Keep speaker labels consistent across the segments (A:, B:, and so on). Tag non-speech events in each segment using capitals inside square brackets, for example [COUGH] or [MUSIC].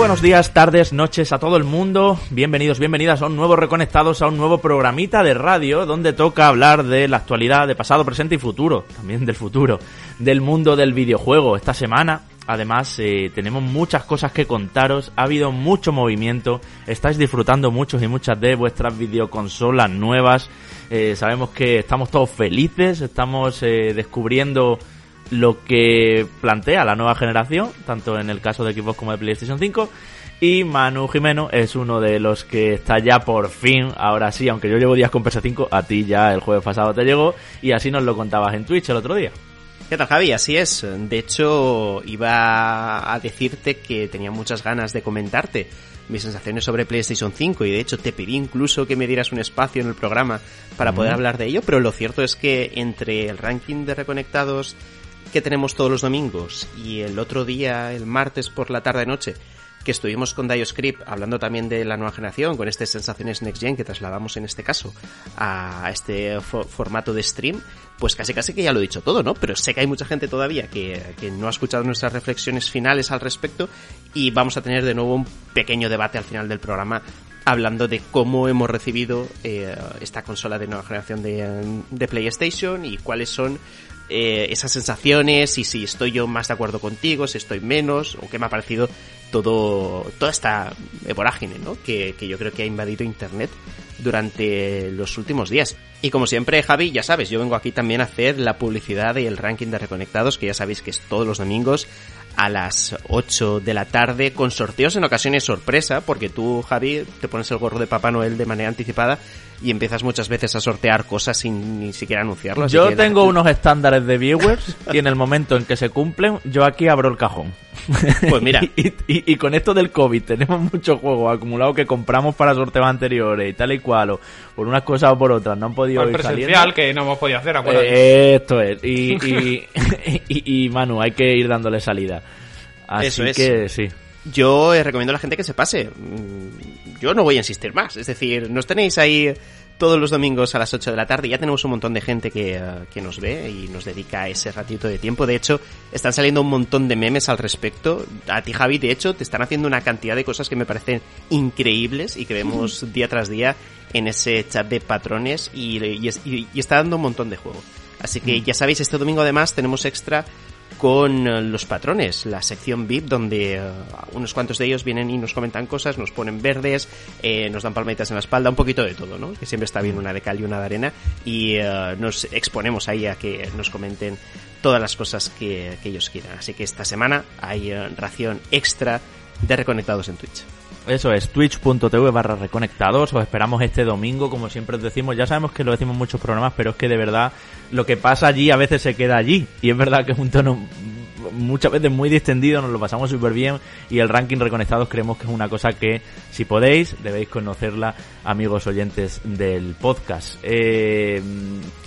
A: buenos días, tardes, noches a todo el mundo. Bienvenidos, bienvenidas a un nuevo Reconectados, a un nuevo programita de radio donde toca hablar de la actualidad, de pasado, presente y futuro, también del futuro, del mundo del videojuego. Esta semana, además, eh, tenemos muchas cosas que contaros, ha habido mucho movimiento, estáis disfrutando muchos y muchas de vuestras videoconsolas nuevas. Eh, sabemos que estamos todos felices, estamos eh, descubriendo lo que plantea la nueva generación, tanto en el caso de Xbox como de PlayStation 5. Y Manu Jimeno es uno de los que está ya por fin, ahora sí, aunque yo llevo días con PS5, a ti ya el jueves pasado te llegó y así nos lo contabas en Twitch el otro día.
B: ¿Qué tal Javi? Así es. De hecho, iba a decirte que tenía muchas ganas de comentarte mis sensaciones sobre PlayStation 5 y de hecho te pedí incluso que me dieras un espacio en el programa para poder hablar de ello, pero lo cierto es que entre el ranking de reconectados que tenemos todos los domingos y el otro día, el martes por la tarde-noche, que estuvimos con DioScript hablando también de la nueva generación, con estas sensaciones Next Gen que trasladamos en este caso a este formato de stream, pues casi casi que ya lo he dicho todo, ¿no? Pero sé que hay mucha gente todavía que, que, no ha escuchado nuestras reflexiones finales al respecto y vamos a tener de nuevo un pequeño debate al final del programa hablando de cómo hemos recibido eh, esta consola de nueva generación de, de PlayStation y cuáles son eh, esas sensaciones y si estoy yo más de acuerdo contigo, si estoy menos, o qué me ha parecido todo, toda esta vorágine, ¿no? Que, que yo creo que ha invadido Internet durante los últimos días. Y como siempre, Javi, ya sabes, yo vengo aquí también a hacer la publicidad y el ranking de reconectados, que ya sabéis que es todos los domingos a las 8 de la tarde con sorteos en ocasiones sorpresa, porque tú, Javi, te pones el gorro de Papá Noel de manera anticipada y empiezas muchas veces a sortear cosas sin ni siquiera anunciarlo.
A: yo tengo unos estándares de viewers y en el momento en que se cumplen, yo aquí abro el cajón.
B: Pues mira. [LAUGHS]
A: y, y, con esto del COVID, tenemos muchos juegos acumulados que compramos para sorteos anteriores y tal y cual, o por unas cosas o por otras, no han podido
C: ir presencial que no hemos podido hacer,
A: acuérdate. esto es. [LAUGHS] Y, y, y, Manu, hay que ir dándole salida. Así
B: Eso es.
A: que sí.
B: Yo recomiendo a la gente que se pase. Yo no voy a insistir más. Es decir, nos tenéis ahí todos los domingos a las 8 de la tarde. Ya tenemos un montón de gente que, eh, que, nos ve y nos dedica ese ratito de tiempo. De hecho, están saliendo un montón de memes al respecto. A ti, Javi, de hecho, te están haciendo una cantidad de cosas que me parecen increíbles y que vemos [LAUGHS] día tras día en ese chat de patrones y, y, está dando un montón de juego. Así que mm. ya sabéis, este domingo además tenemos extra con eh, los patrones, la sección VIP, donde eh, unos cuantos de ellos vienen y nos comentan cosas, nos ponen verdes, eh, nos dan palmaditas en la espalda, un poquito de todo, ¿no? Que siempre está bien una de cal y una de arena, y nos exponemos ahí a que nos comenten todas las cosas que ellos quieran. Así que esta semana hay ración extra de reconectados en Twitch.
A: Eso es, twitch.tv barra reconectados. Os esperamos este domingo, como siempre os decimos. Ya sabemos que lo decimos en muchos programas, pero es que de verdad lo que pasa allí a veces se queda allí. Y es verdad que es un tono muchas veces muy distendido, nos lo pasamos súper bien y el ranking reconectados creemos que es una cosa que si podéis debéis conocerla amigos oyentes del podcast. Eh,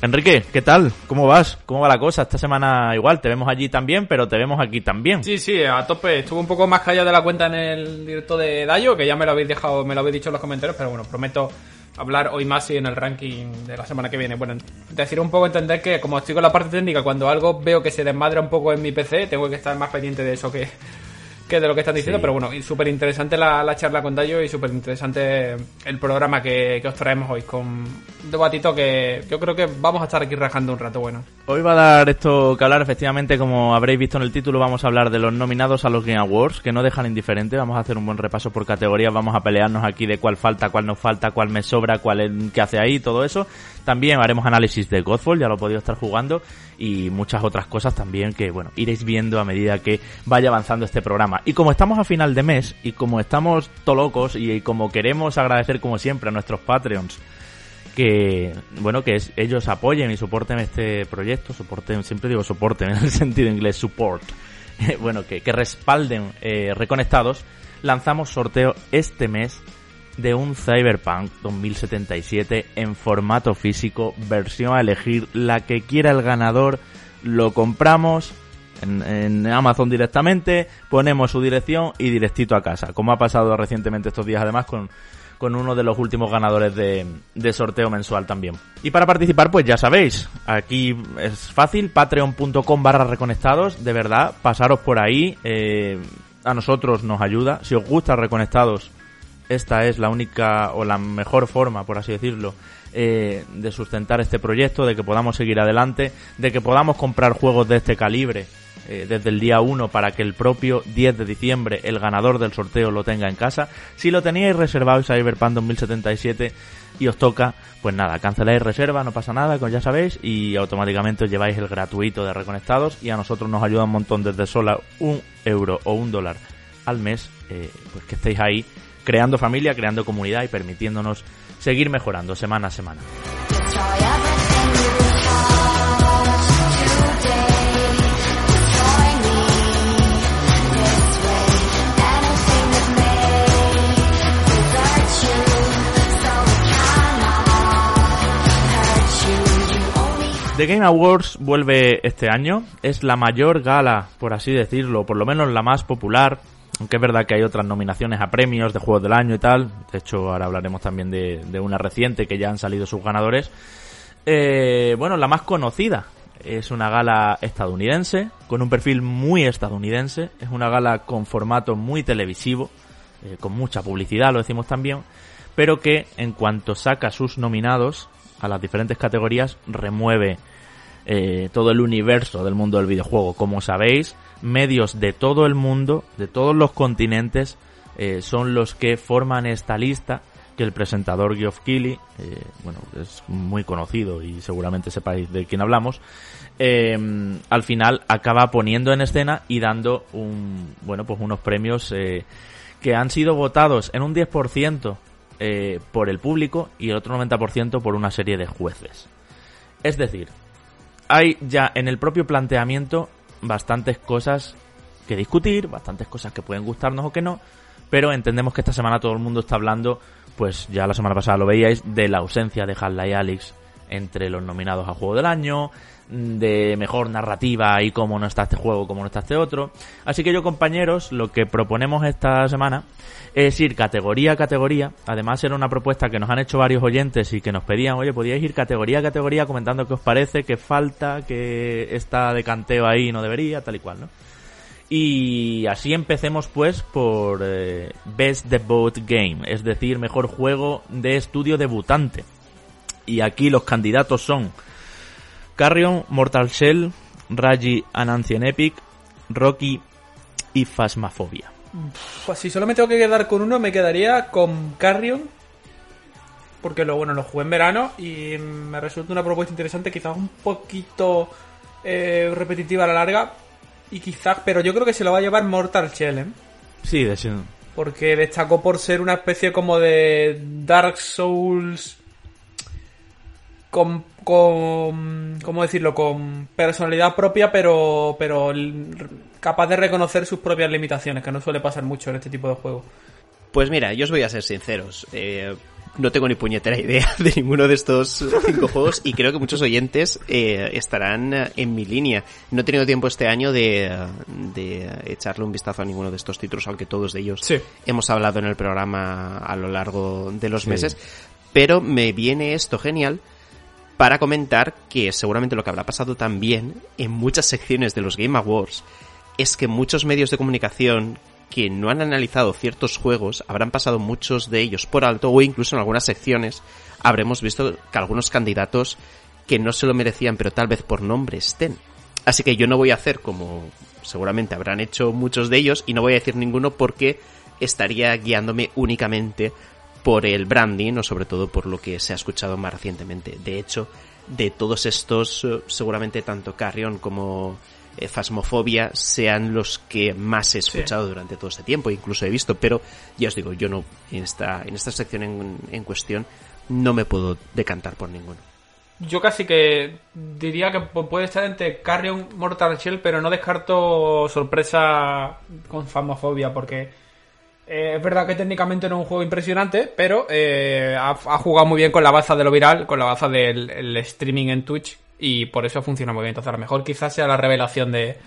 A: Enrique, ¿qué tal? ¿Cómo vas? ¿Cómo va la cosa? Esta semana igual, te vemos allí también, pero te vemos aquí también.
C: Sí, sí, a tope. Estuve un poco más callado de la cuenta en el directo de Dayo, que ya me lo habéis dejado, me lo habéis dicho en los comentarios, pero bueno, prometo hablar hoy más y en el ranking de la semana que viene. Bueno, decir un poco entender que como estoy con la parte técnica, cuando algo veo que se desmadra un poco en mi PC, tengo que estar más pendiente de eso que, que de lo que están diciendo, pero bueno, súper interesante la, la, charla con Dayo y súper interesante el programa que, que, os traemos hoy con un debatito que yo creo que vamos a estar aquí rajando un rato bueno.
A: Hoy va a dar esto que hablar, efectivamente, como habréis visto en el título, vamos a hablar de los nominados a los Game Awards, que no dejan indiferente, vamos a hacer un buen repaso por categorías, vamos a pelearnos aquí de cuál falta, cuál no falta, cuál me sobra, cuál es, qué hace ahí, todo eso. También haremos análisis de Godfall, ya lo he podido estar jugando, y muchas otras cosas también que, bueno, iréis viendo a medida que vaya avanzando este programa. Y como estamos a final de mes, y como estamos tolocos, y como queremos agradecer como siempre a nuestros Patreons, que bueno que ellos apoyen y soporten este proyecto soporten siempre digo soporten [LAUGHS] en el sentido inglés support [LAUGHS] bueno que, que respalden eh, reconectados lanzamos sorteo este mes de un Cyberpunk 2077 en formato físico, versión a elegir, la que quiera el ganador, lo compramos en, Amazon directamente, ponemos su dirección y directito a casa, como ha pasado recientemente estos días además con, con uno de los últimos ganadores de, de, sorteo mensual también. Y para participar, pues ya sabéis, aquí es fácil, patreon.com barra reconectados, de verdad, pasaros por ahí, eh, a nosotros nos ayuda. Si os gusta Reconectados, esta es la única o la mejor forma, por así decirlo, eh, de sustentar este proyecto, de que podamos seguir adelante, de que podamos comprar juegos de este calibre eh, desde el día 1 para que el propio 10 de diciembre el ganador del sorteo lo tenga en casa. Si lo teníais reservado y Cyberpunk 2077 y os toca, pues nada, canceláis reserva, no pasa nada, como ya sabéis, y automáticamente os lleváis el gratuito de Reconectados y a nosotros nos ayuda un montón desde sola un euro o un dólar al mes, eh, pues que estéis ahí creando familia, creando comunidad y permitiéndonos seguir mejorando semana a semana. The Game Awards vuelve este año. Es la mayor gala, por así decirlo, por lo menos la más popular. Aunque es verdad que hay otras nominaciones a premios de juegos del año y tal. De hecho, ahora hablaremos también de, una reciente que ya han salido sus ganadores. Eh, bueno, la más conocida. Es una gala estadounidense, con un perfil muy estadounidense. Es una gala con formato muy televisivo, eh, con mucha publicidad, lo decimos también. Pero que en cuanto saca sus nominados, a las diferentes categorías remueve eh, todo el universo del mundo del videojuego. Como sabéis, medios de todo el mundo, de todos los continentes, eh, son los que forman esta lista que el presentador Geoff Keighley, eh, bueno, es muy conocido y seguramente sepáis de quién hablamos, al final acaba poniendo en escena y dando un, bueno, pues unos premios que han sido votados en un 10% eh, por el público y el otro 90% por una serie de jueces. Es decir, hay ya en el propio planteamiento bastantes cosas que discutir, bastantes cosas que pueden gustarnos o que no, pero entendemos que esta semana todo el mundo está hablando, pues ya la semana pasada lo veíais, de la ausencia de Half-Life Alyx entre los nominados a Juego del Año, de mejor narrativa y cómo no está este juego, cómo no está este otro. Así que yo, compañeros, lo que proponemos esta semana es ir categoría a categoría. Además, era una propuesta que nos han hecho varios oyentes y que nos pedían, oye, podíais ir categoría a categoría comentando qué os parece, qué falta, qué está de canteo ahí no debería, tal y cual, ¿no? Y así empecemos pues por eh, Best Debut Game, es decir, mejor juego de estudio debutante. Y aquí los candidatos son Carrion, Mortal Shell, Raji Anancien Epic, Rocky y Phasmophobia.
C: Pues si solo me tengo que quedar con uno, me quedaría con Carrion. Porque lo bueno, lo jugué en verano y me resulta una propuesta interesante, quizás un poquito eh, repetitiva a la larga. Y quizás, pero yo creo que se lo va a llevar Mortal Shell, ¿eh?
A: Sí, de hecho.
C: Porque destacó por ser una especie como de Dark Souls con, con ¿cómo decirlo? Con personalidad propia, pero, pero capaz de reconocer sus propias limitaciones, que no suele pasar mucho en este tipo de juegos.
B: Pues mira, yo os voy a ser sinceros. Eh, no tengo ni puñetera idea [LAUGHS] de ninguno de estos cinco juegos y creo que muchos oyentes eh, estarán en mi línea. No he tenido tiempo este año de, de, echarle un vistazo a ninguno de estos títulos, aunque todos de ellos hemos hablado en el programa a lo largo de los meses. Pero me viene esto genial para comentar que seguramente lo que habrá pasado también en muchas secciones de los Game Awards es que muchos medios de comunicación que no han analizado ciertos juegos habrán pasado muchos de ellos por alto o incluso en algunas secciones habremos visto que algunos candidatos que no se lo merecían pero tal vez por nombre estén. Así que yo no voy a hacer como seguramente habrán hecho muchos de ellos y no voy a decir ninguno porque estaría guiándome únicamente por el branding o sobre todo por lo que se ha escuchado más recientemente. De hecho, de todos estos, eh, seguramente tanto Carrion como eh, Fasmofobia sean los que más he escuchado durante todo este tiempo, incluso he visto, pero ya os digo, yo no, en esta, en esta sección en, en cuestión, no me puedo decantar por ninguno.
C: Yo casi que diría que puede estar entre Carrion Mortal Shell, pero no descarto sorpresa con Fasmofobia, porque eh, es verdad que técnicamente no es un juego impresionante, pero eh, ha, jugado muy bien con la baza de lo viral, con la baza del streaming en Twitch, y por eso funciona muy bien. Entonces, a lo mejor quizás sea la revelación de,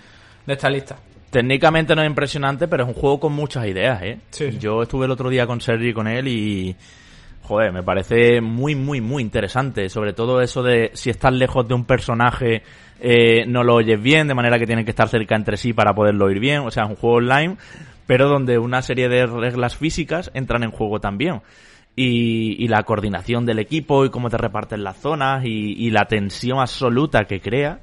C: esta lista.
A: Técnicamente no es impresionante, pero es un juego con muchas ideas, ¿eh? Yo estuve el otro día con Sergi con él y... Joder, me parece muy, muy, muy interesante. Sobre todo eso de si estás lejos de un personaje, eh, no lo oyes bien, de manera que tienen que estar cerca entre sí para poderlo oír bien. O sea, es un juego online pero donde una serie de reglas físicas entran en juego también. Y, y la coordinación del equipo y cómo te reparten las zonas y, y la tensión absoluta que crea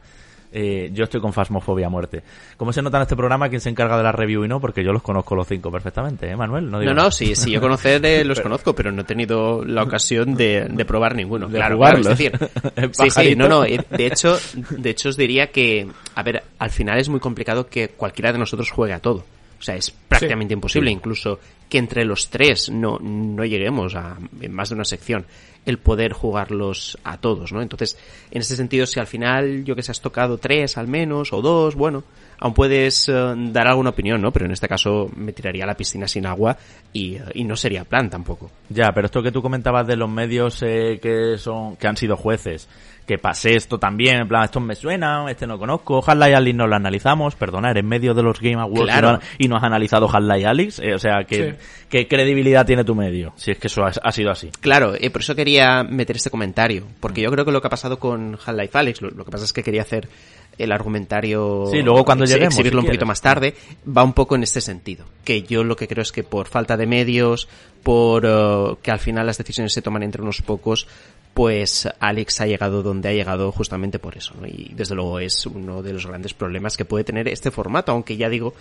A: eh, yo estoy con Fasmofobia a muerte. ¿Cómo se nota en este programa quién se encarga de la review y no? Porque yo los conozco los cinco perfectamente, ¿eh, Manuel?
B: No, no, sí, sí, yo conocer eh, [LAUGHS] los conozco, pero no he tenido la ocasión de, de probar ninguno.
A: De
B: claro, claro, es decir, [LAUGHS] sí, sí, no, no, eh, de hecho, de hecho os diría que, a ver, al final es muy complicado que cualquiera de nosotros juegue a todo. O sea, es prácticamente imposible, incluso que entre los tres no, no lleguemos a en más de una sección el poder jugarlos a todos, ¿no? Entonces, en ese sentido, si al final, yo que sé, has tocado tres al menos, o dos, bueno, aún puedes eh, dar alguna opinión, ¿no? Pero en este caso me tiraría a la piscina sin agua y, eh, y no sería plan tampoco.
A: Ya, pero esto que tú comentabas de los medios eh, que son que han sido jueces, que pasé esto también, en plan, estos me suenan, este no conozco, Half-Life Alyx no lo analizamos, perdona, eres en medio de los Game Awards
B: Claro.
A: y, no, y no has analizado Half-Life Alyx, eh, o sea, que,
C: Sí.
A: ¿qué credibilidad tiene tu medio? Si es que eso ha, ha sido así.
B: Claro, eh, por eso quería meter este comentario, porque yo creo que lo que ha pasado con Half-Life Alyx, lo, lo que pasa es que quería hacer el argumentario
A: Sí, luego cuando
B: ex-
A: lleguemos,
B: exhibirlo
A: si
B: un poquito más tarde, va un poco en este sentido, que yo lo que creo es que por falta de medios, por eh, que al final las decisiones se toman entre unos pocos, pues Alex ha llegado donde ha llegado justamente por eso, ¿no? Y desde luego es uno de los grandes problemas que puede tener este formato, aunque ya digo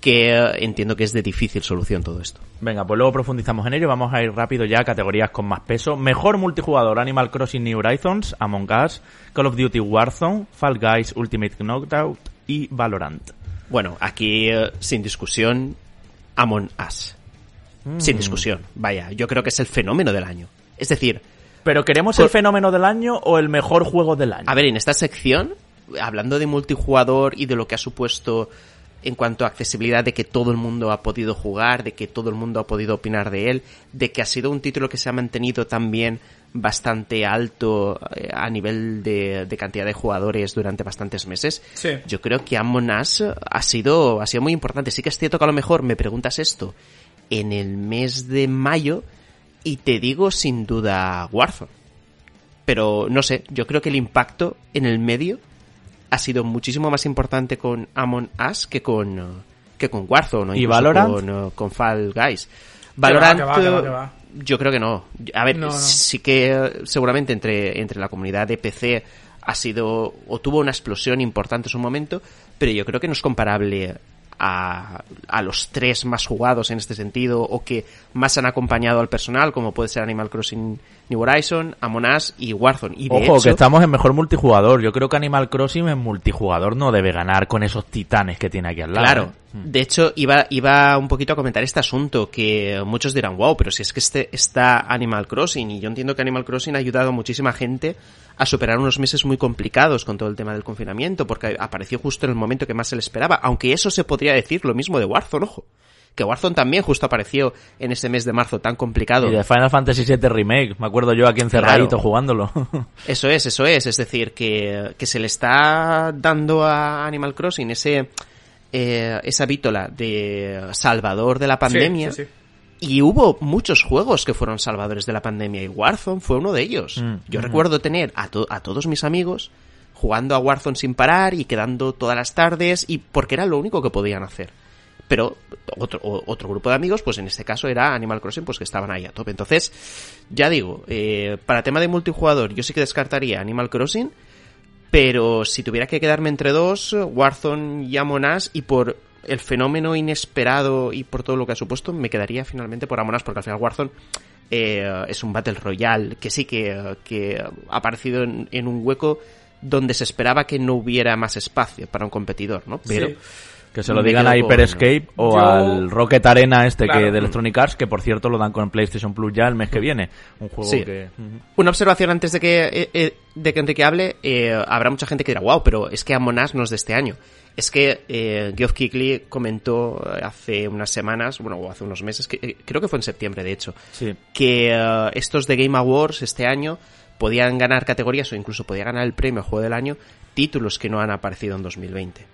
B: que eh, entiendo que es de difícil solución todo esto.
A: Venga, pues luego profundizamos en ello. Vamos a ir rápido ya a categorías con más peso. Mejor multijugador, Animal Crossing New Horizons, Among Us, Call of Duty Warzone, Fall Guys Ultimate Knockout y Valorant.
B: Bueno, aquí eh, sin discusión, Among Us. Sin discusión, vaya, yo creo que es el fenómeno del año. Es decir,
A: ¿Pero queremos
B: Por-
A: el fenómeno del año o el mejor juego del año?
B: a ver, en esta sección, hablando de multijugador y de lo que ha supuesto en cuanto a accesibilidad, de que todo el mundo ha podido jugar, de que todo el mundo ha podido opinar de él, de que ha sido un título que se ha mantenido también bastante alto eh, a nivel de, de cantidad de jugadores durante bastantes meses.
C: Sí.
B: Yo creo que Among Us ha sido, ha sido muy importante. Sí que es cierto que a lo mejor me preguntas esto en el mes de mayo y te digo sin duda Warzone. Pero no sé, yo creo que el impacto en el medio ha sido muchísimo más importante con Among Us que con, que con Warzone. o
A: ¿Y Valorant?
B: Con, eh, con Fall Guys.
C: va,
B: Valorant,
C: que va, que va,
B: eh,
C: que va.
B: yo creo que no. A ver,
C: No, no.
B: sí que eh, seguramente entre, entre la comunidad de PC ha sido o tuvo una explosión importante en su momento, pero yo creo que no es comparable a, a los tres más jugados en este sentido o que más han acompañado al personal, como puede ser Animal Crossing New Horizon, Among Us y Warzone. Y de
A: Ojo,
B: hecho,
A: que estamos en mejor multijugador. Yo creo que Animal Crossing en multijugador no debe ganar con esos titanes que tiene aquí al lado.
B: Claro.
A: ¿eh?
B: De hecho, iba, iba un poquito a comentar este asunto que muchos dirán, wow, pero si es que este está Animal Crossing y yo entiendo que Animal Crossing ha ayudado a muchísima gente a superar unos meses muy complicados con todo el tema del confinamiento porque apareció justo en el momento que más se le esperaba, aunque eso se podría decir lo mismo de Warzone, ojo. Que Warzone también justo apareció en ese mes de marzo tan complicado.
A: Y de Final Fantasy VII Remake, me acuerdo yo aquí encerradito
B: Claro.
A: jugándolo. [LAUGHS]
B: Eso es, eso es. Es decir, que, que se le está dando a Animal Crossing ese, eh, esa vítola de salvador de la pandemia.
C: Sí, sí, sí.
B: Y hubo muchos juegos que fueron salvadores de la pandemia y Warzone fue uno de ellos.
A: Mm,
B: Yo
A: mm.
B: recuerdo tener a, to- a todos mis amigos jugando a Warzone sin parar y quedando todas las tardes y porque era lo único que podían hacer. Pero otro, otro grupo de amigos, pues en este caso era Animal Crossing, pues que estaban ahí a tope. Entonces, ya digo, eh, para tema de multijugador, yo sí que descartaría Animal Crossing, pero si tuviera que quedarme entre dos, Warzone y Among Us, y por el fenómeno inesperado y por todo lo que ha supuesto, me quedaría finalmente por Among Us, porque al final Warzone eh, es un Battle Royale que sí que, que ha aparecido en, en un hueco donde se esperaba que no hubiera más espacio para un competidor, ¿no? Pero
C: Sí.
A: Que se lo digan a Hyper Escape o
C: Yo-
A: al Rocket Arena este que de Electronic Arts, que por cierto lo dan con PlayStation Plus ya el mes que viene. Un juego
B: Sí.
A: que...
B: Una observación antes de que, eh, eh, de que Enrique hable, eh, habrá mucha gente que dirá, wow, pero es que Among Us no es de este año. Es que eh, Geoff Keighley comentó hace unas semanas, bueno, o hace unos meses, que, eh, creo que fue en septiembre de hecho,
A: Sí.
B: que eh, estos de Game Awards este año podían ganar categorías o incluso podía ganar el premio Juego del Año títulos que no han aparecido en 2020.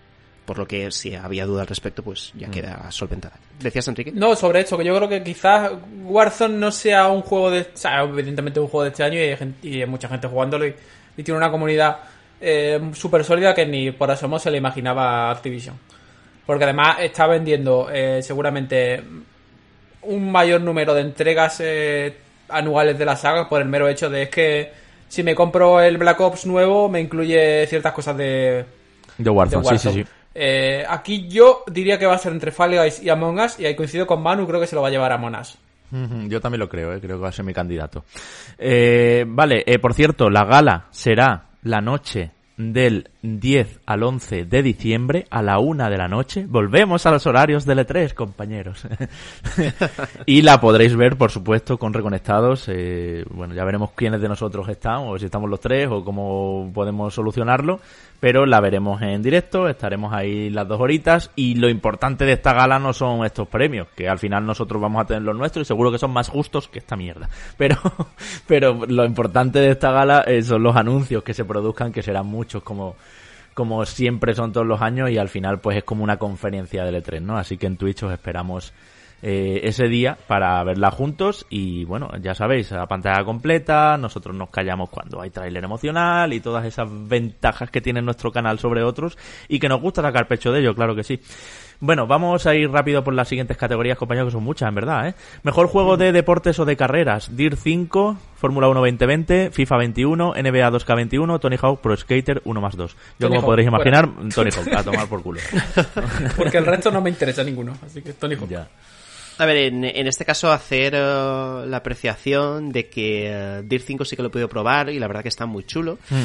B: Por lo que si había duda al respecto, pues ya queda solventada. ¿Decías, Enrique?
C: No, sobre esto, que yo creo que quizás Warzone no sea un juego de... O sea, evidentemente un juego de este año y hay, gente- y hay mucha gente jugándolo y, y tiene una comunidad eh, súper sólida que ni por asomo se le imaginaba a Activision. Porque además está vendiendo eh, seguramente un mayor número de entregas eh, anuales de la saga por el mero hecho de es que si me compro el Black Ops nuevo me incluye ciertas cosas de,
A: De Warzone,
C: de
A: sí, sí, sí.
C: Eh, aquí yo diría que va a ser entre Fall Guys y Among Us y ahí coincido con Manu, creo que se lo va a llevar a Monas.
A: Yo también lo creo, ¿eh? creo que va a ser mi candidato. Eh, vale, eh, por cierto, la gala será la noche del 10 al 11 de diciembre a la 1 de la noche. Volvemos a los horarios del E3, compañeros. [LAUGHS] y la podréis ver, por supuesto, con Reconectados. Eh, bueno, ya veremos quiénes de nosotros están, o si estamos los tres, o cómo podemos solucionarlo. Pero la veremos en directo, estaremos ahí las dos horitas. Y lo importante de esta gala no son estos premios, que al final nosotros vamos a tener los nuestros y seguro que son más justos que esta mierda. [LAUGHS] Pero, pero lo importante de esta gala eh, son los anuncios que se produzcan, que serán muchos, como, como siempre son todos los años y al final pues es como una conferencia del E3, ¿no? Así que en Twitch os esperamos eh, ese día para verla juntos y bueno, ya sabéis, a pantalla completa, nosotros nos callamos cuando hay tráiler emocional y todas esas ventajas que tiene nuestro canal sobre otros y que nos gusta sacar pecho de ello, claro que sí. Bueno, vamos a ir rápido por las siguientes categorías, compañeros, que son muchas, en verdad, ¿eh? Mejor juego de deportes o de carreras, DIR 5, Fórmula 1 2020, FIFA 21, NBA 2K21, Tony Hawk Pro Skater 1 más 2. Yo,
C: Tony
A: como
C: Hawk,
A: podréis
C: fuera.
A: imaginar, [LAUGHS] Tony Hawk, a tomar por culo. [LAUGHS]
C: Porque el resto no me interesa ninguno, así que Tony Hawk.
A: ya.
B: A ver, en, en este caso hacer eh, la apreciación de que eh, Dirt 5 sí que lo he podido probar y la verdad que está muy chulo.
A: Mm.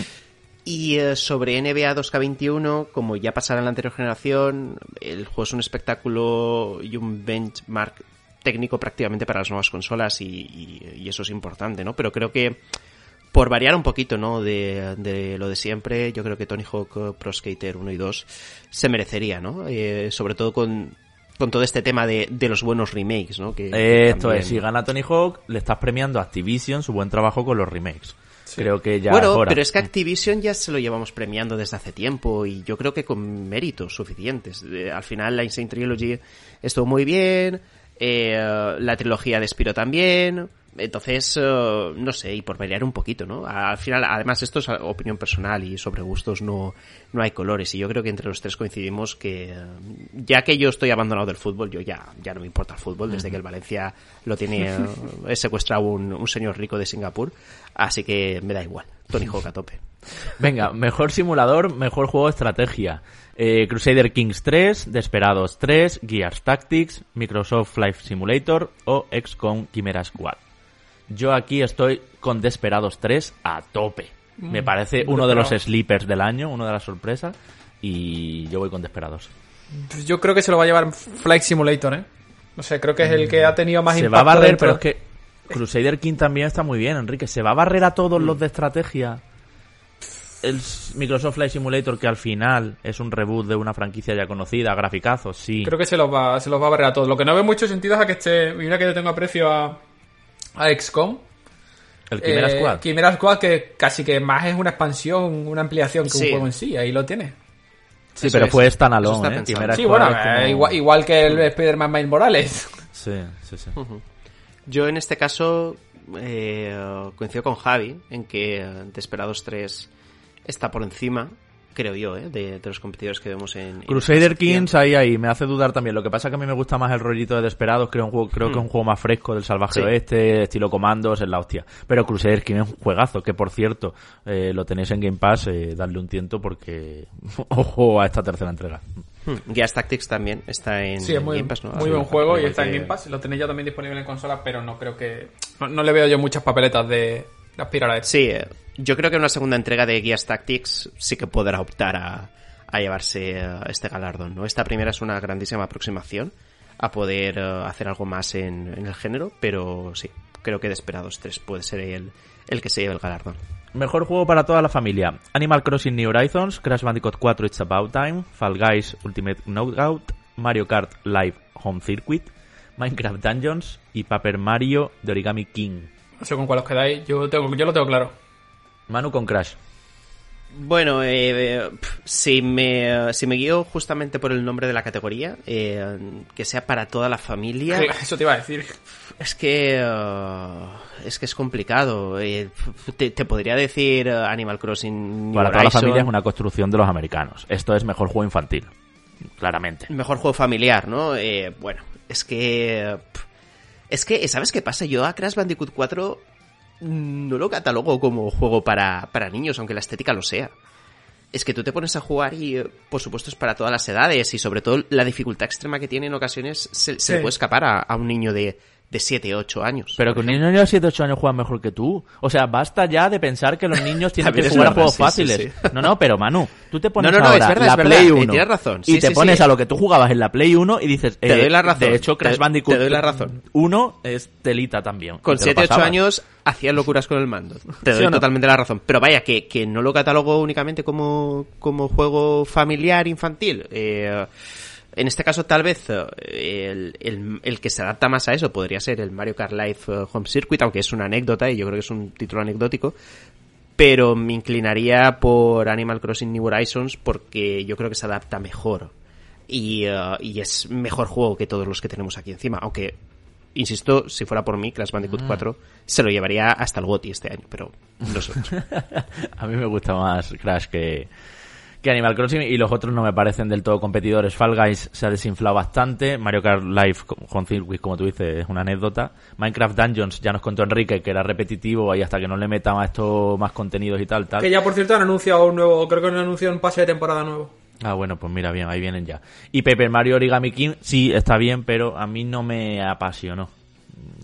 B: Y eh, sobre NBA 2K21, como ya pasara en la anterior generación, el juego es un espectáculo y un benchmark técnico prácticamente para las nuevas consolas y, y- y eso es importante, ¿no? Pero creo que por variar un poquito, ¿no? De, de lo de siempre, yo creo que Tony Hawk eh, Pro Skater 1 y 2 se merecería, ¿no? Eh, sobre todo con, con todo este tema de, de los buenos remakes, ¿no? Que
A: Esto
B: también-
A: es, si gana Tony Hawk, le estás premiando a Activision su buen trabajo con los remakes. Creo que ya
B: bueno, pero es que Activision ya se lo llevamos premiando desde hace tiempo y yo creo que con méritos suficientes. Eh, al final la Insane Trilogy estuvo muy bien, eh, la trilogía de Spiro también, entonces, eh, no sé, y por variar un poquito, ¿no? Al final, además esto es opinión personal y sobre gustos no, no hay colores y yo creo que entre los tres coincidimos que eh, ya que yo estoy abandonado del fútbol, yo ya, ya no me importa el fútbol desde que el Valencia lo tiene he secuestrado un, un señor rico de Singapur, así que me da igual. Tony Hawk a tope.
A: Venga, mejor simulador, mejor juego de estrategia. Eh, Crusader Kings 3, Desperados 3, Gears Tactics, Microsoft Flight Simulator o XCOM Chimera Squad. Yo aquí estoy con Desperados 3 a tope. Me parece uno de los sleepers del año, una de las sorpresas. Y yo voy con Desperados.
C: Pues Yo creo que se lo va a llevar Flight Simulator, ¿eh? No sé, creo que es el que ha tenido más
A: Se
C: impacto.
A: va a barrer,
C: dentro-
A: pero es que Crusader King también está muy bien, Enrique. Se va a barrer a todos los de estrategia. El Microsoft Flight Simulator, que al final es un reboot de una franquicia ya conocida, graficazos, sí.
C: Creo que se los va, se los va a barrer a todos. Lo que no veo mucho sentido es a que esté. Mira que yo tengo aprecio a, a XCOM.
A: El Chimera
C: Eh,
A: Squad.
C: Chimera Squad, que casi que más es una expansión, una ampliación que
B: Sí.
C: un juego en sí. Ahí lo tiene.
A: Sí,
B: eso
A: pero
B: es.
A: fue standalone, ¿eh? Chimera
C: Sí,
A: Squad
C: bueno,
A: como-
C: eh, igual, igual que el Spider-Man Miles Morales. [LAUGHS]
A: Sí, sí, sí.
B: Yo en este caso eh, coincido con Javi en que Desperados 3 está por encima, creo yo, eh, de, de los competidores que vemos en...
A: Crusader. Kings ahí ahí me hace dudar también. Lo que pasa es que a mí me gusta más el rollito de Desperados, creo, un juego, creo que es un juego más fresco del salvaje
B: Sí.
A: oeste, estilo comandos, es la hostia. Pero Crusader Kings es un juegazo, que por cierto, eh, lo tenéis en Game Pass, eh, darle un tiento porque [LAUGHS] ojo a esta tercera entrega.
B: Hmm, Gears Tactics también está en,
C: Sí, es
B: en
C: muy,
B: Game Pass, ¿no?
C: muy buen juego y está en Game Pass. Lo tenéis ya también disponible en consola, pero no creo que. No, no le veo yo muchas papeletas de aspirar a eso.
B: Sí, eh, yo creo que una segunda entrega de Gears Tactics sí que podrá optar a, a llevarse eh, este galardón, ¿no? Esta primera es una grandísima aproximación a poder eh, hacer algo más en, en el género, pero sí, creo que Desperados 3 puede ser el, el que se lleve el galardón.
A: Mejor juego para toda la familia. Animal Crossing New Horizons, Crash Bandicoot 4 It's About Time, Fall Guys Ultimate Knockout, Mario Kart Live Home Circuit, Minecraft Dungeons y Paper Mario de Origami King.
C: No sé con cuál os quedáis. Yo, tengo, yo lo tengo claro.
A: Manu con Crash.
B: Bueno, eh, eh, si, me, si me guío justamente por el nombre de la categoría, eh, que sea para toda la familia,
C: Eso te iba a decir.
B: es que eh, es que es complicado. Eh, te, te podría decir Animal Crossing New
A: Para toda la familia es una construcción de los americanos. Esto es mejor juego infantil. claramente.
B: Mejor juego familiar, ¿no? Eh, bueno, es que... Es que, ¿sabes qué pasa? Yo a Crash Bandicoot 4 no lo catalogo como juego para, para niños, aunque la estética lo sea. Es que tú te pones a jugar y, eh, por supuesto, es para todas las edades y sobre todo la dificultad extrema que tiene en ocasiones se, se le puede escapar a, a un niño de, de 7, 8 años.
A: Pero que un niño de 7, 8 años juega mejor que tú. O sea, basta ya de pensar que los [LAUGHS] niños tienen que jugar a juegos
B: sí,
A: fáciles.
B: sí, sí.
A: No, no, pero Manu, tú te pones
B: No, no, no,
A: ahora
B: es verdad,
A: la
B: es verdad,
A: Play
B: eh,
A: 1
B: tienes razón.
A: y te pones a lo que tú jugabas en la Play 1 y dices...
B: Te doy la razón.
A: De hecho, Crash
B: Te-
A: Bandicoot
B: te doy la razón.
A: 1 es telita también.
B: Con
A: Y te lo
B: 7, 8
A: pasabas.
B: años hacía locuras con el mando. [LAUGHS] Te
A: ¿Sí
B: doy totalmente la razón. Pero vaya, que, que no lo catalogo únicamente como, como juego familiar infantil. Eh, en este caso, tal vez eh, el, el- el que se adapta más a eso podría ser el Mario Kart Live eh, Home Circuit, aunque es una anécdota y yo creo que es un título anecdótico. Pero me inclinaría por Animal Crossing New Horizons porque yo creo que se adapta mejor. Y, eh, y es mejor juego que todos los que tenemos aquí encima. Aunque, insisto, si fuera por mí, Crash. Bandicoot 4 se lo llevaría hasta el GOTY este año, pero no sé. [LAUGHS]
A: A mí me gusta más Crash que, que Animal Crossing y los otros no me parecen del todo competidores. Fall Guys se ha desinflado bastante. Mario Kart Live con Circuit, como tú dices, es una anécdota. Minecraft Dungeons ya nos contó Enrique que era repetitivo y hasta que no le metan a esto más contenidos y tal, tal.
C: Que ya, por cierto, han anunciado un nuevo, creo que han anunciado un pase de temporada nuevo.
A: Ah, bueno, pues mira, bien, ahí vienen ya. Y Paper Mario Origami King, sí, está bien, pero a mí no me apasionó.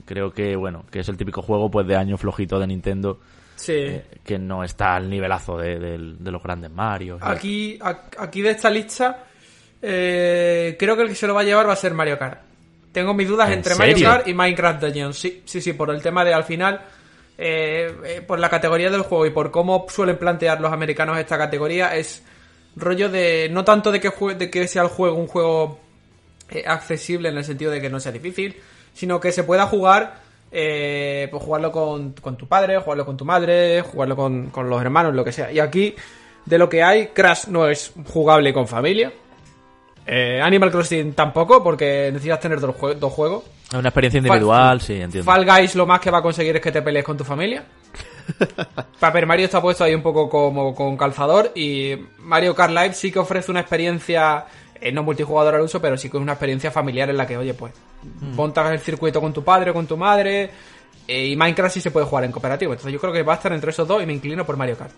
A: Creo que, bueno, que es el típico juego pues de año flojito de Nintendo
C: Sí.
A: que no está al nivelazo de, de- de los grandes Mario.
C: Aquí, aquí de esta lista, eh, creo que el que se lo va a llevar va a ser Mario Kart. Tengo mis dudas
A: ¿En
C: entre
A: serio?
C: Mario Kart y Minecraft Dungeons. Sí, sí, sí, por el tema de al final, eh, eh, por la categoría del juego y por cómo suelen plantear los americanos esta categoría, es rollo de no tanto de que, de que sea el juego un juego eh, accesible en el sentido de que no sea difícil, sino que se pueda jugar, eh, pues jugarlo con, con tu padre, jugarlo con tu madre, jugarlo con, con los hermanos, lo que sea. Y aquí, de lo que hay, Crash no es jugable con familia. Eh, Animal Crossing tampoco, porque necesitas tener dos, jue- dos juegos.
A: Es una experiencia individual, sí, entiendo.
C: Fall Guys lo más que va a conseguir es que te pelees con tu familia. [LAUGHS] Paper Mario está puesto ahí un poco como con calzador y Mario Kart Live sí que ofrece una experiencia, eh, no multijugador al uso, pero sí que es una experiencia familiar en la que, oye, pues, montas el circuito con tu padre o con tu madre eh, y Minecraft sí se puede jugar en cooperativo. Entonces yo creo que va a estar entre esos dos y me inclino por Mario Kart.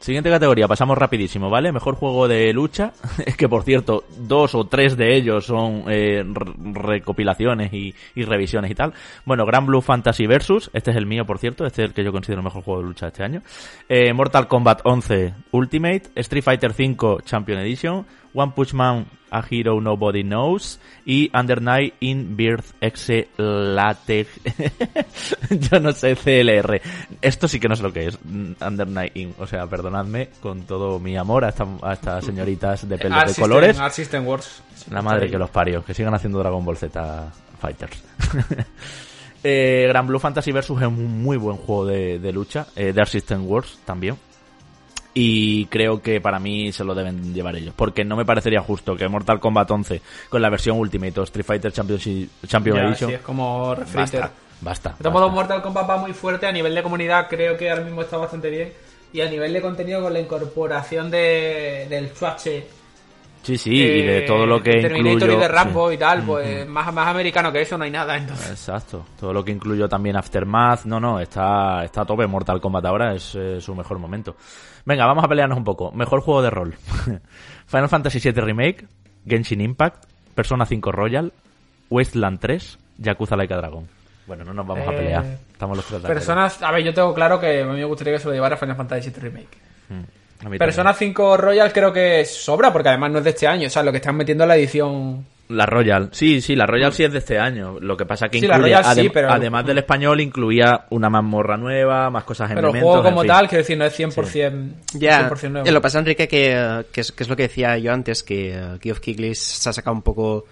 A: Siguiente categoría, pasamos rapidísimo, ¿vale? Mejor juego de lucha. [LAUGHS] Es que, por cierto, dos o tres de ellos son eh, re- recopilaciones y, y revisiones y tal. Bueno, Grand Blue Fantasy Versus, este es el mío, por cierto, este es el que yo considero el mejor juego de lucha de este año. Eh, Mortal Kombat 11 Ultimate, Street Fighter 5 Champion Edition, One Punch Man A Hero Nobody Knows y Under Night in Birth Exe Latex. [LAUGHS] yo no sé CLR. Esto sí que no sé lo que es. mm, Under Night in. O sea, perdonadme con todo mi amor a, esta- a estas señoritas de pelo
C: Art
A: de
C: System-
A: colores.
C: Art System Wars.
A: La madre que los parió. Que sigan haciendo Dragon Ball Z Fighters. [LAUGHS] eh, Gran Blue Fantasy Versus es un muy buen juego de, de lucha. Eh, Dark System Wars también. Y creo que para mí se lo deben llevar ellos. Porque no me parecería justo que Mortal Kombat 11 con la versión Ultimate o Street Fighter Championship, Champion
C: Ya,
A: Edition.
C: es como refriter.
A: basta, basta.
C: De
A: basta.
C: Mortal Kombat va muy fuerte a nivel de comunidad, creo que ahora mismo está bastante bien. Y a nivel de contenido con la incorporación de, del Swatche.
A: Sí, sí, y de todo lo que
C: Terminator
A: incluyo.
C: y de Rambo
A: sí.
C: y tal, pues más, más americano que eso no hay nada, entonces.
A: Exacto. Todo lo que incluyó también Aftermath. No, no, está, está a tope Mortal Kombat ahora, es eh, su mejor momento. Venga, vamos a pelearnos un poco. Mejor juego de rol. [LAUGHS] Final Fantasy VII Remake, Genshin Impact, Persona 5 Royal, Wasteland 3, Yakuza Like a Dragon. Bueno, no nos vamos a
C: Eh,
A: pelear. Estamos los tres de.
C: Personas, a ver, yo tengo claro que a mí me gustaría que se lo llevara Final Fantasy VII Remake.
A: Mí
C: Persona 5 Royal creo que sobra, porque además no es de este año, o sea, lo que están metiendo es la edición.
A: La Royal, sí, sí, la Royal sí es de este año. Lo que pasa que
C: Sí, la sí, pero-
A: además del español, incluía una mazmorra nueva, más cosas en
C: Pero el juego como
A: en fin.
C: tal, quiero decir, no es 100%,
B: Ya,
C: 100% nuevo.
B: eh, lo que pasa, Enrique, que, que, es, que es lo que decía yo antes, que uh, Geoff Keighley se ha sacado un poco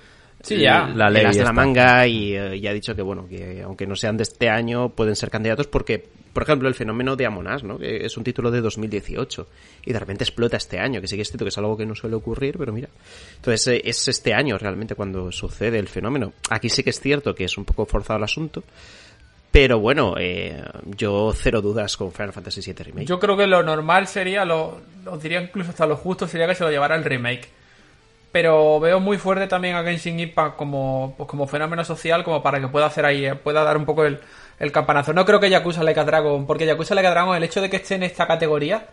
C: Sí, ya.
B: el-
A: La ley
B: de la manga y, eh, y ha dicho que, bueno, que aunque no sean de este año, pueden ser candidatos porque, por ejemplo, el fenómeno de Among Us, ¿no? Que es un título de 2018 y de repente explota este año, que sí que es cierto que es algo que no suele ocurrir, pero mira. Entonces, eh, es este año realmente cuando sucede el fenómeno. Aquí sí que es cierto que es un poco forzado el asunto, pero bueno, eh, yo cero dudas con Final Fantasy VII Remake.
C: Yo creo que lo normal sería, lo, os diría incluso hasta lo justo, sería que se lo llevara el remake. pero veo muy fuerte también a Genshin Impact como, pues como fenómeno social, como para que pueda hacer ahí, eh, pueda dar un poco el, el campanazo. No creo que Yakuza Like a Dragon, porque Yakuza Like a Dragon, el hecho de que esté en esta categoría,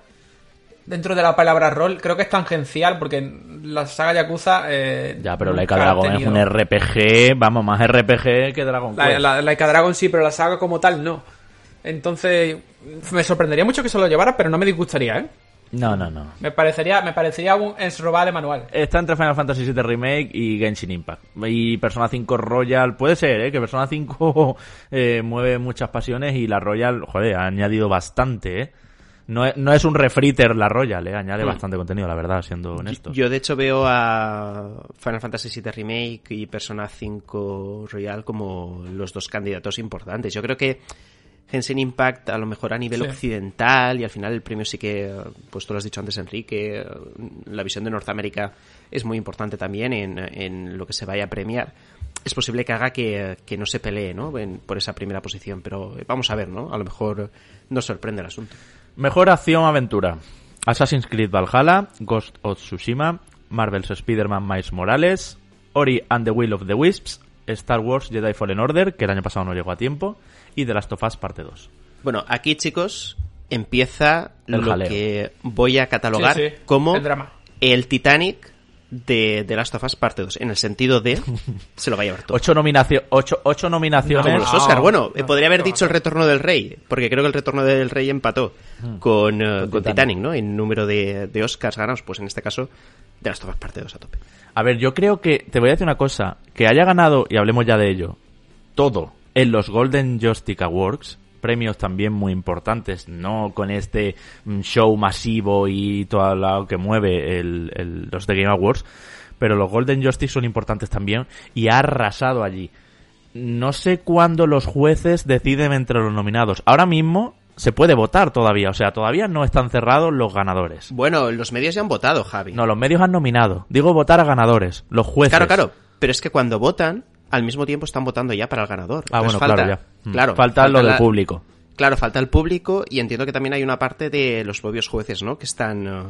C: dentro de la palabra rol, creo que es tangencial, porque la saga Yakuza. Eh,
A: Ya, pero Like
C: nunca
A: a
C: ha
A: Dragon es un RPG, vamos, más RPG que Dragon Quest.
C: la, Like a Dragon sí, pero la saga como tal no. Entonces, me sorprendería mucho que se lo llevara, pero no me disgustaría, ¿eh?
A: No, no, no.
C: Me parecería, me parecería un enrobable manual.
A: Está entre Final Fantasy VII Remake y Genshin Impact. Y Persona 5 Royal, puede ser, ¿eh? Que Persona 5 [LAUGHS] eh, mueve muchas pasiones y la Royal, joder, ha añadido bastante, ¿eh? No es, no es un refriter la Royal, ¿eh? Añade
B: Mm.
A: bastante contenido, la verdad, siendo honesto.
B: Yo de hecho veo a Final Fantasy VII Remake y Persona 5 Royal como los dos candidatos importantes. Yo creo que Genshin Impact a lo mejor a nivel
C: Sí.
B: occidental y al final el premio sí que, pues tú lo has dicho antes Enrique, la visión de Norteamérica es muy importante también en, en lo que se vaya a premiar. Es posible que haga que, que no se pelee ¿no? En- por esa primera posición, pero vamos a ver, ¿no? A lo mejor nos sorprende el asunto.
A: Mejor acción-aventura. Assassin's Creed Valhalla, Ghost of Tsushima, Marvel's Spider-Man Miles Morales, Ori and the Will of the Wisps, Star Wars Jedi Fallen Order, que el año pasado no llegó a tiempo, y The Last of Us Parte 2.
B: Bueno, aquí chicos empieza
A: El
B: lo
A: jaleo.
B: que voy a catalogar
C: Sí, sí,
B: como
C: el drama.
B: el Titanic de The Last of Us Parte 2, en el sentido de [LAUGHS] se lo va a llevar todo.
A: Ocho, nominacio ocho, ocho nominaciones.
B: Como los Oscar. Bueno, eh,
C: no,
B: podría haber
C: no,
B: dicho el retorno del rey, porque creo que el retorno del rey empató con, eh,
A: Con
B: con
A: Titanic.
B: Titanic, ¿no? En número de, de Oscars ganados, pues en este caso, The Last of Us Parte 2 a tope.
A: A ver, yo creo que, te voy a decir una cosa, que haya ganado, y hablemos ya de ello, todo en los Golden Joystick Awards, premios también muy importantes, no con este mm, show masivo y todo lo que mueve el, el- los The Game Awards, pero los Golden Joystick son importantes también y ha arrasado allí. No sé cuándo los jueces deciden entre los nominados. Ahora mismo se puede votar todavía, o sea, todavía no están cerrados los ganadores.
B: Bueno, los medios ya han votado, Javi.
A: No, los medios han nominado. Digo votar a ganadores, los jueces.
B: Claro, claro. Pero es que cuando votan, al mismo tiempo están votando ya para el ganador.
A: Ah,
B: Entonces
A: bueno,
B: falta,
A: claro, ya. Mm.
B: Claro,
A: falta, lo del público.
B: Claro, falta el público y entiendo que también hay una parte de los propios jueces, ¿no? Que están eh,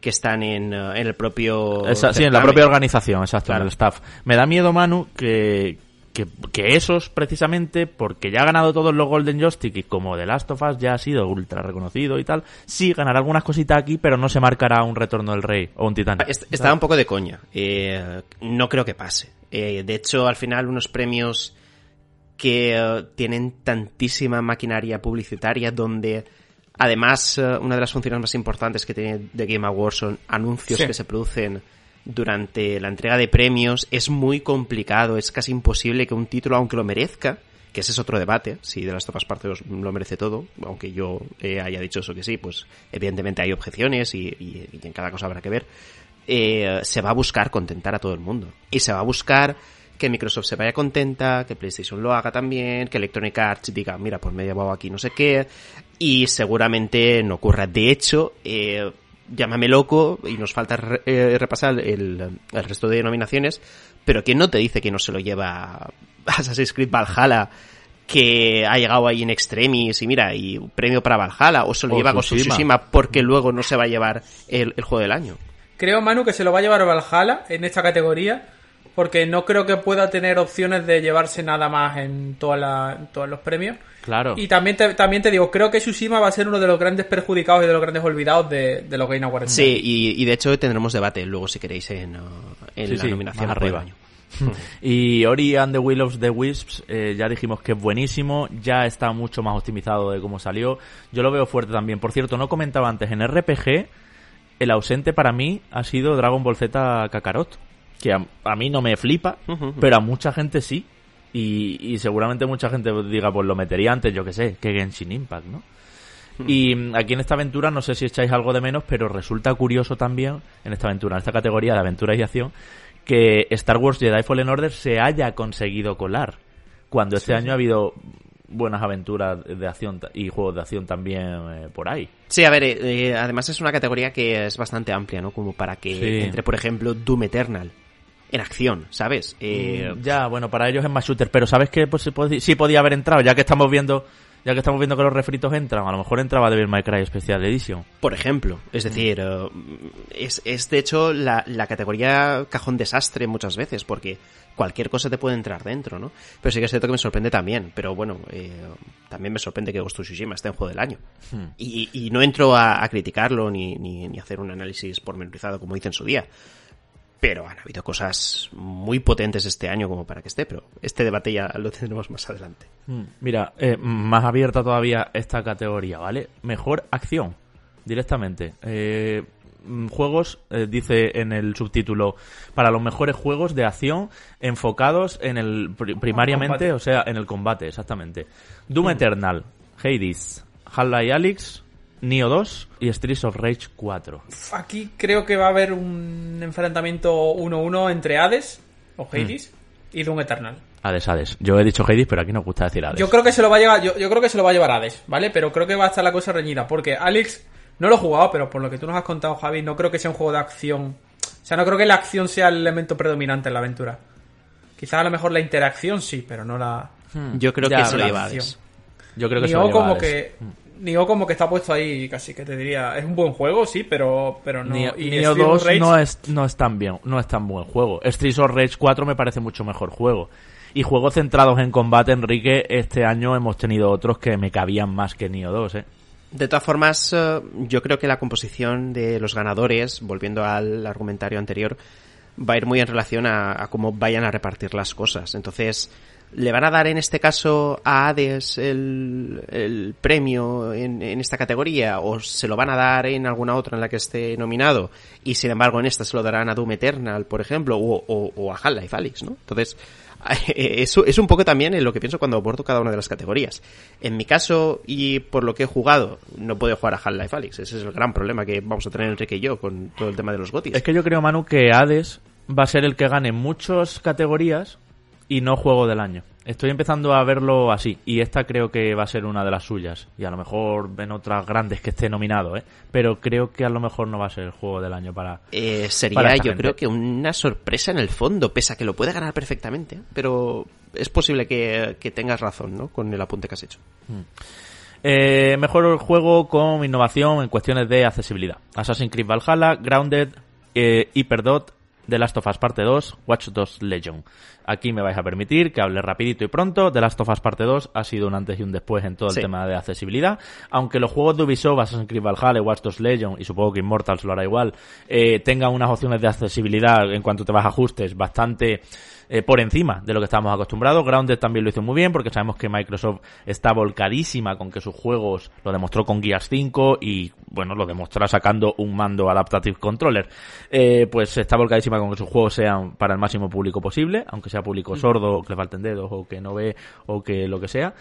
B: que están en, eh, en el propio
A: Esa- sí, en la propia organización, exacto,
B: Claro.
A: en el staff. Me da miedo, Manu, que, que, que esos, precisamente, porque ya ha ganado todos los Golden Joystick y como The Last of Us ya ha sido ultra reconocido y tal, sí ganará algunas cositas aquí, pero no se marcará un retorno del rey o un titán.
B: Est- Estaba un poco de coña. Eh, no creo que pase. Eh, de hecho, al final, unos premios que eh, tienen tantísima maquinaria publicitaria donde además una de las funciones más importantes que tiene The Game Awards son anuncios
C: Sí.
B: que se producen durante la entrega de premios es muy complicado, es casi imposible que un título, aunque lo merezca, que ese es otro debate, si de las topas partes lo merece todo, aunque yo eh, haya dicho eso que sí, pues evidentemente hay objeciones y, y- y en cada cosa habrá que ver, eh, se va a buscar contentar a todo el mundo. Y se va a buscar que Microsoft se vaya contenta, que PlayStation lo haga también, que Electronic Arts diga, mira, pues me he llevado aquí no sé qué, y seguramente no ocurra. De hecho, eh, llámame loco, y nos falta re- eh, repasar el, el resto de nominaciones, pero ¿quién no te dice que no se lo lleva Assassin's Creed Valhalla? que ha llegado ahí en extremis y mira, y un premio para Valhalla, o se lo
A: O
B: lleva Ghost of
A: Tsushima.
B: Tsushima porque luego no se va a llevar el, el juego del año.
C: Creo, Manu, que se lo va a llevar Valhalla en esta categoría. Porque no creo que pueda tener opciones de llevarse nada más en, toda la- en todos los premios.
A: Claro.
C: Y también te, también te digo, creo que Tsushima va a ser uno de los grandes perjudicados y de los grandes olvidados de, de los Game Awards.
B: Sí, y, y de hecho tendremos debate luego si queréis en, en
A: Sí,
B: la
A: sí,
B: nominación
A: arriba.
B: año. [LAUGHS]
A: Y Ori and the Will of the Wisps, eh, ya dijimos que es buenísimo, ya está mucho más optimizado de cómo salió. Yo lo veo fuerte también. Por cierto, no comentaba antes, en RPG, el ausente para mí ha sido Dragon Ball Z Kakarot. Que a, a mí no me flipa, pero a mucha gente sí. Y, y seguramente mucha gente diga, pues lo metería antes, yo que sé, que Genshin Impact, ¿no? Y mm, aquí en esta aventura, no sé si echáis algo de menos, pero resulta curioso también, en esta aventura, en esta categoría de aventura y acción, que Star Wars Jedi Fallen Order se haya conseguido colar. Cuando este año ha habido buenas aventuras de acción y juegos de acción también eh, por ahí.
B: Sí, a ver, eh, eh, además es una categoría que es bastante amplia, ¿no? Como para que
A: Sí.
B: entre, por ejemplo, Doom Eternal en acción, ¿sabes? Eh,
A: Mm, ya, bueno, para ellos es más shooter, pero ¿sabes qué? Pues sí, pod- sí podía haber entrado, ya que estamos viendo Ya que estamos viendo que los refritos entran, a lo mejor entraba Devil May Cry Special Edition.
B: Por ejemplo, es decir, eh, es, es de hecho la, la categoría cajón desastre muchas veces, porque cualquier cosa te puede entrar dentro, ¿no? Pero sí que es cierto que me sorprende también, pero bueno, eh, también me sorprende que Ghost of Tsushima esté en juego del año.
A: Hmm.
B: Y, y no entro a, a criticarlo ni, ni, ni hacer un análisis pormenorizado como hice en su día. Pero han habido cosas muy potentes este año como para que esté, pero este debate ya lo tendremos más adelante.
A: Mm, Mira, eh, más abierta todavía esta categoría, ¿vale? Mejor acción, directamente. Eh, mm, juegos, eh, dice en el subtítulo, para los mejores juegos de acción enfocados en el pri- primariamente, o sea, en el combate, exactamente. Doom Eternal, Hades, Half-Life Alyx, Neo 2 y Streets of Rage 4.
C: Aquí creo que va a haber un enfrentamiento 1-1 entre Hades o Hades y Doom Eternal.
A: Hades, Hades. Yo he dicho Hades, pero aquí nos gusta decir Hades.
C: Yo creo que se lo va a llevar, yo, yo creo que se lo va a llevar Hades, ¿vale? Pero creo que va a estar la cosa reñida, porque Alex no lo he jugado, pero por lo que tú nos has contado, Javi, no creo que sea un juego de acción. O sea, no creo que la acción sea el elemento predominante en la aventura. Quizás a lo mejor la interacción sí, pero no la
B: Yo creo
A: Ya
B: que se lo lleva. Hades.
A: Yo creo que se lo lleva
C: como
A: Hades.
C: que Nioh como que está puesto ahí, casi que te diría, es un buen juego, sí, pero pero no
A: Neo,
C: y of
A: 2
C: Rage-
A: no es, no es tan bien, no es tan buen juego. Streets of Rage 4 me parece mucho mejor juego. Y juegos centrados en combate, Enrique, este año hemos tenido otros que me cabían más que Neo 2, ¿eh?
B: De todas formas, eh, yo creo que la composición de los ganadores, volviendo al argumentario anterior, va a ir muy en relación a, a cómo vayan a repartir las cosas. Entonces, ¿le van a dar en este caso a Hades el, el premio en, en esta categoría? ¿O se lo van a dar en alguna otra en la que esté nominado? Y sin embargo, en esta se lo darán a Doom Eternal, por ejemplo, o, a Half-Life Alyx, ¿no? Entonces, [LAUGHS] eso es un poco también en lo que pienso cuando abordo cada una de las categorías. En mi caso, y por lo que he jugado, no puedo jugar a Half-Life Alyx. Ese es el gran problema que vamos a tener Enrique y yo con todo el tema de los gotis.
A: Es que yo creo, Manu, que Hades va a ser el que gane muchas categorías y no juego del año. Estoy empezando a verlo así y esta creo que va a ser una de las suyas y a lo mejor en otras grandes que esté nominado, ¿eh? Pero creo que a lo mejor no va a ser el juego del año para...
B: Eh, sería, yo
A: gente.
B: creo que una sorpresa en el fondo, pese a que lo puede ganar perfectamente. ¿eh? Pero es posible que, que tengas razón, ¿no? Con el apunte que has hecho.
A: Eh, mejor juego con innovación en cuestiones de accesibilidad. Assassin's Creed Valhalla, Grounded, eh, Hyperdot, The Last of Us Parte 2, Watch Dogs Legion. Aquí me vais a permitir que hable rapidito y pronto. The Last of Us Parte 2 ha sido un antes y un después en todo el
B: Sí.
A: tema de accesibilidad. Aunque los juegos de Ubisoft, Assassin's Creed Valhalla, Watch Dogs Legion y supongo que Immortals lo hará igual, eh, tengan unas opciones de accesibilidad en cuanto te vas a ajustes bastante eh, por encima de lo que estábamos acostumbrados. Grounded también lo hizo muy bien porque sabemos que Microsoft está volcadísima con que sus juegos lo demostró con Gears 5 y bueno, lo demostrará sacando un mando Adaptative Controller. Eh, pues está volcadísima con que sus juegos sean para el máximo público posible, aunque sea público sordo, que le falten dedos o que no ve o que lo que sea.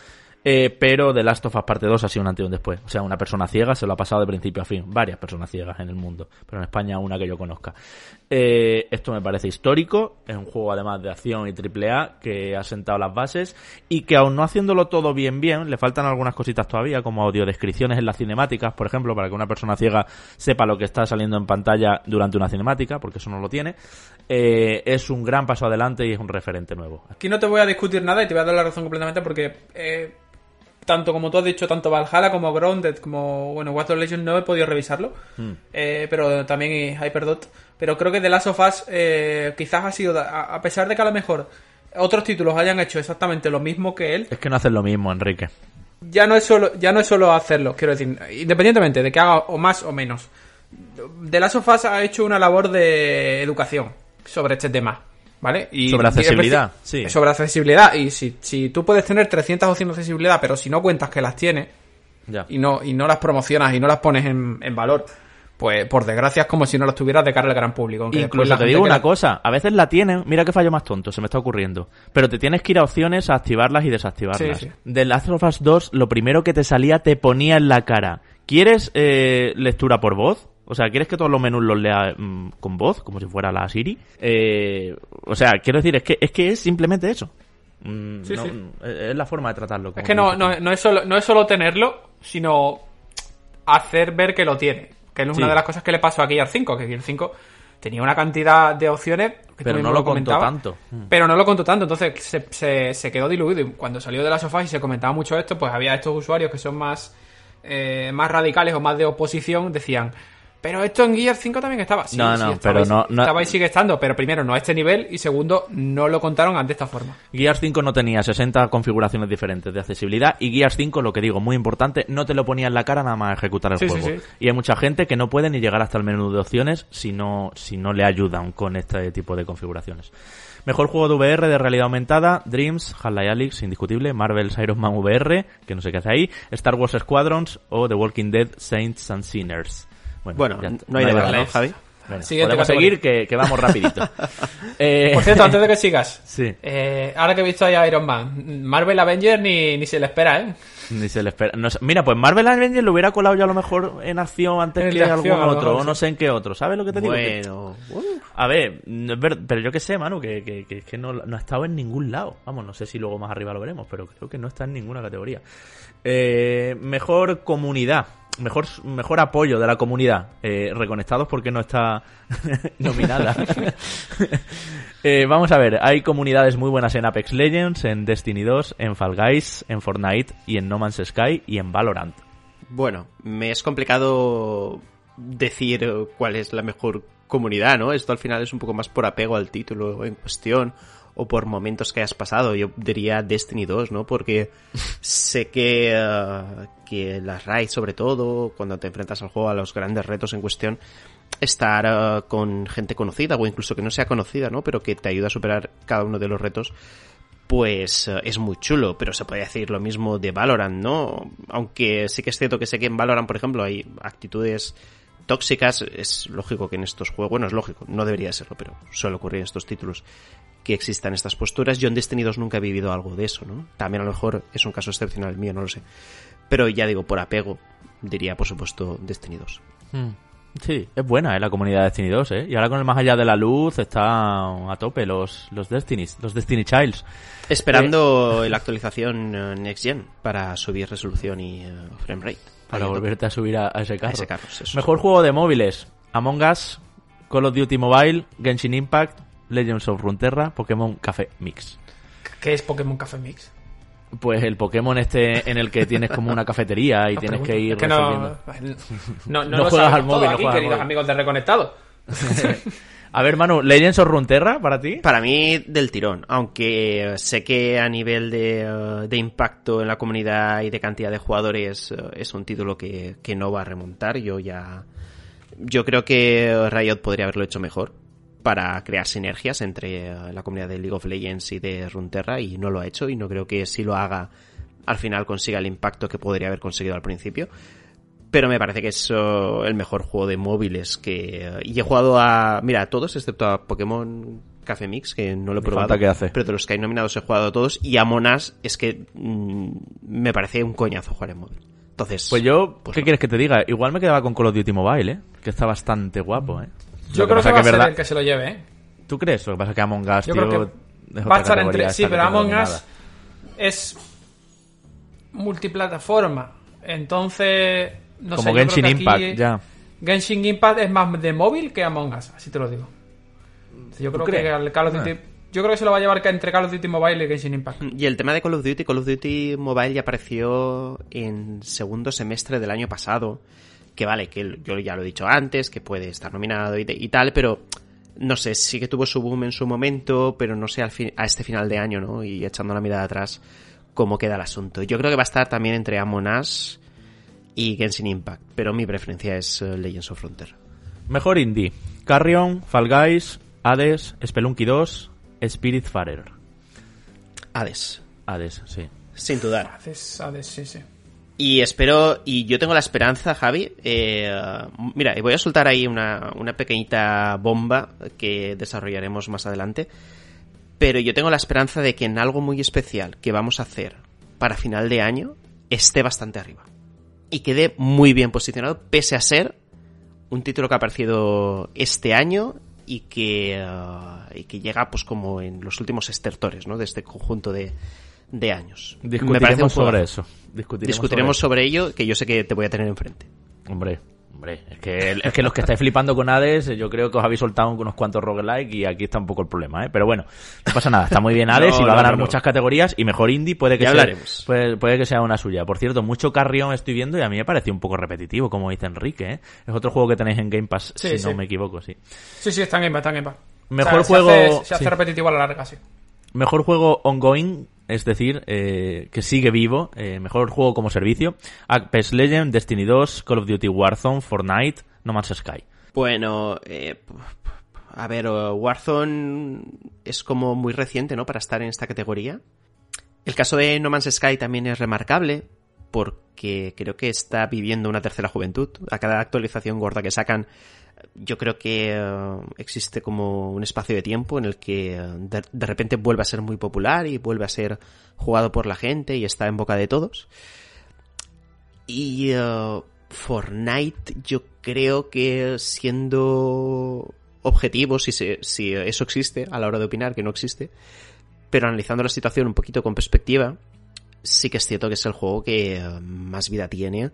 A: Eh, pero The Last of Us Parte 2 ha sido un antes y un después. O sea, una persona ciega se lo ha pasado de principio a fin. Varias personas ciegas en el mundo, pero en España una que yo conozca. Eh, esto me parece histórico. Es un juego además de acción y triple A que ha sentado las bases y que aún no haciéndolo todo bien bien, le faltan algunas cositas todavía, como audiodescripciones en las cinemáticas, por ejemplo, para que una persona ciega sepa lo que está saliendo en pantalla durante una cinemática, porque eso no lo tiene. Eh, es un gran paso adelante y es un referente nuevo.
C: Aquí no te voy a discutir nada y te voy a dar la razón completamente porque eh, tanto como tú has dicho, tanto Valhalla como Grounded como bueno Watch Dogs Legion no he podido revisarlo, eh, pero también Hyperdot. Pero creo que The Last of Us eh, quizás ha sido, a, a pesar de que a lo mejor otros títulos hayan hecho exactamente lo mismo que él,
A: Es que no hacen lo mismo, Enrique.
C: ya no es solo ya no es solo hacerlo quiero decir independientemente de que haga o más o menos The Last of Us ha hecho una labor de educación sobre este tema ¿vale? Y
A: Sobre accesibilidad, sí.
C: sobre accesibilidad y si, si tú puedes tener 300 opciones de accesibilidad pero si no cuentas que las tienes
A: Ya.
C: y no y no las promocionas y no las pones en, en valor pues por desgracia es como si no las tuvieras de cara al gran público
A: Incluso te digo una cosa, a veces la tienen, mira qué fallo más tonto, se me está ocurriendo. Pero te tienes que ir a opciones a activarlas y desactivarlas.
C: Sí, sí.
A: De Last of Us 2, lo primero que te salía te ponía en la cara. ¿Quieres eh, lectura por voz? O sea, ¿quieres que todos los menús los lea mm, con voz, como si fuera la Siri? Eh, o sea, quiero decir, es que es, que es simplemente eso. Mm,
C: Sí,
A: no,
C: sí.
A: Es la forma de tratarlo.
C: Es que no, no, no, es solo, no es solo tenerlo, sino hacer ver que lo tiene. Que es una de las cosas que le pasó a Gear 5, que Gear 5 tenía una cantidad de opciones que
A: Pero no lo contó
C: comentabas,
A: tanto. Mm.
C: Pero no lo contó tanto, entonces se, se, se quedó diluido. Y cuando salió de las sofás y se comentaba mucho esto, pues había estos usuarios que son más, eh, más radicales o más de oposición, decían. Pero esto en Gear 5 también estaba. Sí,
A: No,
C: sí,
A: no,
C: estaba
A: pero no- no-
C: Estaba y sigue estando, pero primero no a este nivel y segundo no lo contaron de esta forma.
A: Gears 5 no tenía 60 configuraciones diferentes de accesibilidad y Gears 5, lo que digo, muy importante, no te lo ponía en la cara nada más ejecutar el
C: Sí, sí,
A: juego.
C: sí.
A: Y hay mucha gente que no puede ni llegar hasta el menú de opciones si no, si no le ayudan con este tipo de configuraciones. Mejor juego de VR de realidad aumentada, Dreams, Half-Life Alyx, indiscutible, Marvel's Iron Man VR, que no sé qué hace ahí, Star Wars Squadrons o The Walking Dead Saints and Sinners.
B: Bueno,
A: ya-
B: no hay debate,
A: debate.
B: ¿no, Javi?
A: Venga,
C: Siguiente
A: podemos seguir, que, que vamos rapidito. [LAUGHS] Eh,
C: Por cierto, antes de que sigas, [LAUGHS]
A: Sí.
C: eh, ahora que he visto ahí a Iron Man, Marvel Avenger ni, ni se le espera, ¿eh?
A: Ni se le espera. No Mira, pues Marvel Avengers lo hubiera colado yo a lo mejor en acción antes
C: En
A: que algún
C: acción, a lo
A: otro, o no sé en qué otro. ¿Sabes lo que te digo?
B: Bueno,
A: a ver, no pero yo que sé, Manu, que, que, que, que no, no ha estado en ningún lado. Vamos, no sé si luego más arriba lo veremos, pero creo que no está en ninguna categoría. Eh, mejor comunidad. Mejor, mejor apoyo de la comunidad. Eh, reconectados porque no está [LAUGHS] nominada. [LAUGHS] Eh, vamos a ver, hay comunidades muy buenas en Apex Legends, en Destiny 2, en Fall Guys, en Fortnite y en No Man's Sky y en Valorant.
B: Bueno, me es complicado decir cuál es la mejor comunidad, ¿no? Esto al final es un poco más por apego al título en cuestión o por momentos que hayas pasado. Yo diría Destiny 2, ¿no? Porque [LAUGHS] sé que, eh, que las raids, sobre todo, cuando te enfrentas al juego, a los grandes retos en cuestión, estar eh, con gente conocida o incluso que no sea conocida, ¿no? Pero que te ayuda a superar cada uno de los retos pues eh, es muy chulo, pero se puede decir lo mismo de Valorant, ¿no? Aunque sí que es cierto que sé que en Valorant, por ejemplo, hay actitudes tóxicas, es lógico que en estos juegos, bueno, es lógico, no debería serlo, pero suele ocurrir en estos títulos que existan estas posturas. Yo en Destiny 2 nunca he vivido algo de eso, ¿no? También a lo mejor es un caso excepcional el mío, no lo sé. Pero ya digo, por apego, diría por supuesto Destiny 2.
A: Sí, es buena eh, la comunidad de Destiny 2, ¿eh? Y ahora con el más allá de la luz está a tope los, los Destinies, los Destiny Childs.
B: Esperando la actualización eh, Next Gen para subir resolución y eh, frame rate.
A: Para
B: Ahí
A: volverte a subir a, a ese carro.
B: ese carro, eso.
A: Mejor juego de móviles. Among Us, Call of Duty Mobile, Genshin Impact, Legends of Runeterra, Pokémon Café Mix.
C: ¿Qué es Pokémon Café Mix?
A: Pues el Pokémon este en el que tienes como una cafetería y tienes
C: pregunto.
A: que ir
C: Es que no, [LAUGHS] no, no,
A: No
C: lo
A: juegas al móvil, no juegas al
C: queridos amigos de Reconectado. [LAUGHS] [LAUGHS]
A: A ver, Manu, Legends of Runeterra para ti.
B: Para mí, del tirón. Aunque sé que a nivel de, eh, de impacto en la comunidad y de cantidad de jugadores eh, es un título que, que no va a remontar. Yo ya. Yo creo que Riot podría haberlo hecho mejor para crear sinergias entre eh, la comunidad de League of Legends y de Runeterra y no lo ha hecho y no creo que si lo haga al final consiga el impacto que podría haber conseguido al principio. Pero me parece que es oh, el mejor juego de móviles que... Y he jugado a... Mira, a todos, excepto a Pokémon Café Mix, que no lo he probado.
A: falta que hace.
B: Pero de los que hay nominados he jugado a todos. Y a Monas es que mm, me parece un coñazo jugar en móvil. Entonces...
A: Pues yo,
B: pues
A: ¿qué
B: no.
A: quieres que te diga? Igual me quedaba con Call of Duty Mobile, ¿eh? Que está bastante guapo, ¿eh?
C: Yo
A: Lo
C: creo
A: pasa
C: que va a
A: es
C: ser
A: verdad-
C: el que se lo lleve, ¿eh?
A: ¿Tú crees? Lo que pasa es que Among Us,
C: Yo
A: tío,
C: creo que va a estar entre... Sí, pero Among. Us es multiplataforma. Entonces... No
A: Como
C: sé,
A: Genshin Impact,
C: aquí-
A: ya.
C: Genshin Impact es más de móvil que Among Us, así te lo digo. Yo creo
A: crees?
C: que el Call of Duty...
A: Ah.
C: Yo creo que se lo va a llevar entre Call of Duty Mobile y Genshin Impact.
B: Y el tema de Call of Duty, Call of Duty Mobile ya apareció en segundo semestre del año pasado. Que vale, que yo ya lo he dicho antes, que puede estar nominado y, de- y tal, pero no sé, sí que tuvo su boom en su momento, pero no sé al fin- a este final de año, ¿no? Y echando la mirada atrás, cómo queda el asunto. Yo creo que va a estar también entre Among Us y Genshin Impact, pero mi preferencia es eh, Legends of Frontier.
A: Mejor indie. Carrion, Fall Guys, Hades, Spelunky 2, Spiritfarer.
B: Hades,
A: Hades, sí.
B: sin dudar.
C: Haces, haces, sí, sí.
B: Y espero, y yo tengo la esperanza, Javi. eh, mira, voy a soltar ahí una, una pequeñita bomba que desarrollaremos más adelante. Pero yo tengo la esperanza de que en algo muy especial que vamos a hacer para final de año esté bastante arriba. Y quede muy bien posicionado, pese a ser un título que ha aparecido este año y que, eh, y que llega pues como en los últimos estertores ¿no? de este conjunto de, de años. Me
A: Discutiremos sobre eso. Discutiremos,
B: Discutiremos
A: sobre
B: sobre ello, que yo sé que te voy a tener enfrente.
A: Hombre, Hombre, es que, es que los que estáis flipando con Hades, yo creo que os habéis soltado unos cuantos roguelike y aquí está un poco el problema, ¿eh? Pero bueno, no pasa nada, está muy bien [LAUGHS] Hades
B: No,
A: y va a ganar
B: no, no.
A: muchas categorías y mejor indie puede que
B: Ya
A: sea,
B: hablaremos.
A: puede, puede que sea una suya. Por cierto, mucho Carrion estoy viendo y a mí me parece un poco repetitivo, como dice Enrique, ¿eh? Es otro juego que tenéis en Game Pass,
C: Sí,
A: si no me equivoco, sí.
C: Sí, sí, está en Game Pass, está en Game Pass.
A: Mejor juego-
C: hace- se hace
A: sí.
C: repetitivo a la larga, sí.
A: Mejor juego ongoing, es decir, eh, que sigue vivo. eh, mejor juego como servicio. Apex Legends, Destiny 2, Call of Duty Warzone, Fortnite, No Man's Sky.
B: Bueno, eh, a ver, eh, Warzone es como muy reciente, ¿no? Para estar en esta categoría. El caso de No Man's Sky también es remarcable porque creo que está viviendo una tercera juventud. A cada actualización gorda que sacan, yo creo que eh, existe como un espacio de tiempo en el que eh, de, repente vuelve a ser muy popular y vuelve a ser jugado por la gente y está en boca de todos. Y eh, Fortnite, yo creo que siendo objetivos, si, se- si eso existe a la hora de opinar, que no existe, pero analizando la situación un poquito con perspectiva, sí que es cierto que es el juego que más vida tiene,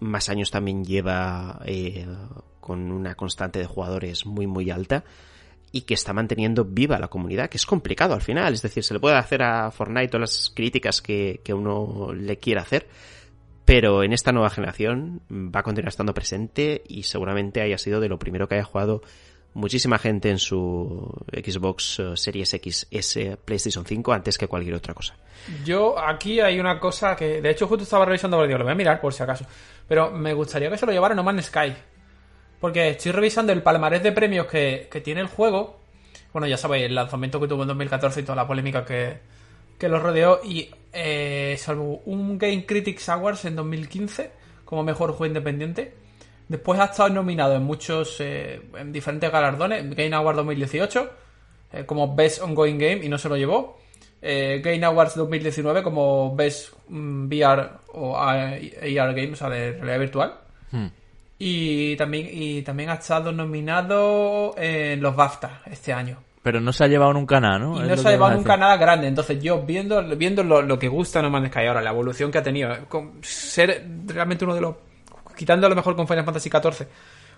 B: más años también lleva eh, con una constante de jugadores muy muy alta y que está manteniendo viva la comunidad, que es complicado al final, es decir, se le puede hacer a Fortnite todas las críticas que, que uno le quiera hacer, pero en esta nueva generación va a continuar estando presente y seguramente haya sido de lo primero que haya jugado muchísima gente en su Xbox eh, Series XS PlayStation 5 antes que cualquier otra cosa.
C: Yo, aquí hay una cosa que, de hecho, justo estaba revisando, porque digo, lo voy a mirar por si acaso. Pero me gustaría que se lo llevara No Man's Sky. Porque estoy revisando el palmarés de premios que, que tiene el juego. Bueno, ya sabéis, el lanzamiento que tuvo en 2014 y toda la polémica que, que lo rodeó. Y eh, salvo un Game Critics Awards en 2015 como mejor juego independiente. Después ha estado nominado en muchos, eh, en diferentes galardones. Game Award 2018 eh, como Best Ongoing Game y no se lo llevó. Eh, Game Awards 2019 como Best mm, VR o AR Game, o sea, de realidad virtual.
A: Hmm.
C: Y también, y también ha estado nominado en los BAFTA este año.
A: Pero no se ha llevado nunca nada, ¿no?
C: Y no se ha llevado nunca nada grande. Entonces, yo viendo, viendo lo, lo que gusta No Man's Sky ahora, la evolución que ha tenido, eh, con ser realmente uno de los. Quitando a lo mejor con Final Fantasy XIV,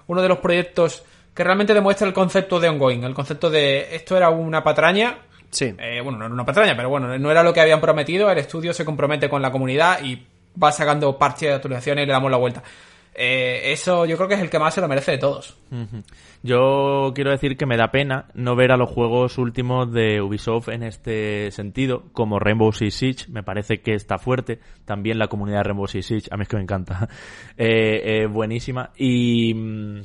C: uno de los proyectos que realmente demuestra el concepto de ongoing, el concepto de esto era una patraña.
B: Sí.
C: eh, bueno, no era una patraña, pero bueno, no era lo que habían prometido. El estudio se compromete con la comunidad y va sacando parches de actualizaciones y le damos la vuelta. Eh, eso yo creo que es el que más se lo merece de todos.
A: Yo quiero decir que me da pena no ver a los juegos últimos de Ubisoft en este sentido, como Rainbow Six Siege, me parece que está fuerte. También la comunidad de Rainbow Six Siege, a mí es que me encanta, [LAUGHS] eh, buenísima y, mm,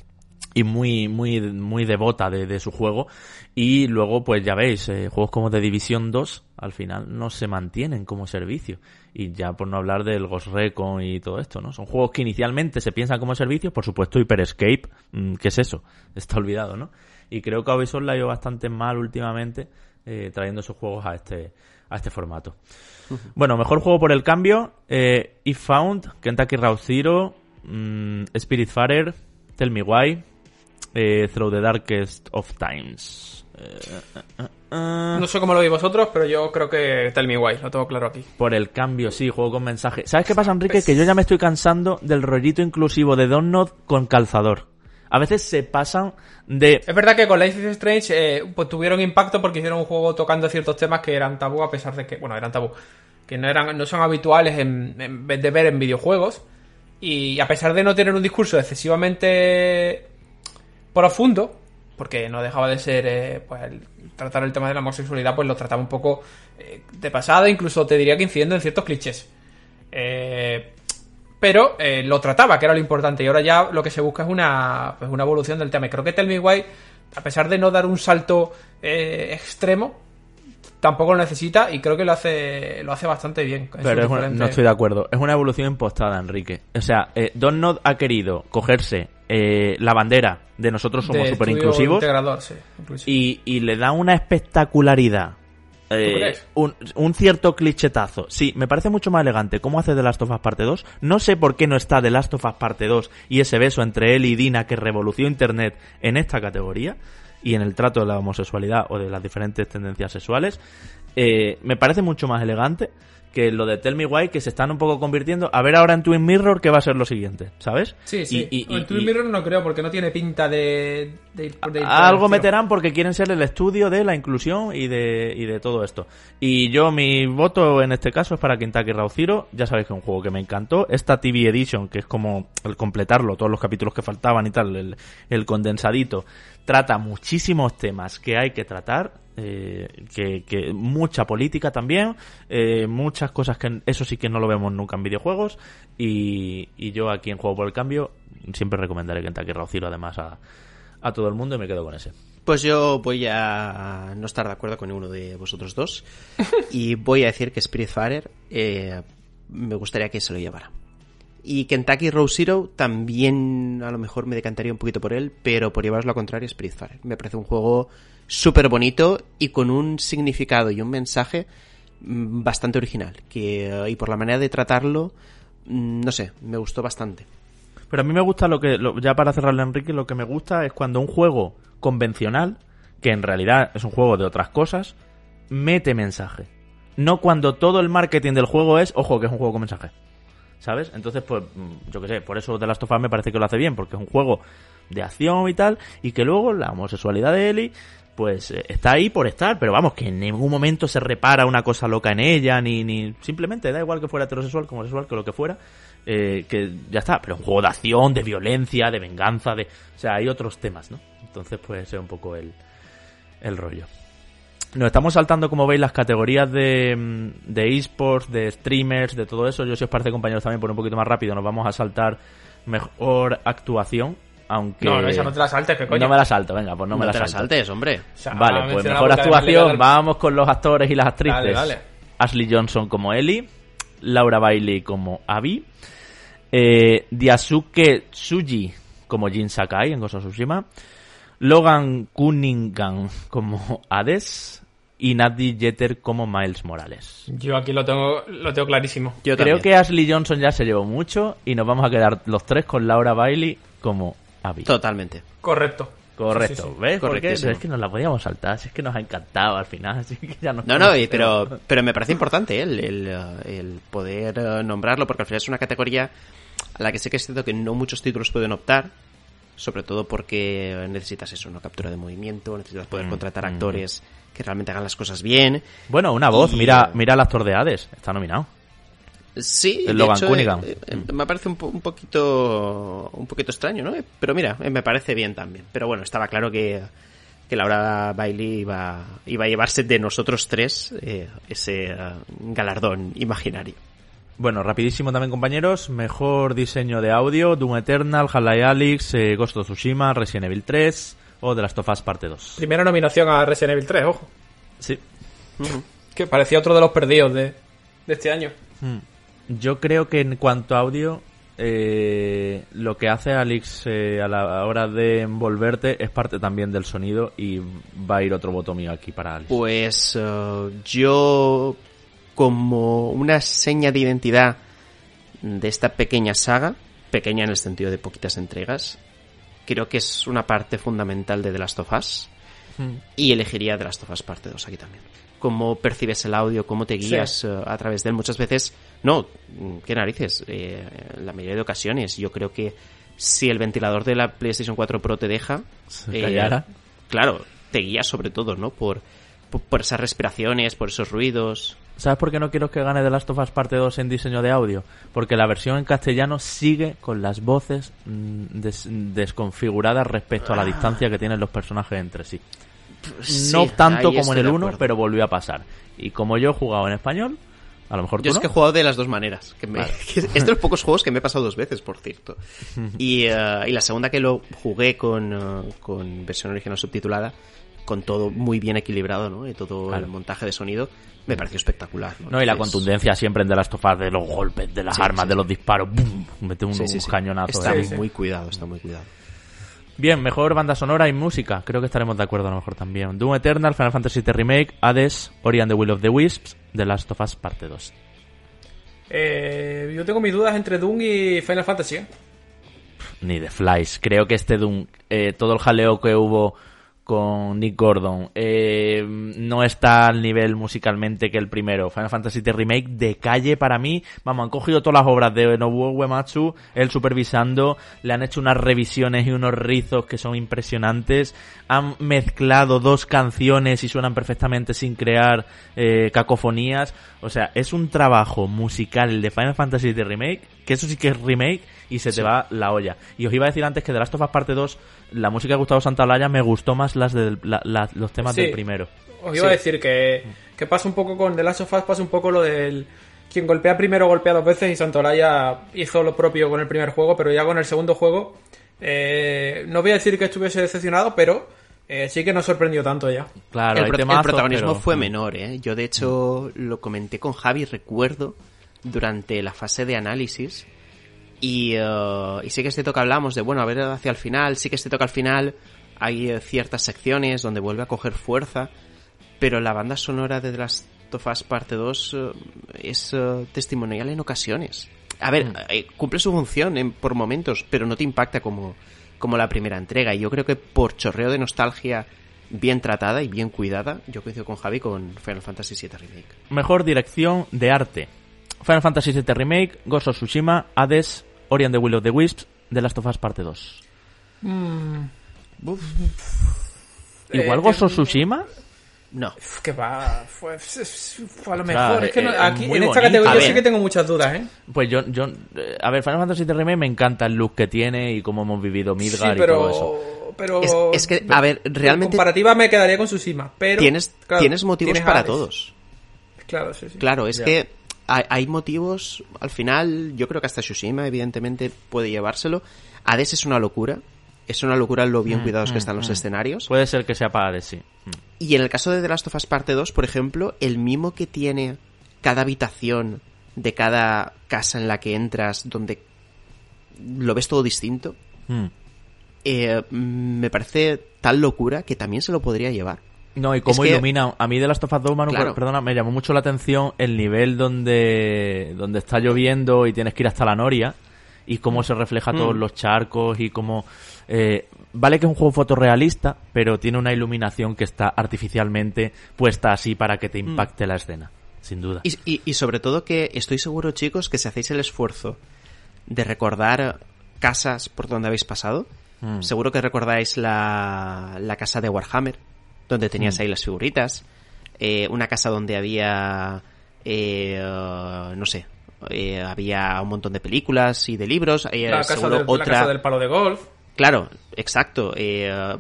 A: y muy, muy, muy devota de, de su juego. Y luego, pues ya veis, eh, juegos como The Division 2 al final no se mantienen como servicio. Y ya por no hablar del Ghost Recon y todo esto, ¿no? Son juegos que inicialmente se piensan como servicio, por supuesto Hyper Escape, mm, ¿qué es eso? [LAUGHS] Está olvidado, ¿no? Y creo que a Ubisoft la ha ido bastante mal últimamente eh, trayendo esos juegos a este, a este formato. Bueno, mejor juego por el cambio, eh, If Found, Kentucky Route Zero, mm, Spiritfarer, Tell Me Why, eh, Through the Darkest of Times. Eh, eh, eh, eh.
C: No sé cómo lo veis vosotros, pero yo creo que Tell Me Why, lo tengo claro aquí.
A: Por el cambio, sí, juego con mensaje. ¿Sabes qué pasa, Enrique? Que yo ya me estoy cansando del rollito inclusivo de Donut con calzador. A veces se pasan de...
C: Es verdad que con Life is Strange eh, pues tuvieron impacto porque hicieron un juego tocando ciertos temas que eran tabú a pesar de que, bueno, eran tabú, que no eran no son habituales en, en vez de ver en videojuegos y a pesar de no tener un discurso excesivamente profundo, porque no dejaba de ser eh, pues el- tratar el tema de la homosexualidad, pues lo trataba un poco eh, de pasada, incluso te diría que incidiendo en ciertos clichés. Eh, pero eh, lo trataba, que era lo importante. Y ahora ya lo que se busca es una, pues una evolución del tema. Y creo que Tell Me Why, a pesar de no dar un salto extremo, tampoco lo necesita y creo que lo hace, lo hace bastante bien. en sus
A: Pero es una- no estoy de acuerdo. Es una evolución impostada, Enrique. O sea, eh, Donut ha querido cogerse eh, la bandera de nosotros somos
C: estudio
A: inclusivos
C: sí,
A: y, y le da una espectacularidad. eh, un cierto clichetazo. Sí, me parece mucho más elegante cómo hace The Last of Us Parte 2. No sé por qué no está The Last of Us Parte 2 y ese beso entre él y Dina que revolucionó Internet en esta categoría y en el trato de la homosexualidad o de las diferentes tendencias sexuales. eh, me parece mucho más elegante que lo de Tell Me Why, que se están un poco convirtiendo. A ver ahora en Twin Mirror qué va a ser lo siguiente, ¿sabes?
C: Sí, sí.
A: Y- y-
C: en
A: y-
C: Twin Mirror no creo, porque no tiene pinta de, de ir- de ir por
A: algo meterán porque quieren ser el estudio de la inclusión y de, y de todo esto. Y yo, mi voto en este caso es para Kentucky Route Zero. Ya sabéis que es un juego que me encantó. Esta TV Edition, que es como el completarlo, todos los capítulos que faltaban y tal, el, el condensadito, trata muchísimos temas que hay que tratar. Eh, que, que mucha política también, eh, muchas cosas que eso sí que no lo vemos nunca en videojuegos. Y, yo aquí en Juego por el Cambio siempre recomendaré Kentucky Route Zero además a, a todo el mundo y me quedo con ese.
B: Pues yo voy a no estar de acuerdo con ninguno de vosotros dos y voy a decir que Spiritfarer eh, me gustaría que se lo llevara. Y Kentucky Road Zero también a lo mejor me decantaría un poquito por él, pero por llevaros lo contrario, Spiritfarer. Me parece un juego súper bonito y con un significado y un mensaje mm, bastante original. Que, eh, y por la manera de tratarlo, mm, no sé, me gustó bastante.
A: Pero a mí me gusta lo que, ya para cerrarle Enrique, lo que me gusta es cuando un juego convencional, que en realidad es un juego de otras cosas, mete mensaje. No cuando todo el marketing del juego es, ojo, que es un juego con mensaje. ¿Sabes? Entonces, pues, mm, yo qué sé, por eso The Last of Us me parece que lo hace bien, porque es un juego de acción y tal, y que luego la homosexualidad de Ellie, pues, eh, está ahí por estar, pero vamos, que en ningún momento se repara una cosa loca en ella, ni, ni, simplemente da igual que fuera heterosexual, como sexual, que lo que fuera, eh, que ya está, pero un juego de acción, de violencia, de venganza, de, o sea, hay otros temas, ¿no? Entonces, pues, ese es un poco el, el rollo. Nos estamos saltando, como veis, las categorías de, mm, de esports, de streamers, de todo eso. Yo, si os parece, compañeros, también por un poquito más rápido, nos vamos a saltar mejor actuación. Aunque.
C: No, no, esa no te la saltes, que coño.
A: No me la salto, venga, pues no, me la
B: te la
A: salto.
B: saltes, hombre.
C: O sea,
A: Vale, pues mejor actuación. Vamos con los actores y las actrices.
C: Dale, dale.
A: Ashley Johnson como Ellie, Laura Bailey como Abby, eh, Diasuke Tsuji como Jin Sakai en Ghost of Tsushima, Logan Cunningham como Hades y Nadi Jeter como Miles Morales.
C: Yo aquí lo tengo, lo tengo clarísimo.
B: Yo
A: Creo
B: también.
A: que Ashley Johnson ya se llevó mucho y nos vamos a quedar los tres con Laura Bailey como Abby.
B: Totalmente.
C: Correcto.
A: Correcto,
C: Sí, sí, sí.
A: ¿ves? Porque
B: Correctísimo.
A: es que nos la podíamos saltar, si es que nos ha encantado al final, [LAUGHS] así que ya nos
B: No, no, y- pero, pero me parece importante ¿eh? el, el, el poder eh, nombrarlo, porque al final es una categoría a la que sé que es cierto que no muchos títulos pueden optar, sobre todo porque necesitas eso, una captura de movimiento, necesitas poder
A: Mm,
B: contratar
A: mm.
B: actores que realmente hagan las cosas bien.
A: Bueno, una voz,
B: Y-
A: mira, mira al actor de Hades, está nominado.
B: Sí,
A: El
B: de
A: Logan
B: hecho,
A: Cunningham.
B: eh, eh, me parece un, po- un poquito un poquito extraño, ¿no? Pero mira, eh, me parece bien también. Pero bueno, estaba claro que, que Laura Bailey iba, iba a llevarse de nosotros tres eh, ese galardón imaginario.
A: Bueno, rapidísimo también, compañeros. Mejor diseño de audio, Doom Eternal, Half-Life Alyx, eh, Ghost of Tsushima, Resident Evil 3 o The Last of Us Parte 2.
C: Primera nominación a Resident Evil 3, ojo.
A: Sí.
C: Que parecía otro de los perdidos de, de este año.
A: Mm. Yo creo que en cuanto a audio, eh, lo que hace Alex eh, a la hora de envolverte es parte también del sonido y va a ir otro voto mío aquí para Alex.
B: Pues eh, yo, como una seña de identidad de esta pequeña saga, pequeña en el sentido de poquitas entregas, creo que es una parte fundamental de The Last of Us
A: Mm.
B: y elegiría The Last of Us parte 2 aquí también. Cómo percibes el audio, cómo te guías eh, a través de él. Muchas veces, no, mm, qué narices, eh, en la mayoría de ocasiones yo creo que si el ventilador de la PlayStation 4 Pro te deja,
A: Se
B: eh, claro, te guías sobre todo, ¿no? Por, por, esas respiraciones, por esos ruidos.
A: ¿Sabes por qué no quiero que gane The Last of Us Parte 2 en diseño de audio? Porque la versión en castellano sigue con las voces mm, des- desconfiguradas respecto a la distancia que tienen los personajes entre sí. no
B: Sí,
A: tanto como en el
B: de
A: 1,
B: acuerdo.
A: pero volvió a pasar. Y como yo he jugado en español, a lo mejor tú
B: Yo es
A: no.
B: que he jugado de las dos maneras. Que me-
A: Vale. [LAUGHS]
B: que es de los [LAUGHS] pocos juegos que me he pasado dos veces, por cierto. [LAUGHS] y, eh, y la segunda que lo jugué con, eh, con versión original subtitulada, con todo muy bien equilibrado, ¿no? Y todo
A: Claro.
B: el montaje de sonido, me pareció espectacular. ¿no?
A: No, y la contundencia siempre en The Last of Us de los golpes, de las
B: Sí,
A: armas,
B: sí.
A: de los disparos. ¡bum! Mete un,
B: sí, sí,
A: un
B: sí.
A: cañonazo.
B: Está
A: ahí.
B: Muy cuidado, está muy cuidado.
A: Bien, mejor banda sonora y música. Creo que estaremos de acuerdo a lo mejor también. Doom Eternal, Final Fantasy VII Remake, Hades, Ori and the Will of the Wisps, The Last of Us Parte 2.
C: Eh, yo tengo mis dudas entre Doom y Final Fantasy. ¿eh?
A: Ni de Flies. Creo que este Doom, eh, todo el jaleo que hubo con Nick Gordon. Eh, no está al nivel musicalmente que el primero. Final Fantasy VII Remake de calle para mí. Vamos, han cogido todas las obras de Nobuo Uematsu, él supervisando, le han hecho unas revisiones y unos rizos que son impresionantes. Han mezclado dos canciones y suenan perfectamente sin crear eh, cacofonías. O sea, es un trabajo musical el de Final Fantasy VII Remake, que eso sí que es remake y se te va la olla. Y os iba a decir antes que de Last of Us Parte 2, la música de Gustavo Santaolalla me gustó más las de la- la- los temas
C: Sí.
A: del primero.
C: Os iba a decir que, que pasa un poco con The Last of Us, pasa un poco lo del... Quien golpea primero golpea dos veces y Santolaya hizo lo propio con el primer juego, pero ya con el segundo juego eh, no voy a decir que estuviese decepcionado, pero eh, sí que nos sorprendió tanto ya.
A: Claro,
B: el, pro- el
A: temazos,
B: protagonismo
A: pero-
B: fue menor, ¿eh? Yo, de hecho, lo comenté con Javi, recuerdo, durante la fase de análisis. Y, eh, y sí que es cierto que hablamos de, bueno, a ver hacia el final, sí que es cierto que al final hay eh, ciertas secciones donde vuelve a coger fuerza, pero la banda sonora de The Last of Us Parte 2 eh, es eh, testimonial en ocasiones. A ver,
A: Mm.
B: eh, cumple su función en- por momentos, pero no te impacta como, como la primera entrega. Y yo creo que por chorreo de nostalgia bien tratada y bien cuidada, yo coincido con Javi con Final Fantasy VII Remake.
A: Mejor dirección de arte. Final Fantasy VII Remake, Ghost of Tsushima, Hades, Ori and the Will of the Wisps, The Last of Us Parte 2. Igual
C: Eh,
A: of
C: eh,
A: Tsushima.
B: No.
C: Que va, fue, fue a lo
A: O sea,
C: mejor. es que no-
A: eh,
C: aquí, en esta
A: bonito.
C: categoría
B: A
C: yo
B: ver.
C: sí que tengo muchas dudas, ¿eh?
A: Pues yo, yo, eh, a ver, Final Fantasy VII Remake me encanta el look que tiene y cómo hemos vivido
C: Sí,
A: Midgar y todo eso.
C: pero... pero
B: Es, es que, a ver,
C: en
B: realmente
C: comparativa me quedaría con Tsushima, pero...
B: tienes,
C: claro,
B: tienes motivos
C: tienes
B: para
C: Hades.
B: todos.
C: Claro, sí, sí.
B: Claro, es
A: Ya.
B: que hay, hay motivos, al final, yo creo que hasta Tsushima, evidentemente, puede llevárselo. Hades es una locura. Es una locura lo bien
A: Mm,
B: cuidados que
A: mm,
B: están los
A: mm.
B: escenarios.
A: Puede ser que sea para Hades, sí.
B: Y en el caso de The Last of Us Parte 2, por ejemplo, el mimo que tiene cada habitación de cada casa en la que entras, donde lo ves todo distinto, eh, me parece tal locura que también se lo podría llevar.
A: No, y cómo
B: Es que-
A: ilumina. A mí de Last of Us 2, Manu,
B: Claro.
A: perdona, me llamó mucho la atención el nivel donde, donde está lloviendo y tienes que ir hasta la noria y cómo se refleja todos
B: Mm.
A: los charcos y cómo... eh, vale que es un juego fotorrealista, pero tiene una iluminación que está artificialmente puesta así para que te impacte la escena, sin duda.
B: Y, y- y sobre todo que estoy seguro, chicos, que si hacéis el esfuerzo de recordar casas por donde habéis pasado,
A: Mm.
B: seguro que recordáis la, la casa de Warhammer, donde tenías
A: Mm.
B: ahí las figuritas, eh, una casa donde había, eh, uh, no sé, eh, había un montón de películas y de libros, eh,
C: La casa, del, la
B: otra...
C: casa del palo de golf.
B: Claro, exacto. eh,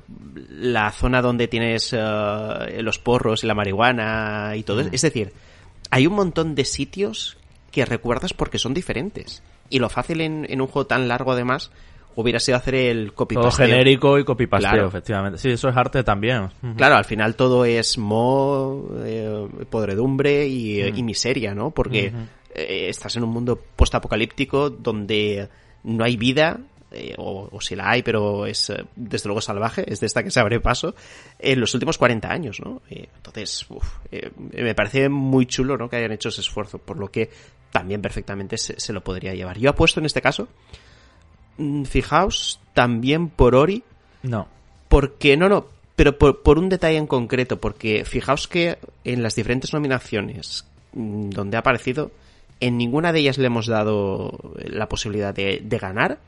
B: la zona donde tienes eh, los porros y la marihuana y todo. eso. Es decir, hay un montón de sitios que recuerdas porque son diferentes. Y lo fácil en, en un juego tan largo, además, hubiera sido hacer el copy
A: Todo genérico y copy-pasteo,
B: Claro.
A: efectivamente. Sí, eso es arte también.
B: Claro, al final todo es mo, eh, podredumbre y, y miseria, ¿no? Porque eh, estás en un mundo postapocalíptico donde no hay vida, eh, o, o si la hay, pero es eh, desde luego salvaje, es de esta que se abre paso, en los últimos 40 años, ¿no? Eh, entonces, uf, eh, me parece muy chulo, ¿no? Que hayan hecho ese esfuerzo, por lo que también perfectamente se, se lo podría llevar. Yo apuesto en este caso, mm, fijaos, también por Ori,
A: No.
B: porque, no, no, pero por, por un detalle en concreto, porque fijaos que en las diferentes nominaciones mm, donde ha aparecido, en ninguna de ellas le hemos dado la posibilidad de, de ganar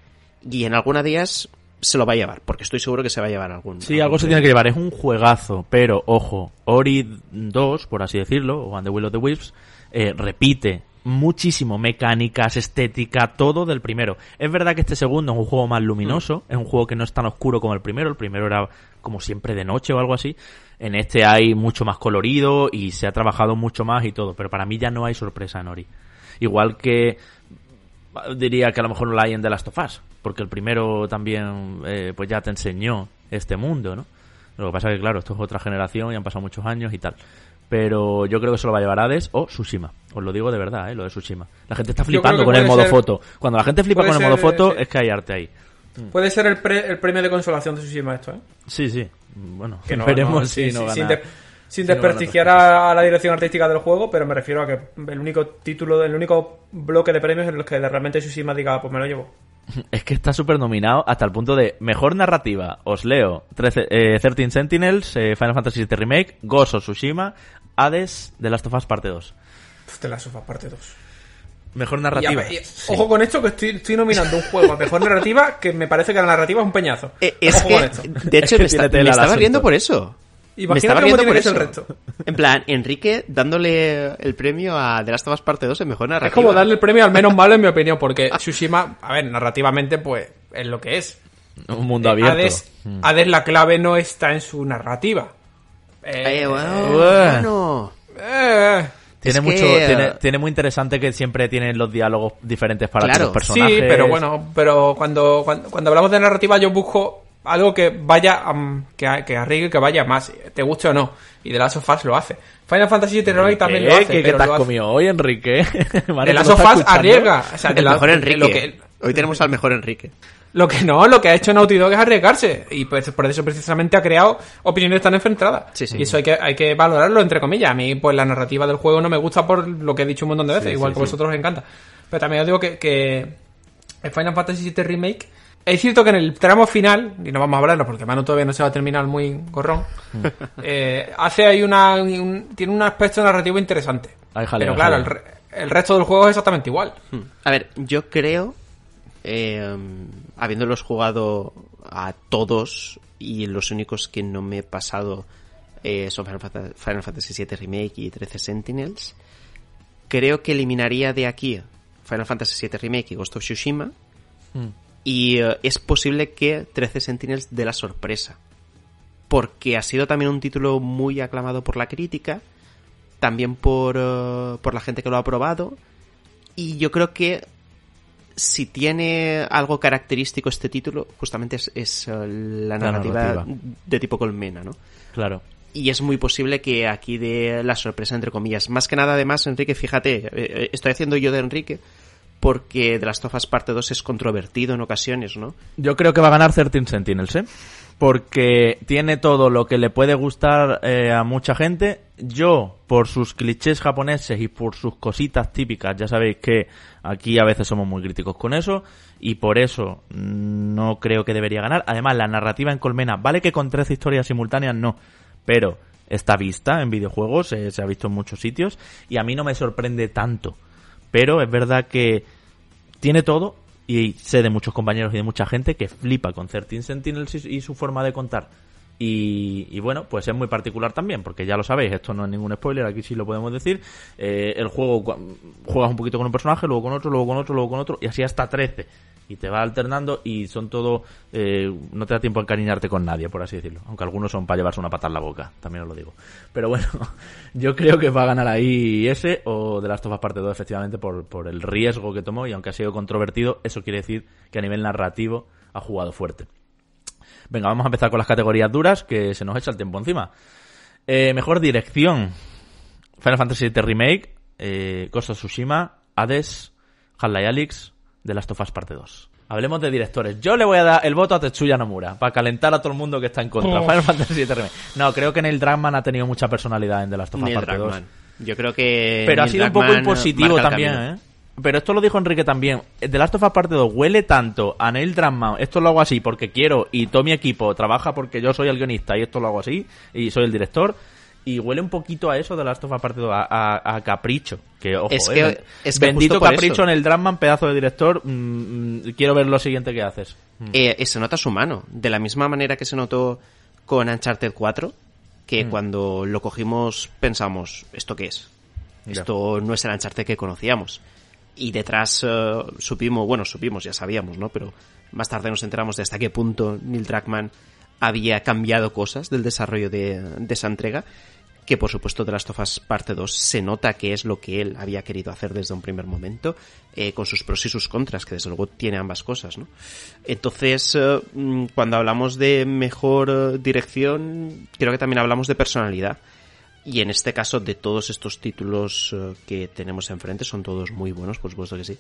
B: y en alguna de ellas se lo va a llevar, porque estoy seguro que se va a llevar algún.
A: Sí,
B: algún
A: algo se tiene que llevar. Es un juegazo, pero ojo, Ori 2, por así decirlo, o And the Will of the Wisps, eh, repite muchísimo mecánicas, estética, todo del primero. Es verdad que este segundo es un juego más luminoso, es un juego que no es tan oscuro como el primero. El primero era como siempre de noche o algo así. En este hay mucho más colorido y se ha trabajado mucho más y todo, pero para mí ya no hay sorpresa en Ori. Igual que diría que a lo mejor no la hay en The Last of Us, porque el primero también eh, pues ya te enseñó este mundo, ¿no? Lo que pasa es que, claro, esto es otra generación y han pasado muchos años y tal. Pero yo creo que se lo va a llevar Hades o Tsushima. Os lo digo de verdad, ¿eh? Lo de Tsushima. La gente está flipando con el modo
C: ser-
A: foto. Cuando la gente flipa
C: puede
A: con el modo
C: ser,
A: foto
C: sí.
A: es que hay arte ahí.
C: Puede ser el, pre- el premio de consolación de Tsushima esto, ¿eh?
A: Sí, sí. Bueno,
C: Que no, [LAUGHS]
A: veremos
C: no,
A: si
C: sí,
A: no gana.
C: sin, sin desprestigiar a, a la dirección artística del juego, pero me refiero a que el único título, el único bloque de premios en los que realmente Tsushima diga, "Ah, pues me lo llevo. [LAUGHS]
A: Es que está súper nominado hasta el punto de mejor narrativa. Os leo 13, eh, 13 Sentinels, eh, Final Fantasy VII Remake, Ghost of Tsushima, Hades, The Last of Us Parte 2.
C: De la sofa parte 2.
A: Mejor narrativa.
C: ver, y- Ojo con esto que estoy, estoy nominando un juego a mejor narrativa que me parece que la narrativa es un peñazo.
B: Eh, es
C: Ojo
B: que,
C: con esto.
B: de hecho,
A: Es que
B: me, está- me estaba riendo por eso. Me
C: Imagínate
B: estaba
C: cómo
B: riendo
C: tiene
B: por
C: que ser el resto. [LAUGHS]
B: En plan, Enrique dándole el premio a The Last of Us Parte 2 en mejor narrativa.
C: Es como darle el premio al menos malo en mi opinión, porque Tsushima, a ver, narrativamente pues es lo que es.
A: Un mundo abierto.
C: Hades, Hades la clave no está en su narrativa. Eh,
B: Eh, bueno,
A: Eh.
B: bueno.
C: eh,
A: Tiene mucho,
B: que,
A: tiene,
B: eh,
A: tiene muy interesante que siempre tienen los diálogos diferentes para
B: Claro.
A: los
C: sí,
A: personajes.
C: pero bueno, pero cuando, cuando, cuando hablamos de narrativa yo busco algo que vaya, am, que, que arriesgue, que vaya más, te guste o no. Y The Last of Us lo hace. Final Fantasy VII Remake también
A: ¿Qué?
C: lo hace.
A: ¿Qué, qué
C: pero
A: te has
C: lo hace-
A: comido hoy, Enrique? [LAUGHS]
C: The Last
A: ¿lo
C: of Us arriesga. O sea,
B: El mejor Enrique.
C: Lo que,
B: Hoy tenemos al mejor Enrique.
C: Lo que no, lo que ha hecho Naughty Dog es arriesgarse. Y pues por eso precisamente ha creado opiniones tan enfrentadas.
B: Sí, sí.
C: Y eso hay que, hay que valorarlo, entre comillas. A mí, pues la narrativa del juego no me gusta por lo que he dicho un montón de veces, igual que a vosotros os encanta. Pero también os digo que, que el Final Fantasy VII Remake. Es cierto que en el tramo final, y no vamos a hablarlo porque Manu todavía no se va a terminar muy gorrón, [LAUGHS] eh, hace ahí una, un- tiene un aspecto narrativo interesante. Pero claro, el, re- el resto del juego es exactamente igual.
B: A ver, yo creo, eh, habiéndolos jugado a todos y los únicos que no me he pasado eh, son Final Fanta- Final Fantasy VII Remake y 13 Sentinels, creo que eliminaría de aquí Final Fantasy VII Remake y Ghost of Tsushima
A: Mm.
B: Y eh, es posible que 13 Sentinels dé la sorpresa. Porque ha sido también un título muy aclamado por la crítica, también por, eh, por la gente que lo ha probado. Y yo creo que si tiene algo característico este título, justamente es, es, eh, la,
A: La
B: narrativa
A: narrativa.
B: de tipo colmena, ¿no?
A: Claro.
B: Y es muy posible que aquí dé la sorpresa, entre comillas. Más que nada, además, Enrique, fíjate, eh, estoy haciendo yo de Enrique porque de las Tofas parte 2 es controvertido en ocasiones, ¿no?
A: Yo creo que va a ganar 13 Sentinels, ¿eh? Porque tiene todo lo que le puede gustar eh, a mucha gente. Yo, por sus clichés japoneses y por sus cositas típicas, ya sabéis que aquí a veces somos muy críticos con eso. Y por eso no creo que debería ganar. Además, la narrativa en Colmena, vale que con 13 historias simultáneas no. Pero está vista en videojuegos, eh, se ha visto en muchos sitios. Y a mí no me sorprende tanto. Pero es verdad que tiene todo y sé de muchos compañeros y de mucha gente que flipa con 13 Sentinels y su forma de contar. Y, y bueno, pues es muy particular también, porque ya lo sabéis, esto no es ningún spoiler, aquí sí lo podemos decir. Eh, el juego juegas un poquito con un personaje, luego con otro, luego con otro, luego con otro, y así hasta 13. Y te va alternando y son todo. eh, no te da tiempo a encariñarte con nadie, por así decirlo. Aunque algunos son para llevarse una pata en la boca, también os lo digo. Pero bueno, [LAUGHS] yo creo que va a ganar ahí ese o de las Us parte 2, efectivamente, por, por el riesgo que tomó. Y aunque ha sido controvertido, eso quiere decir que a nivel narrativo ha jugado fuerte. Venga, vamos a empezar con las categorías duras, que se nos echa el tiempo encima. Eh, mejor dirección. Final Fantasy VII Remake, eh, Ghost of Tsushima, Hades, Half-Life Alyx, The Last of Us Parte 2. Hablemos de directores. Yo le voy a dar el voto a Tetsuya Nomura, para calentar a todo el mundo que está en contra.
C: Oh.
A: Final Fantasy VII Remake. No, creo que Neil Druckmann ha tenido mucha personalidad en The Last of Us
B: Neil
A: Parte 2.
B: Druckmann. Yo creo que.
A: Pero ha sido un poco impositivo también,
B: camino.
A: ¿eh? Pero esto lo dijo Enrique también. The Last of Us Parte 2 huele tanto a Neil Druckmann. Esto lo hago así porque quiero y todo mi equipo trabaja porque yo soy el guionista y esto lo hago así y soy el director. Y huele un poquito a eso de Last of Us Parte 2, a, a- a capricho. Que, ojo,
B: Es
A: eh,
B: que-
A: ben-
B: es que
A: bendito capricho en el Druckmann, pedazo de director. mm, mm, quiero ver lo siguiente que haces. Mm.
B: Eh, eh, se nota su mano. De la misma manera que se notó con Uncharted 4, que
A: Mm.
B: cuando lo cogimos pensamos, ¿esto qué es?
A: Ya.
B: Esto no es el Uncharted que conocíamos. Y detrás eh, supimos, bueno, supimos, ya sabíamos, ¿no? Pero más tarde nos enteramos de hasta qué punto Neil Druckmann había cambiado cosas del desarrollo de, de esa entrega. Que por supuesto de las Tofas parte 2 se nota que es lo que él había querido hacer desde un primer momento, eh, con sus pros y sus contras, que desde luego tiene ambas cosas, ¿no? Entonces, eh, mm, cuando hablamos de mejor dirección, creo que también hablamos de personalidad. Y en este caso, de todos estos títulos eh, que tenemos enfrente, son todos muy buenos, por supuesto que sí.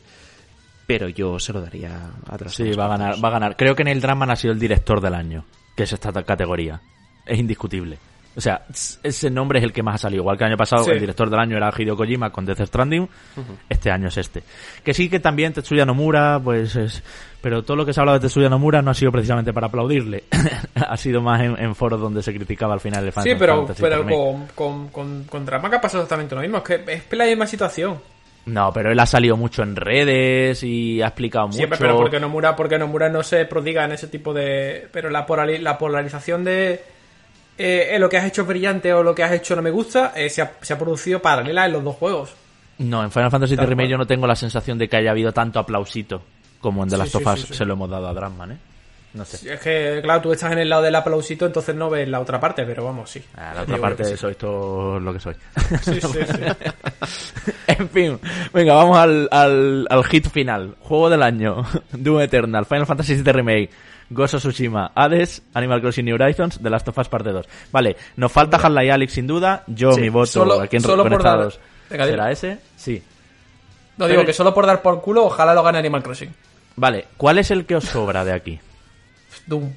B: Pero yo se lo daría a
A: Sí, va a ganar,
B: 2.
A: va a ganar. Creo que Neil Druckmann ha sido el director del año, que es esta categoría. Es indiscutible. O sea, ese nombre es el que más ha salido. Igual que el año pasado
C: Sí.
A: el director del año era Hideo Kojima con Death Stranding, este año es este. Que sí que también Tetsuya Nomura, pues es... Pero todo lo que se ha hablado de Tetsuya Nomura no ha sido precisamente para aplaudirle. [LAUGHS] ha sido más en, en foros donde se criticaba al final el Final
C: Sí, pero, pero con, con, con, con Dramaga pasa exactamente lo mismo. Es que es la misma situación.
A: No, pero él ha salido mucho en redes y ha explicado mucho.
C: Siempre, pero porque Nomura, porque Nomura no se prodiga en ese tipo de. Pero la polarización de. Eh, eh, lo que has hecho es brillante o lo que has hecho no me gusta, eh, se, ha, se ha producido paralela en los dos juegos.
A: No, en Final Fantasy VII Remake yo no tengo la sensación de que haya habido tanto aplausito como en The
C: Sí,
A: Last of Us
C: sí, sí.
A: se lo hemos dado a Dragman, ¿eh? No sé.
C: Es que, claro, tú estás en el lado del aplausito, entonces no ves la otra parte, pero vamos, sí.
A: A la otra
C: Yo
A: parte
C: sí.
A: sois todo lo que soy.
C: Sí, sí, [LAUGHS] sí.
A: en fin, venga, vamos al, al, al hit final. Juego del año. [LAUGHS] Doom Eternal, Final Fantasy VII Remake, Ghost of Tsushima, Hades, Animal Crossing New Horizons, The Last of Us Parte 2. Vale, nos falta Half-Life Alyx sin duda. Yo,
B: Sí,
A: mi voto
C: solo-
A: aquí en
C: solo por
A: Conectados,
C: dar-.
A: ¿Será ese? Sí.
C: No digo
A: Pero-
C: que solo por dar por culo, ojalá lo gane Animal Crossing.
A: Vale, ¿cuál es el que os sobra de aquí?
C: Doom.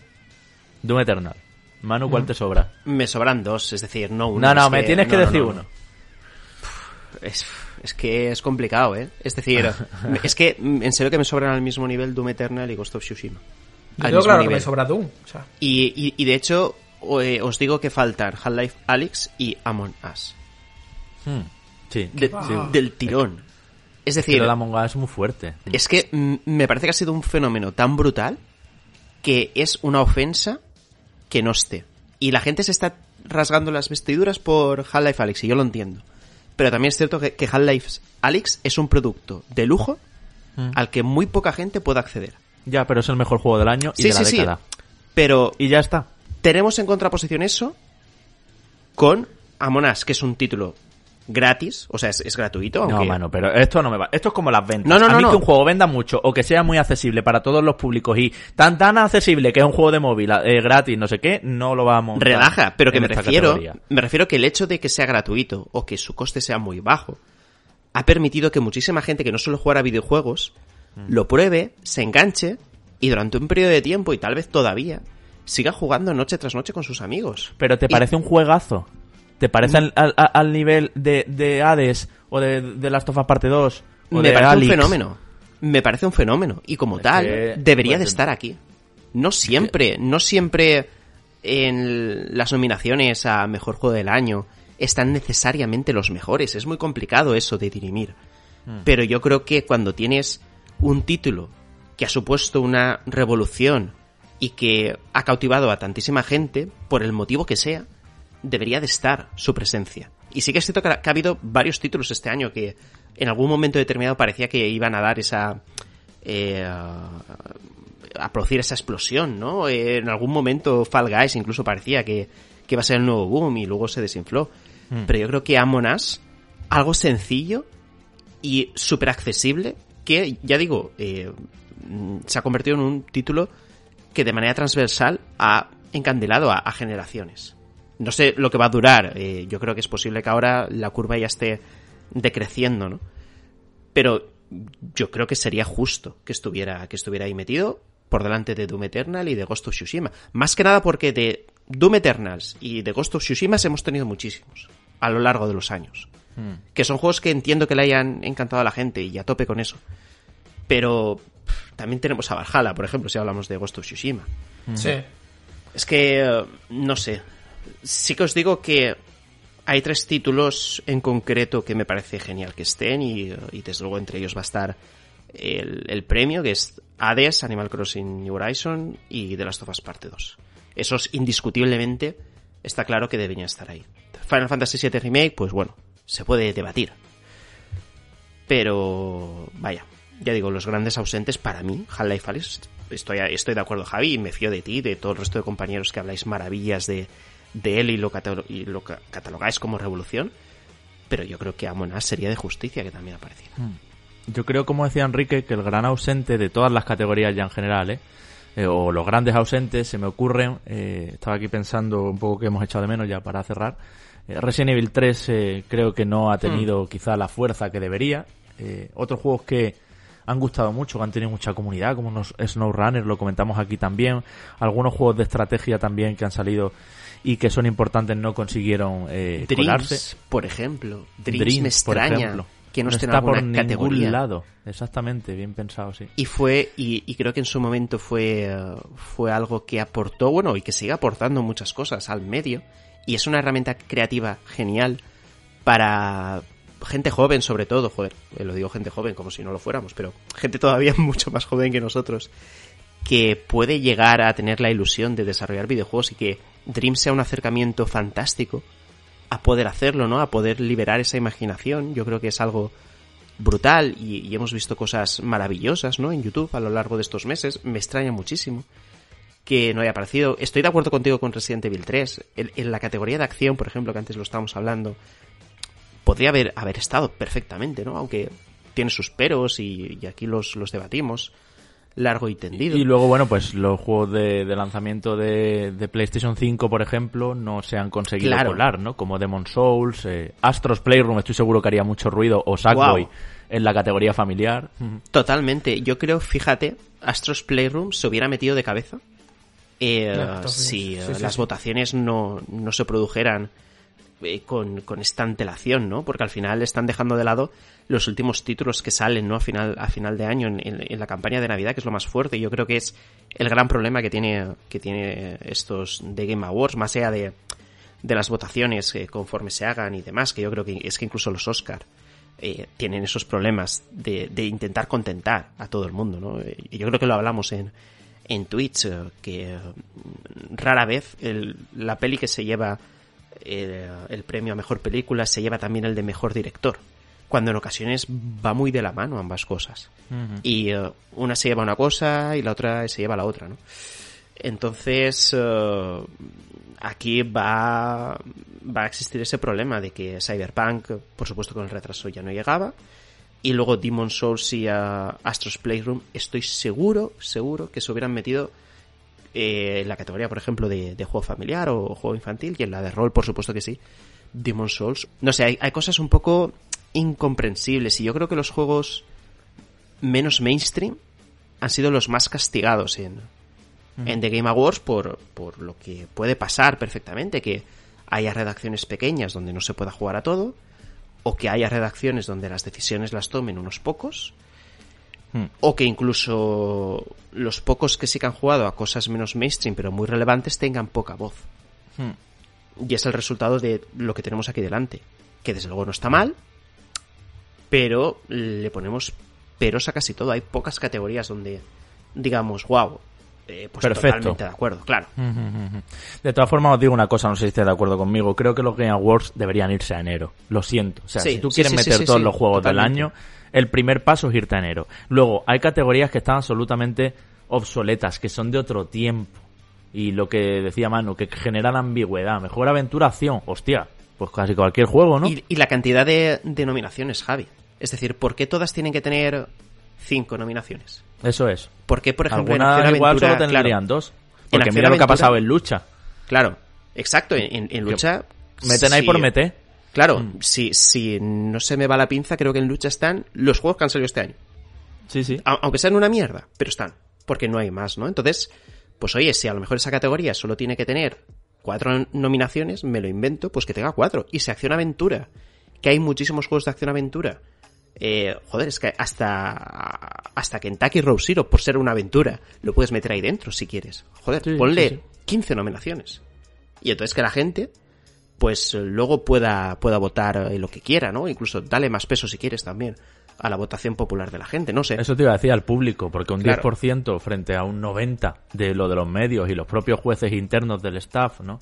A: Doom Eternal. Manu, ¿cuál te sobra?
B: Me sobran dos, es decir, no uno.
A: No, no, me tienes que
B: no,
A: decir
B: no, no.
A: uno.
B: Es, es que es complicado, ¿eh? Es decir, [LAUGHS] es que mm, en serio que me sobran al mismo nivel Doom Eternal y Ghost of Tsushima.
C: Yo
B: Al mismo
C: claro que me sobra Doom. O sea,
B: Y, y, y de hecho, eh, os digo que faltan Half-Life Alyx y Among Us.
A: Hmm, Sí.
B: De-
C: va.
B: del tirón. Es decir,
A: Pero la monga es muy fuerte.
B: es que me parece que ha sido un fenómeno tan brutal que es una ofensa que no esté. Y la gente se está rasgando las vestiduras por Half-Life Alyx, y yo lo entiendo. Pero también es cierto que, que Half-Life Alyx es un producto de lujo
A: Mm.
B: al que muy poca gente puede acceder.
A: Ya, pero es el mejor juego del año y
B: Sí,
A: de la
B: sí, sí.
A: década.
B: Pero
A: Y ya está.
B: tenemos en contraposición eso con Among Us, que es un título gratis, o sea, es, es gratuito.
A: No,
B: aunque-
A: mano, pero esto no me va. Esto es como las ventas.
B: No, no,
A: a
B: no,
A: mí
B: no.
A: que un juego venda mucho o que sea muy accesible para todos los públicos y tan tan accesible que es un juego de móvil eh, gratis, no sé qué, no lo va a montar.
B: relaja, pero que me refiero,
A: categoría.
B: me refiero que el hecho de que sea gratuito o que su coste sea muy bajo ha permitido que muchísima gente que no suele jugar a videojuegos. Lo pruebe, se enganche y durante un periodo de tiempo y tal vez todavía siga jugando noche tras noche con sus amigos.
A: Pero ¿te
B: Y-
A: parece un juegazo? ¿Te parece al, al- al nivel de, de Hades o de, de Last of Us Parte 2? O
B: me
A: de
B: parece un fenómeno. Me parece un fenómeno. Y como
A: Es
B: tal,
A: que,
B: debería
A: pues,
B: de estar aquí. No siempre, no siempre en las nominaciones a Mejor Juego del Año están necesariamente los mejores. Es muy complicado eso de dirimir.
A: Hmm.
B: Pero yo creo que cuando tienes un título que ha supuesto una revolución y que ha cautivado a tantísima gente, por el motivo que sea, debería de estar su presencia. Y sí que es cierto que ha, habido varios títulos este año que en algún momento determinado parecía que iban a dar esa... eh, a producir esa explosión, ¿no? En algún momento Fall Guys incluso parecía que, que iba a ser el nuevo boom y luego se desinfló.
A: Hmm.
B: Pero yo creo que Among Us, algo sencillo y súper accesible, que ya digo, eh, se ha convertido en un título que de manera transversal ha encandilado a, a generaciones. No sé lo que va a durar, eh, yo creo que es posible que ahora la curva ya esté decreciendo, ¿no? Pero yo creo que sería justo que estuviera, que estuviera ahí metido por delante de Doom Eternal y de Ghost of Tsushima. Más que nada porque de Doom Eternals y de Ghost of Tsushima hemos tenido muchísimos a lo largo de los años. Que son juegos que entiendo que le hayan encantado a la gente y a tope con eso. Pero pff, también tenemos a Valhalla, por ejemplo, si hablamos de Ghost of Tsushima.
C: sí.
B: Es que, eh, no sé. Sí que os digo que hay tres títulos en concreto que me parece genial que estén y, y desde luego entre ellos va a estar el, el premio, que es Hades, Animal Crossing New Horizon y The Last of Us Parte 2. Esos indiscutiblemente está claro que deberían estar ahí. Final Fantasy VII Remake, pues bueno, se puede debatir. Pero, vaya, ya digo, los grandes ausentes para mí, Half-Life estoy, estoy de acuerdo, Javi, me fío de ti, de todo el resto de compañeros que habláis maravillas de, de él y lo, y lo ca- catalogáis como revolución. Pero yo creo que Amon sería de justicia que también apareciera.
A: Yo creo, como decía Enrique, que el gran ausente de todas las categorías ya en general, ¿eh? Eh, o los grandes ausentes, se me ocurren, eh, estaba aquí pensando un poco que hemos echado de menos ya para cerrar. Eh, Resident Evil 3 eh, creo que no ha tenido quizá la fuerza que debería. Eh, otros juegos que han gustado mucho, que han tenido mucha comunidad, como unos SnowRunner, lo comentamos aquí también. Algunos juegos de estrategia también que han salido y que son importantes no consiguieron eh,
B: Dreams,
A: colarse.
B: por ejemplo. Dreams,
A: Dreams,
B: me
A: por ejemplo.
B: que no,
A: no está por ningún
B: categoría.
A: lado. Exactamente, bien pensado, sí.
B: Y fue, y, y creo que en su momento fue, eh, fue algo que aportó, bueno, y que sigue aportando muchas cosas al medio. Y es una herramienta creativa genial para gente joven, sobre todo, joder, eh, lo digo gente joven como si no lo fuéramos, pero gente todavía [LAUGHS] mucho más joven que nosotros, que puede llegar a tener la ilusión de desarrollar videojuegos y que Dream sea un acercamiento fantástico a poder hacerlo, ¿no? A poder liberar esa imaginación. Yo creo que es algo brutal y, y hemos visto cosas maravillosas, ¿no? En YouTube a lo largo de estos meses. Me extraña muchísimo que no haya aparecido. Estoy de acuerdo contigo con Resident Evil 3. En, en la categoría de acción, por ejemplo, que antes lo estábamos hablando, podría haber, haber estado perfectamente, ¿no? Aunque tiene sus peros y, y aquí los, los debatimos largo y tendido.
A: Y luego, bueno, pues los juegos de, de lanzamiento de, de PlayStation 5, por ejemplo, no se han conseguido
B: Claro.
A: colar, ¿no? Como Demon Souls, eh, Astros Playroom, estoy seguro que haría mucho ruido, o Sackboy en la categoría familiar.
B: Totalmente. Yo creo, fíjate, Astros Playroom se hubiera metido de cabeza eh, si
C: sí, sí,
B: las
C: sí.
B: votaciones no, no se produjeran eh, con, con esta antelación, ¿no? Porque al final están dejando de lado los últimos títulos que salen, ¿no? A final, a final de año en, en- en la campaña de Navidad, que es lo más fuerte. Y yo creo que es el gran problema que tiene, que tiene estos de Game Awards, más allá de, de las votaciones eh, conforme se hagan y demás, que yo creo que es que incluso los Oscar eh, tienen esos problemas de, de intentar contentar a todo el mundo, ¿no? Eh, Y yo creo que lo hablamos en, en Twitch, eh, que eh, rara vez el- la peli que se lleva el premio a mejor película se lleva también el de mejor director, cuando en ocasiones va muy de la mano ambas cosas. Y eh, una se lleva una cosa y la otra se lleva la otra, ¿no? Entonces, eh, aquí va, va a existir ese problema de que Cyberpunk, por supuesto con el retraso ya no llegaba, y luego Demon Souls y uh, Astro's Playroom, estoy seguro, seguro que se hubieran metido eh, en la categoría, por ejemplo, de, de juego familiar o juego infantil, y en la de rol, por supuesto que sí. Demon Souls. No sé, hay, hay cosas un poco incomprensibles, y yo creo que los juegos menos mainstream han sido los más castigados en, en The Game Awards por, por lo que puede pasar perfectamente, que haya redacciones pequeñas donde no se pueda jugar a todo, o que haya redacciones donde las decisiones las tomen unos pocos,
A: Hmm.
B: o que incluso los pocos que sí que han jugado a cosas menos mainstream pero muy relevantes tengan poca voz.
A: Hmm.
B: Y es el resultado de lo que tenemos aquí delante, que desde luego no está mal, pero le ponemos peros a casi todo. Hay pocas categorías donde digamos, wow, eh, pues
A: Perfecto.
B: totalmente de acuerdo, claro.
A: De todas formas, os digo una cosa, no sé si estáis de acuerdo conmigo. Creo que los Game Awards deberían irse a enero. Lo siento. O sea,
B: Sí,
A: si tú quieres
B: sí, sí,
A: meter todos los juegos
B: totalmente.
A: del año, el primer paso es irte a enero. Luego, hay categorías que están absolutamente obsoletas, que son de otro tiempo. Y lo que decía Manu, que generan ambigüedad. Mejor aventura, acción. Hostia, pues casi cualquier juego, ¿no?
B: Y, y la cantidad de, de nominaciones, Javi. Es decir, ¿por qué todas tienen que tener cinco nominaciones?
A: Eso es.
B: ¿Por qué, por ejemplo, en Acción
A: igual
B: Aventura...
A: solo tendrían
B: claro,
A: dos. Porque mira lo que ha pasado en lucha.
B: Claro, exacto, en, lucha...
A: Meten ahí por meter.
B: Claro,
A: Mm.
B: si, si no se me va la pinza, creo que en lucha están los juegos que han salido este año.
A: Sí, sí.
B: A- aunque sean una mierda, pero están. Porque no hay más, ¿no? Entonces, pues oye, si a lo mejor esa categoría solo tiene que tener cuatro nominaciones, me lo invento, pues que tenga cuatro. Y si acción aventura, que hay muchísimos juegos de acción aventura. Eh, joder, es que hasta, hasta Kentucky Road Zero, por ser una aventura, lo puedes meter ahí dentro si quieres. Joder,
A: Sí,
B: ponle
A: sí, sí.
B: 15 nominaciones. Y entonces que la gente, pues luego pueda, pueda votar eh, lo que quiera, ¿no? Incluso dale más peso si quieres también a la votación popular de la gente, no sé.
A: Eso te iba a decir al público, porque un
B: Claro.
A: 10% frente a un 90% de lo de los medios y los propios jueces internos del staff, ¿no?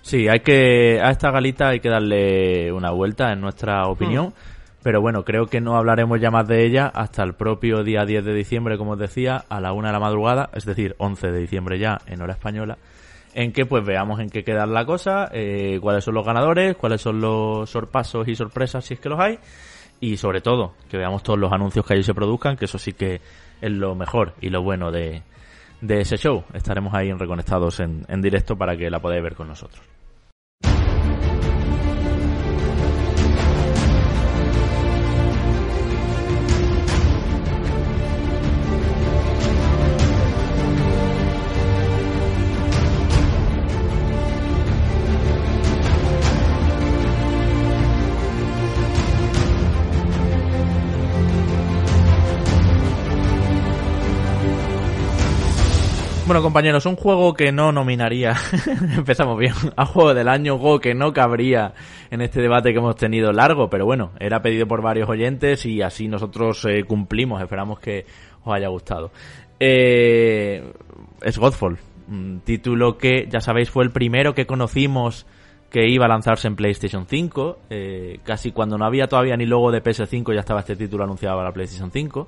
A: Sí, hay que, a esta galita hay que darle una vuelta en nuestra opinión,
B: Hmm.
A: Pero bueno, creo que no hablaremos ya más de ella hasta el propio día 10 de diciembre, como os decía, a la una de la madrugada, es decir, 11 de diciembre ya en hora española, en que pues veamos en qué queda la cosa, eh, cuáles son los ganadores, cuáles son los sorpasos y sorpresas si es que los hay, y sobre todo que veamos todos los anuncios que allí se produzcan, que eso sí que es lo mejor y lo bueno de, de ese show. Estaremos ahí en Reconectados en, en directo para que la podáis ver con nosotros. Bueno, compañeros, un juego que no nominaría, [LAUGHS] empezamos bien, a juego del año, juego que no cabría en este debate que hemos tenido largo, pero bueno, era pedido por varios oyentes y así nosotros eh, cumplimos, esperamos que os haya gustado. Eh, es Godfall, un título que, ya sabéis, fue el primero que conocimos que iba a lanzarse en PlayStation 5, eh, casi cuando no había todavía ni logo de PS5 ya estaba este título anunciado para la PlayStation 5.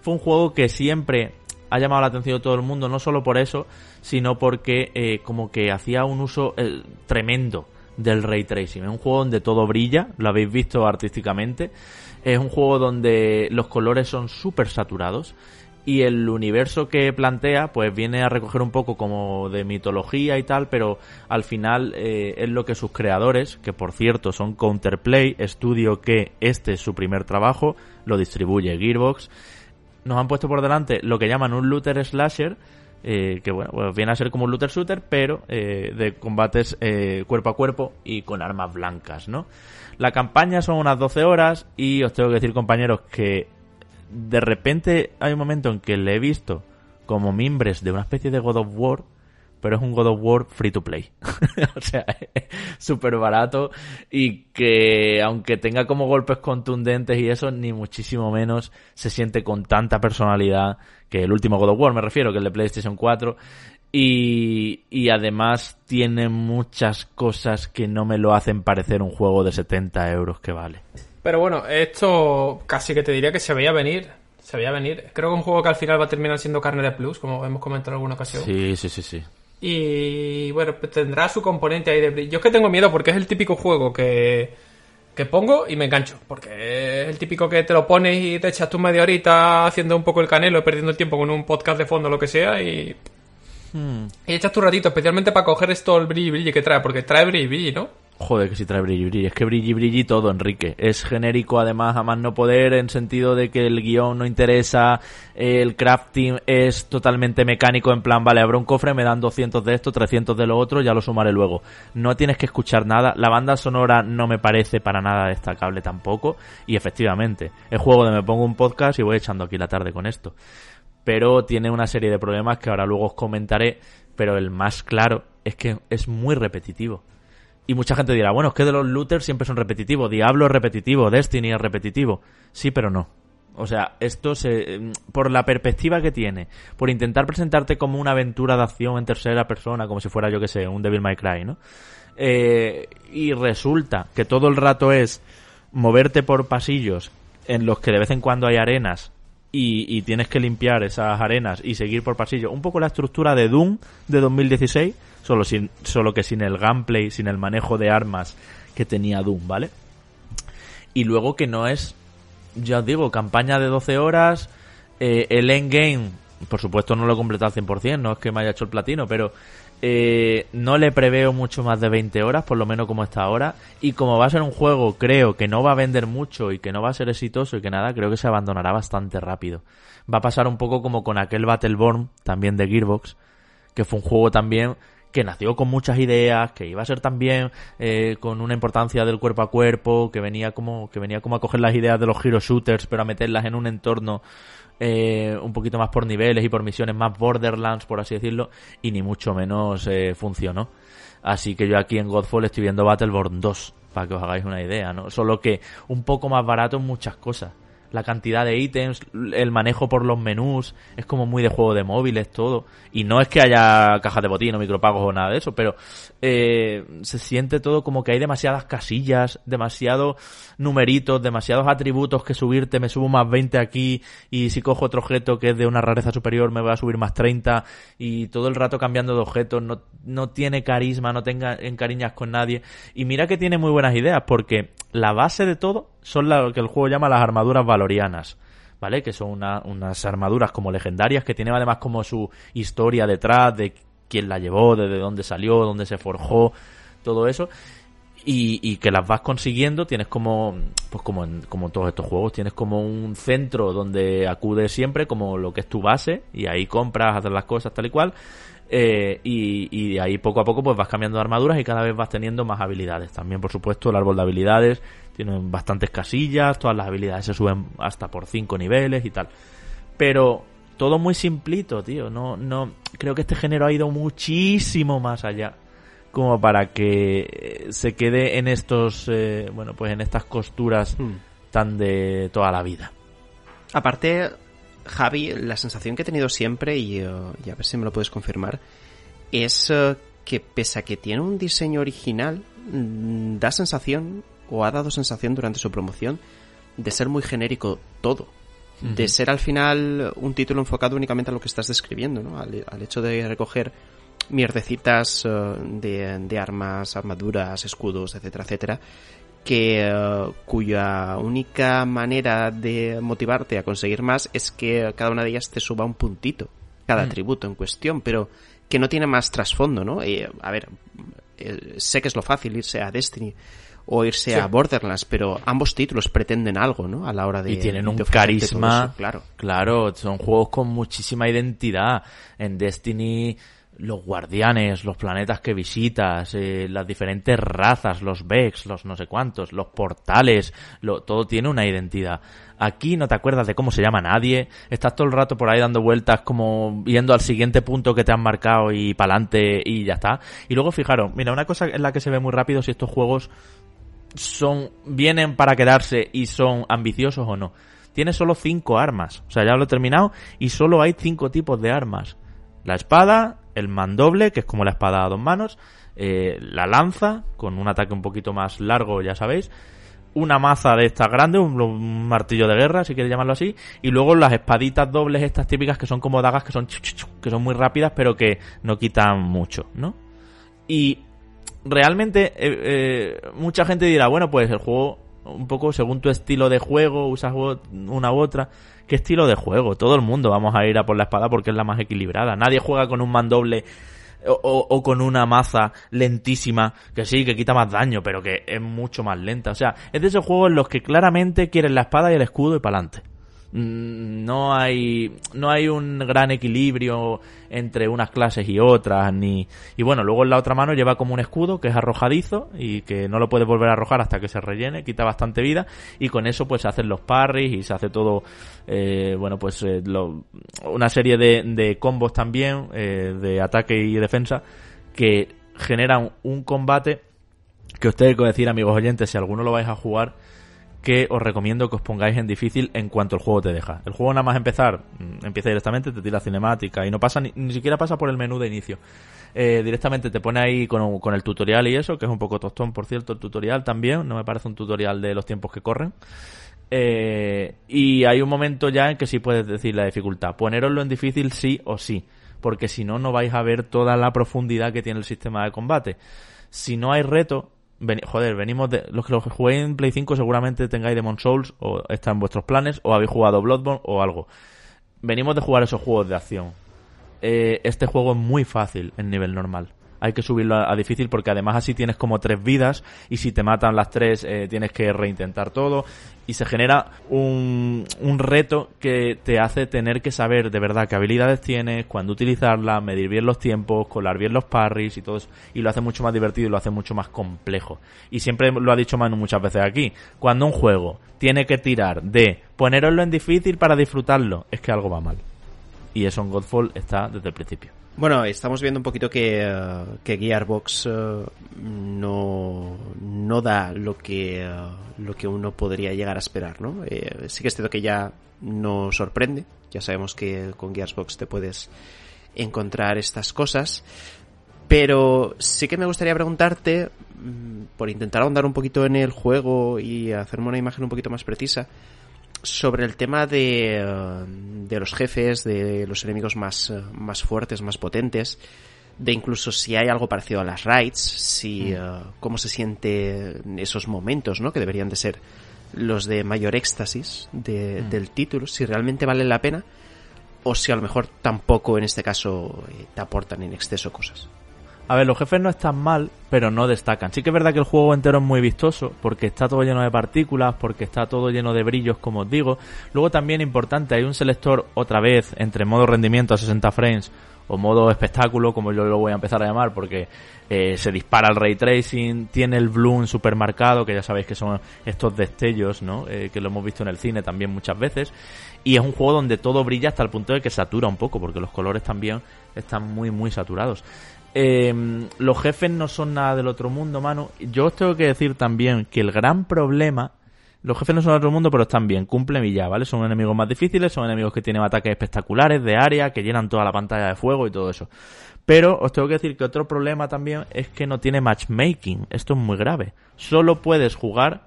A: Fue un juego que siempre ha llamado la atención de todo el mundo, no solo por eso, sino porque eh, como que hacía un uso eh, tremendo del ray tracing. Es un juego donde todo brilla, lo habéis visto artísticamente. Es un juego donde los colores son súper saturados y el universo que plantea pues viene a recoger un poco como de mitología y tal, pero al final eh, es lo que sus creadores, que por cierto son Counterplay, estudio que este es su primer trabajo, lo distribuye Gearbox, nos han puesto por delante lo que llaman un looter slasher, eh, que bueno, pues viene a ser como un looter shooter, pero eh, de combates eh, cuerpo a cuerpo y con armas blancas, ¿no? La campaña son unas 12 horas y os tengo que decir, compañeros, que de repente hay un momento en que le he visto como mimbres de una especie de God of War, pero es un God of War free to play. [LAUGHS] o sea, súper barato y que aunque tenga como golpes contundentes y eso, ni muchísimo menos se siente con tanta personalidad que el último God of War, me refiero, que el de PlayStation 4. Y, y además tiene muchas cosas que no me lo hacen parecer un juego de 70 euros que vale.
C: Pero bueno, esto casi que te diría que se veía venir. Se veía venir. Creo que un juego que al final va a terminar siendo carne de plus, como hemos comentado en alguna ocasión.
A: Sí, sí, sí, sí.
C: Y bueno, pues tendrá su componente ahí de... Yo es que tengo miedo porque es el típico juego que, que pongo y me engancho. Porque es el típico que te lo pones y te echas tú media horita haciendo un poco el canelo, perdiendo el tiempo con un podcast de fondo o lo que sea y...
A: Hmm.
C: Y echas tu ratito, especialmente para coger esto el brilli brilli que trae, porque trae brilli brilli, ¿no?
A: Joder, que si trae brilli brilli. Es que brilli brilli todo, Enrique. Es genérico, además, a más no poder, en sentido de que el guion no interesa, el crafting es totalmente mecánico, en plan, vale, abro un cofre, me dan 200 de esto, 300 de lo otro, ya lo sumaré luego. No tienes que escuchar nada. La banda sonora no me parece para nada destacable tampoco. Y efectivamente, es juego de me pongo un podcast y voy echando aquí la tarde con esto. Pero tiene una serie de problemas que ahora luego os comentaré, pero el más claro es que es muy repetitivo. Y mucha gente dirá, bueno, es que de los looters siempre son repetitivos, Diablo es repetitivo, Destiny es repetitivo. Sí, pero no. O sea, esto se, por la perspectiva que tiene, por intentar presentarte como una aventura de acción en tercera persona, como si fuera yo que sé, un Devil May Cry, ¿no? Eh, y resulta que todo el rato es moverte por pasillos en los que de vez en cuando hay arenas y, y tienes que limpiar esas arenas y seguir por pasillos. Un poco la estructura de Doom de 2016, solo, sin, solo que sin el gameplay, sin el manejo de armas que tenía Doom, ¿vale? Y luego que no es, ya os digo, campaña de 12 horas, eh, el endgame, por supuesto no lo he completado al 100%, no es que me haya hecho el platino, pero eh, no le preveo mucho más de 20 horas, por lo menos como está ahora. Y como va a ser un juego, creo que no va a vender mucho y que no va a ser exitoso y que nada, creo que se abandonará bastante rápido. Va a pasar un poco como con aquel Battleborn, también de Gearbox, que fue un juego también que nació con muchas ideas, que iba a ser también eh, con una importancia del cuerpo a cuerpo, que venía como que venía como a coger las ideas de los hero shooters, pero a meterlas en un entorno eh, un poquito más por niveles y por misiones más Borderlands, por así decirlo, y ni mucho menos eh, funcionó. Así que yo aquí en Godfall estoy viendo Battleborn 2, para que os hagáis una idea, ¿no? Solo que un poco más barato en muchas cosas la cantidad de ítems, el manejo por los menús, es como muy de juego de móviles todo. Y no es que haya cajas de botín o micropagos o nada de eso, pero eh, se siente todo como que hay demasiadas casillas, demasiados numeritos, demasiados atributos que subirte, me subo más 20 aquí y si cojo otro objeto que es de una rareza superior me voy a subir más 30 y todo el rato cambiando de objetos, no, no tiene carisma, no tenga encariñas con nadie. Y mira que tiene muy buenas ideas porque la base de todo son lo que el juego llama las armaduras valorianas. ¿Vale? Que son una- unas armaduras como legendarias que tienen además como su historia detrás de quién la llevó, desde dónde salió, dónde se forjó, todo eso. Y, y que las vas consiguiendo, tienes como, pues como en, como en todos estos juegos, tienes como un centro donde acudes siempre, como lo que es tu base, y ahí compras, haces las cosas tal y cual, eh, y, y ahí poco a poco pues vas cambiando de armaduras y cada vez vas teniendo más habilidades. También, por supuesto, el árbol de habilidades tiene bastantes casillas, todas las habilidades se suben hasta por 5 niveles y tal. Pero todo muy simplito, tío. No, no, creo que este género ha ido muchísimo más allá como para que eh, se quede en estos, eh, bueno, pues en estas costuras
B: Hmm.
A: tan de toda la vida.
B: Aparte, Javi, la sensación que he tenido siempre, y, eh, y a ver si me lo puedes confirmar, es que pese a que tiene un diseño original, mm, da sensación, o ha dado sensación durante su promoción, de ser muy genérico todo. De ser al final un título enfocado únicamente a lo que estás describiendo, ¿no? Al, al hecho de recoger mierdecitas eh, de, de armas, armaduras, escudos, etcétera, etcétera, que eh, cuya única manera de motivarte a conseguir más es que cada una de ellas te suba un puntito, cada
A: Mm.
B: atributo en cuestión, pero que no tiene más trasfondo, ¿no? Eh, a ver, eh, sé que es lo fácil irse a Destiny o irse
A: Sí.
B: a Borderlands, pero ambos títulos pretenden algo, ¿no? A la hora de
A: y tienen un carisma.
B: eso, claro.
A: Claro, son juegos con muchísima identidad. En Destiny, los guardianes, los planetas que visitas, eh, las diferentes razas, los Vex, los no sé cuántos, los portales, lo, todo tiene una identidad. Aquí no te acuerdas de cómo se llama nadie, estás todo el rato por ahí dando vueltas como yendo al siguiente punto que te han marcado y pa'lante y ya está. Y luego fijaros, mira, una cosa en la que se ve muy rápido si estos juegos son vienen para quedarse y son ambiciosos o no. Tiene solo cinco armas. O sea, ya lo he terminado y solo hay cinco tipos de armas. La espada, el mandoble, que es como la espada a dos manos, eh, la lanza, con un ataque un poquito más largo, ya sabéis, una maza de estas grandes, un, un martillo de guerra, si quieres llamarlo así, y luego las espaditas dobles estas típicas que son como dagas que son que son muy rápidas pero que no quitan mucho, ¿no? Y realmente eh, eh, mucha gente dirá, bueno, pues el juego un poco según tu estilo de juego, usas una u otra. ¿Qué estilo de juego? Todo el mundo vamos a ir a por la espada porque es la más equilibrada. Nadie juega con un mandoble o, o- o con una maza lentísima, que sí, que quita más daño, pero que es mucho más lenta. O sea, es de esos juegos en los que claramente quieren la espada y el escudo y para adelante. Mm, No hay, no hay un gran equilibrio entre unas clases y otras, ni, y bueno, luego en la otra mano lleva como un escudo que es arrojadizo y que no lo puedes volver a arrojar hasta que se rellene, quita bastante vida y con eso pues se hacen los parries y se hace todo, eh, bueno pues eh, una serie de, de combos también, eh, de ataque y defensa que generan un combate que os tengo que decir amigos oyentes, si alguno lo vais a jugar, que os recomiendo que os pongáis en difícil en cuanto el juego te deja. El juego nada más empezar, mm, empieza directamente, te tira cinemática y no pasa ni, ni siquiera pasa por el menú de inicio. Eh, directamente te pone ahí con, con el tutorial y eso, que es un poco tostón, por cierto, el tutorial también, no me parece un tutorial de los tiempos que corren. Eh, y hay un momento ya en que sí puedes decir la dificultad. Poneroslo en difícil sí o sí, porque si no, no vais a ver toda la profundidad que tiene el sistema de combate. Si no hay reto, joder, venimos de. Los que los juguéis en Play 5 seguramente tengáis Demon Souls, o está en vuestros planes, o habéis jugado Bloodborne o algo. Venimos de jugar esos juegos de acción. Eh, este juego es muy fácil en nivel normal. Hay que subirlo a, difícil porque además así tienes como tres vidas y si te matan las tres eh, tienes que reintentar todo y se genera un, un reto que te hace tener que saber de verdad qué habilidades tienes, cuándo utilizarlas, medir bien los tiempos, colar bien los parries y todo eso y lo hace mucho más divertido y lo hace mucho más complejo. Y siempre lo ha dicho Manu muchas veces aquí, cuando un juego tiene que tirar de poneroslo en difícil para disfrutarlo, es que algo va mal. Y eso en Godfall está desde el principio.
B: Bueno, estamos viendo un poquito que, eh, que Gearbox eh, no, no da lo que, eh, lo que uno podría llegar a esperar, ¿no? Eh, sí que es cierto que ya no sorprende, ya sabemos que con Gearbox te puedes encontrar estas cosas, pero sí que me gustaría preguntarte, mm, por intentar ahondar un poquito en el juego y hacerme una imagen un poquito más precisa, sobre el tema de, eh, de los jefes, de los enemigos más, eh, más fuertes, más potentes, de incluso si hay algo parecido a las raids, si eh, cómo se siente en esos momentos, ¿no? Que deberían de ser los de mayor éxtasis de-
A: Mm.
B: del título, si realmente valen la pena o si a lo mejor tampoco en este caso eh, te aportan en exceso cosas.
A: A ver, los jefes no están mal, pero no destacan. Sí que es verdad que el juego entero es muy vistoso, porque está todo lleno de partículas, porque está todo lleno de brillos, como os digo. Luego también importante, hay un selector otra vez entre modo rendimiento a 60 frames o modo espectáculo, como yo lo voy a empezar a llamar, porque eh, se dispara el ray tracing, tiene el bloom supermercado, que ya sabéis que son estos destellos, ¿no? Eh, que lo hemos visto en el cine también muchas veces. Y es un juego donde todo brilla hasta el punto de que satura un poco, porque los colores también están muy, muy saturados. Eh, los jefes no son nada del otro mundo, mano. Yo os tengo que decir también que el gran problema. Los jefes no son del otro mundo, pero están bien, cumplen y ya, ¿vale? Son enemigos más difíciles, son enemigos que tienen ataques espectaculares de área, que llenan toda la pantalla de fuego y todo eso. Pero os tengo que decir que otro problema también es que no tiene matchmaking. Esto es muy grave. Solo puedes jugar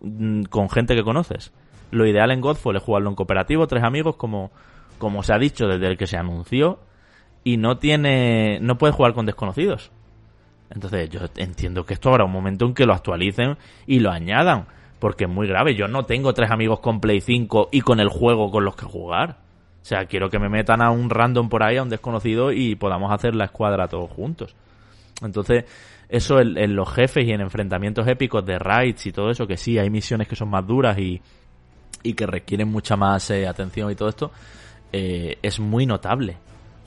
A: mm, con gente que conoces. Lo ideal en Godfall es jugarlo en cooperativo, tres amigos, como, como se ha dicho desde el que se anunció y no tiene no puede jugar con desconocidos. Entonces yo entiendo que esto habrá un momento en que lo actualicen y lo añadan, porque es muy grave. Yo no tengo tres amigos con Play 5 y con el juego con los que jugar. O sea, quiero que me metan a un random por ahí, a un desconocido y podamos hacer la escuadra todos juntos. Entonces, eso en, los jefes y en enfrentamientos épicos de raids y todo eso, que sí, hay misiones que son más duras y, y que requieren mucha más eh, atención y todo esto, eh, es muy notable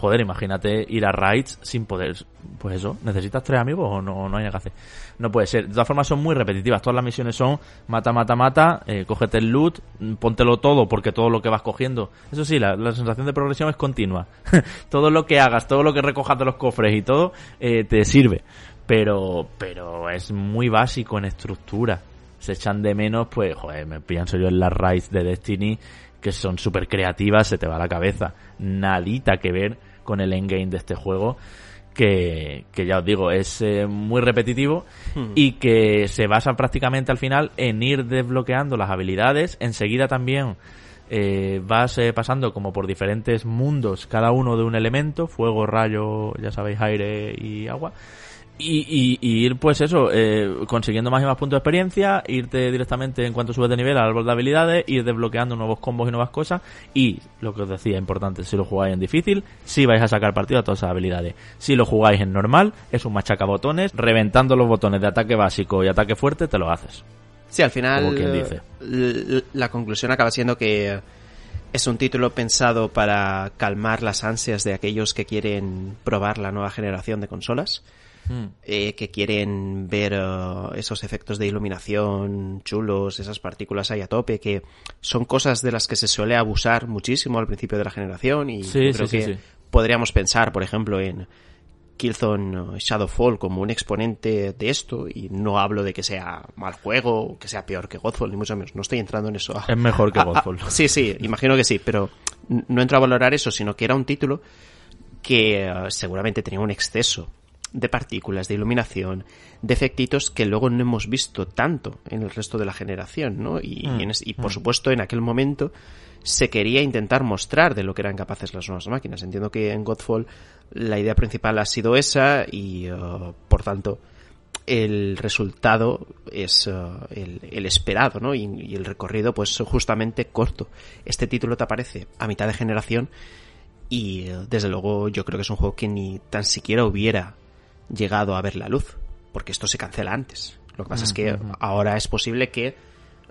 A: joder, imagínate ir a raids sin poder. Pues eso, ¿necesitas tres amigos o no, no hay nada que hacer? No puede ser. De todas formas, son muy repetitivas. Todas las misiones son mata, mata, mata, eh, cógete el loot, póntelo todo, porque todo lo que vas cogiendo. Eso sí, la, sensación de progresión es continua. [LAUGHS] todo lo que hagas, todo lo que recojas de los cofres y todo, eh, te sirve. Pero, pero es muy básico en estructura. Se echan de menos, pues, joder, me pienso yo en las raids de Destiny, que son súper creativas, se te va la cabeza. Nadita que ver con el endgame de este juego. Que, que ya os digo, es eh, muy repetitivo hmm. y que se basa prácticamente al final en ir desbloqueando las habilidades. Enseguida también eh, vas eh, pasando como por diferentes mundos, cada uno de un elemento, fuego, rayo, ya sabéis, aire y agua. Y, ir, pues eso, eh, consiguiendo más y más puntos de experiencia, irte directamente en cuanto subes de nivel al árbol de habilidades, ir desbloqueando nuevos combos y nuevas cosas. Y lo que os decía, importante, si lo jugáis en difícil, si vais a sacar partido a todas esas habilidades. Si lo jugáis en normal, es un machaca botones, reventando los botones de ataque básico y ataque fuerte, te lo haces.
B: Sí, al final, dice. la conclusión acaba siendo que es un título pensado para calmar las ansias de aquellos que quieren probar la nueva generación de consolas Hmm. Eh, que quieren ver uh, esos efectos de iluminación chulos, esas partículas ahí a tope, que son cosas de las que se suele abusar muchísimo al principio de la generación y creo que podríamos pensar, por ejemplo, en Killzone uh, Shadowfall como un exponente de esto y no hablo de que sea mal juego o que sea peor que Godfall, ni mucho menos, no estoy entrando en eso.
A: Es mejor que [LAUGHS] ah, ah, Godfall.
B: sí, sí, imagino que sí, pero no entro a valorar eso, sino que era un título que seguramente tenía un exceso de partículas, de iluminación, de efectitos que luego no hemos visto tanto en el resto de la generación, ¿no? Y, mm, y, por mm. supuesto en aquel momento se quería intentar mostrar de lo que eran capaces las nuevas máquinas. Entiendo que en Godfall la idea principal ha sido esa y uh, por tanto el resultado es uh, el, esperado, ¿no? Y, y, el recorrido, pues justamente corto. Este título te aparece a mitad de generación y uh, desde luego yo creo que es un juego que ni tan siquiera hubiera llegado a ver la luz, porque esto se cancela antes. Lo que pasa es que ahora es posible que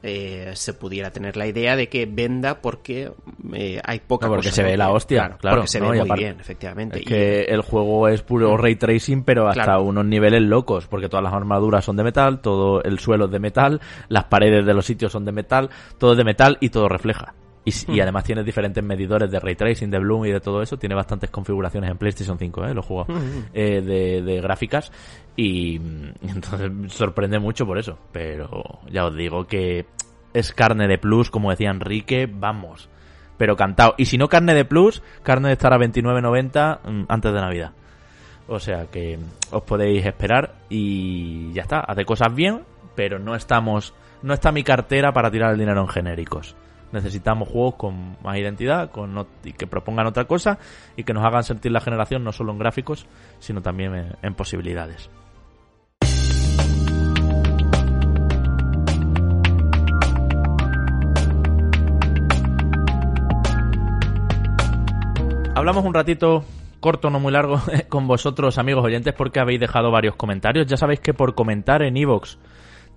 B: eh, se pudiera tener la idea de que venda porque eh, hay poca
A: porque se ve la hostia claro, porque
B: se ve muy bien efectivamente.
A: es que el juego es puro ray tracing pero hasta unos niveles locos porque todas las armaduras son de metal todo el suelo es de metal las paredes de los sitios son de metal todo es de metal y todo refleja y, y, hmm. además tiene diferentes medidores de ray tracing, de bloom y de todo eso. Tiene bastantes configuraciones en PlayStation 5, ¿eh? los juegos hmm, hmm. eh, de, de, gráficas. Y, [LAUGHS] entonces sorprende mucho por eso. Pero ya os digo que es carne de plus, como decía Enrique, vamos. Pero cantado. Y si no carne de plus, carne de estar a 29.90 mm, antes de Navidad. O sea que os podéis esperar y ya está. Hace cosas bien, pero no estamos. No está mi cartera para tirar el dinero en genéricos. Necesitamos juegos con más identidad, con y que propongan otra cosa y que nos hagan sentir la generación no solo en gráficos, sino también en, posibilidades. Hablamos un ratito corto, no muy largo, [LAUGHS] con vosotros, amigos oyentes, porque habéis dejado varios comentarios. Ya sabéis que por comentar en iVoox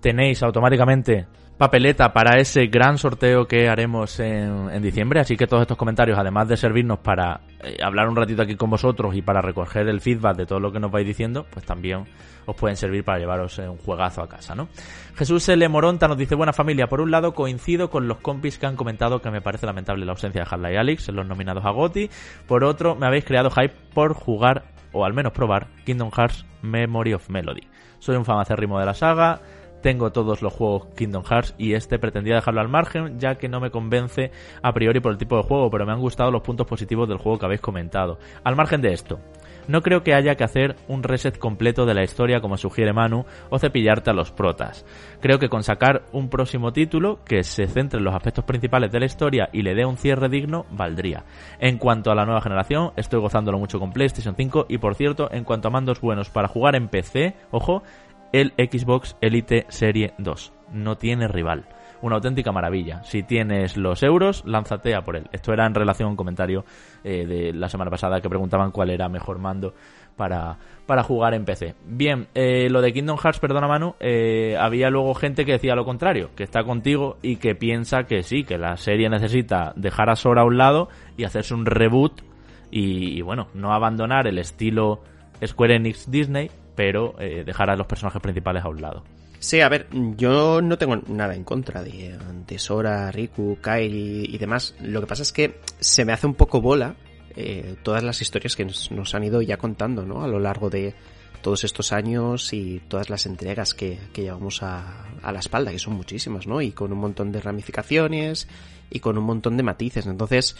A: tenéis automáticamente papeleta para ese gran sorteo que haremos en, en, diciembre. Así que todos estos comentarios, además de servirnos para eh, hablar un ratito aquí con vosotros y para recoger el feedback de todo lo que nos vais diciendo, pues también os pueden servir para llevaros un juegazo a casa, ¿no? Jesús L. Moronta nos dice, buena familia, por un lado coincido con los compis que han comentado que me parece lamentable la ausencia de Hadley y Alex en los nominados a GOTY. Por otro, me habéis creado hype por jugar, o al menos probar, Kingdom Hearts Memory of Melody. Soy un fan acérrimo de la saga, tengo todos los juegos Kingdom Hearts y este pretendía dejarlo al margen ya que no me convence a priori por el tipo de juego, pero me han gustado los puntos positivos del juego que habéis comentado. Al margen de esto, no creo que haya que hacer un reset completo de la historia como sugiere Manu o cepillarte a los protas. Creo que con sacar un próximo título que se centre en los aspectos principales de la historia y le dé un cierre digno, valdría. En cuanto a la nueva generación, estoy gozándolo mucho con PlayStation 5 y por cierto, en cuanto a mandos buenos para jugar en PC, ojo, el Xbox Elite Serie 2. No tiene rival. Una auténtica maravilla. Si tienes los euros, lánzate a por él. Esto era en relación a un comentario eh, de la semana pasada que preguntaban cuál era mejor mando para, para jugar en PC. Bien, eh, lo de Kingdom Hearts, perdona Manu, eh, había luego gente que decía lo contrario, que está contigo y que piensa que sí, que la serie necesita dejar a Sora a un lado y hacerse un reboot y, y bueno, no abandonar el estilo Square Enix Disney, pero eh, dejar a los personajes principales a un lado.
B: Sí, a ver, yo no tengo nada en contra de, de Sora, Riku, Kylie y demás. Lo que pasa es que se me hace un poco bola eh, todas las historias que nos, nos, han ido ya contando, ¿no? A lo largo de todos estos años y todas las entregas que, que llevamos a, a, la espalda, que son muchísimas, ¿no? Y con un montón de ramificaciones y con un montón de matices. Entonces,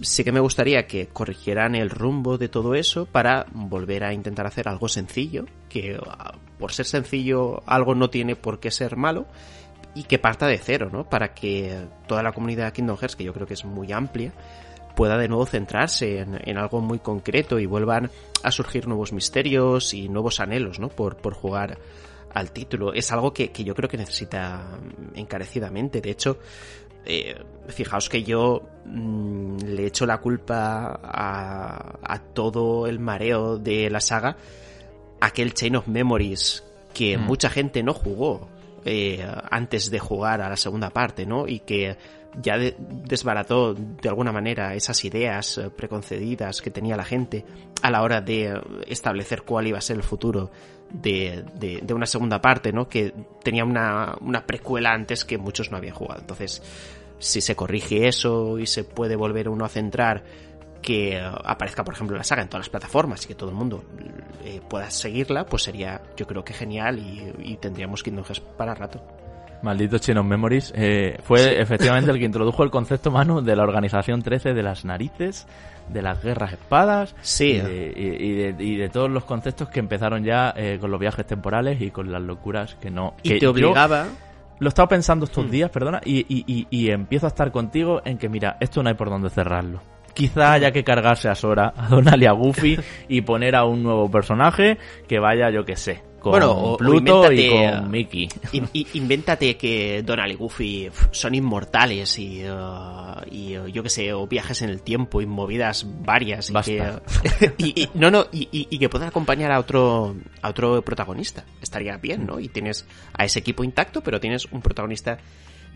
B: sí que me gustaría que corrigieran el rumbo de todo eso para volver a intentar hacer algo sencillo, que ah, por ser sencillo algo no tiene por qué ser malo y que parta de cero, ¿no? Para que toda la comunidad de Kingdom Hearts, que yo creo que es muy amplia, pueda de nuevo centrarse en, en, algo muy concreto y vuelvan a surgir nuevos misterios y nuevos anhelos, ¿no? Por, por jugar al título. Es algo que, que yo creo que necesita encarecidamente. De hecho, eh, fijaos que yo mmm, le echo la culpa a, a, todo el mareo de la saga, aquel Chain of Memories que mm. mucha gente no jugó eh, antes de jugar a la segunda parte, ¿no? Y que ya de, desbarató de alguna manera esas ideas eh, preconcedidas que tenía la gente a la hora de establecer cuál iba a ser el futuro de, de, de una segunda parte, ¿no? Que tenía una, una precuela antes que muchos no habían jugado. Entonces, si se corrige eso y se puede volver uno a centrar que aparezca, por ejemplo, la saga en todas las plataformas y que todo el mundo eh, pueda seguirla, pues sería, yo creo que genial y, y tendríamos Kingdom Hearts para rato.
A: Maldito Chain of Memories. Eh, fue sí. efectivamente el que [LAUGHS] introdujo el concepto, mano, de la Organización 13 de las narices, de las guerras espadas.
B: Sí.
A: Y de, y, de, y de todos los conceptos que empezaron ya eh, con los viajes temporales y con las locuras que no.
B: Y te obligaba.
A: Yo, lo he estado pensando estos mm. días, perdona, y, y, y, empiezo a estar contigo en que, mira, esto no hay por dónde cerrarlo. Quizá haya que cargarse a Sora, a Donald y a Goofy [LAUGHS] y poner a un nuevo personaje que vaya, yo que sé, con
B: bueno,
A: Pluto
B: o
A: y con Mickey. [LAUGHS]
B: In, in, invéntate que Donald y Goofy son inmortales y, uh, y uh, yo que sé, o viajes en el tiempo y movidas varias.
A: Basta.
B: Y, que, [LAUGHS] y, y, no, no, y, y, que puedan acompañar a otro, a otro protagonista. Estaría bien, ¿no? Y tienes a ese equipo intacto, pero tienes un protagonista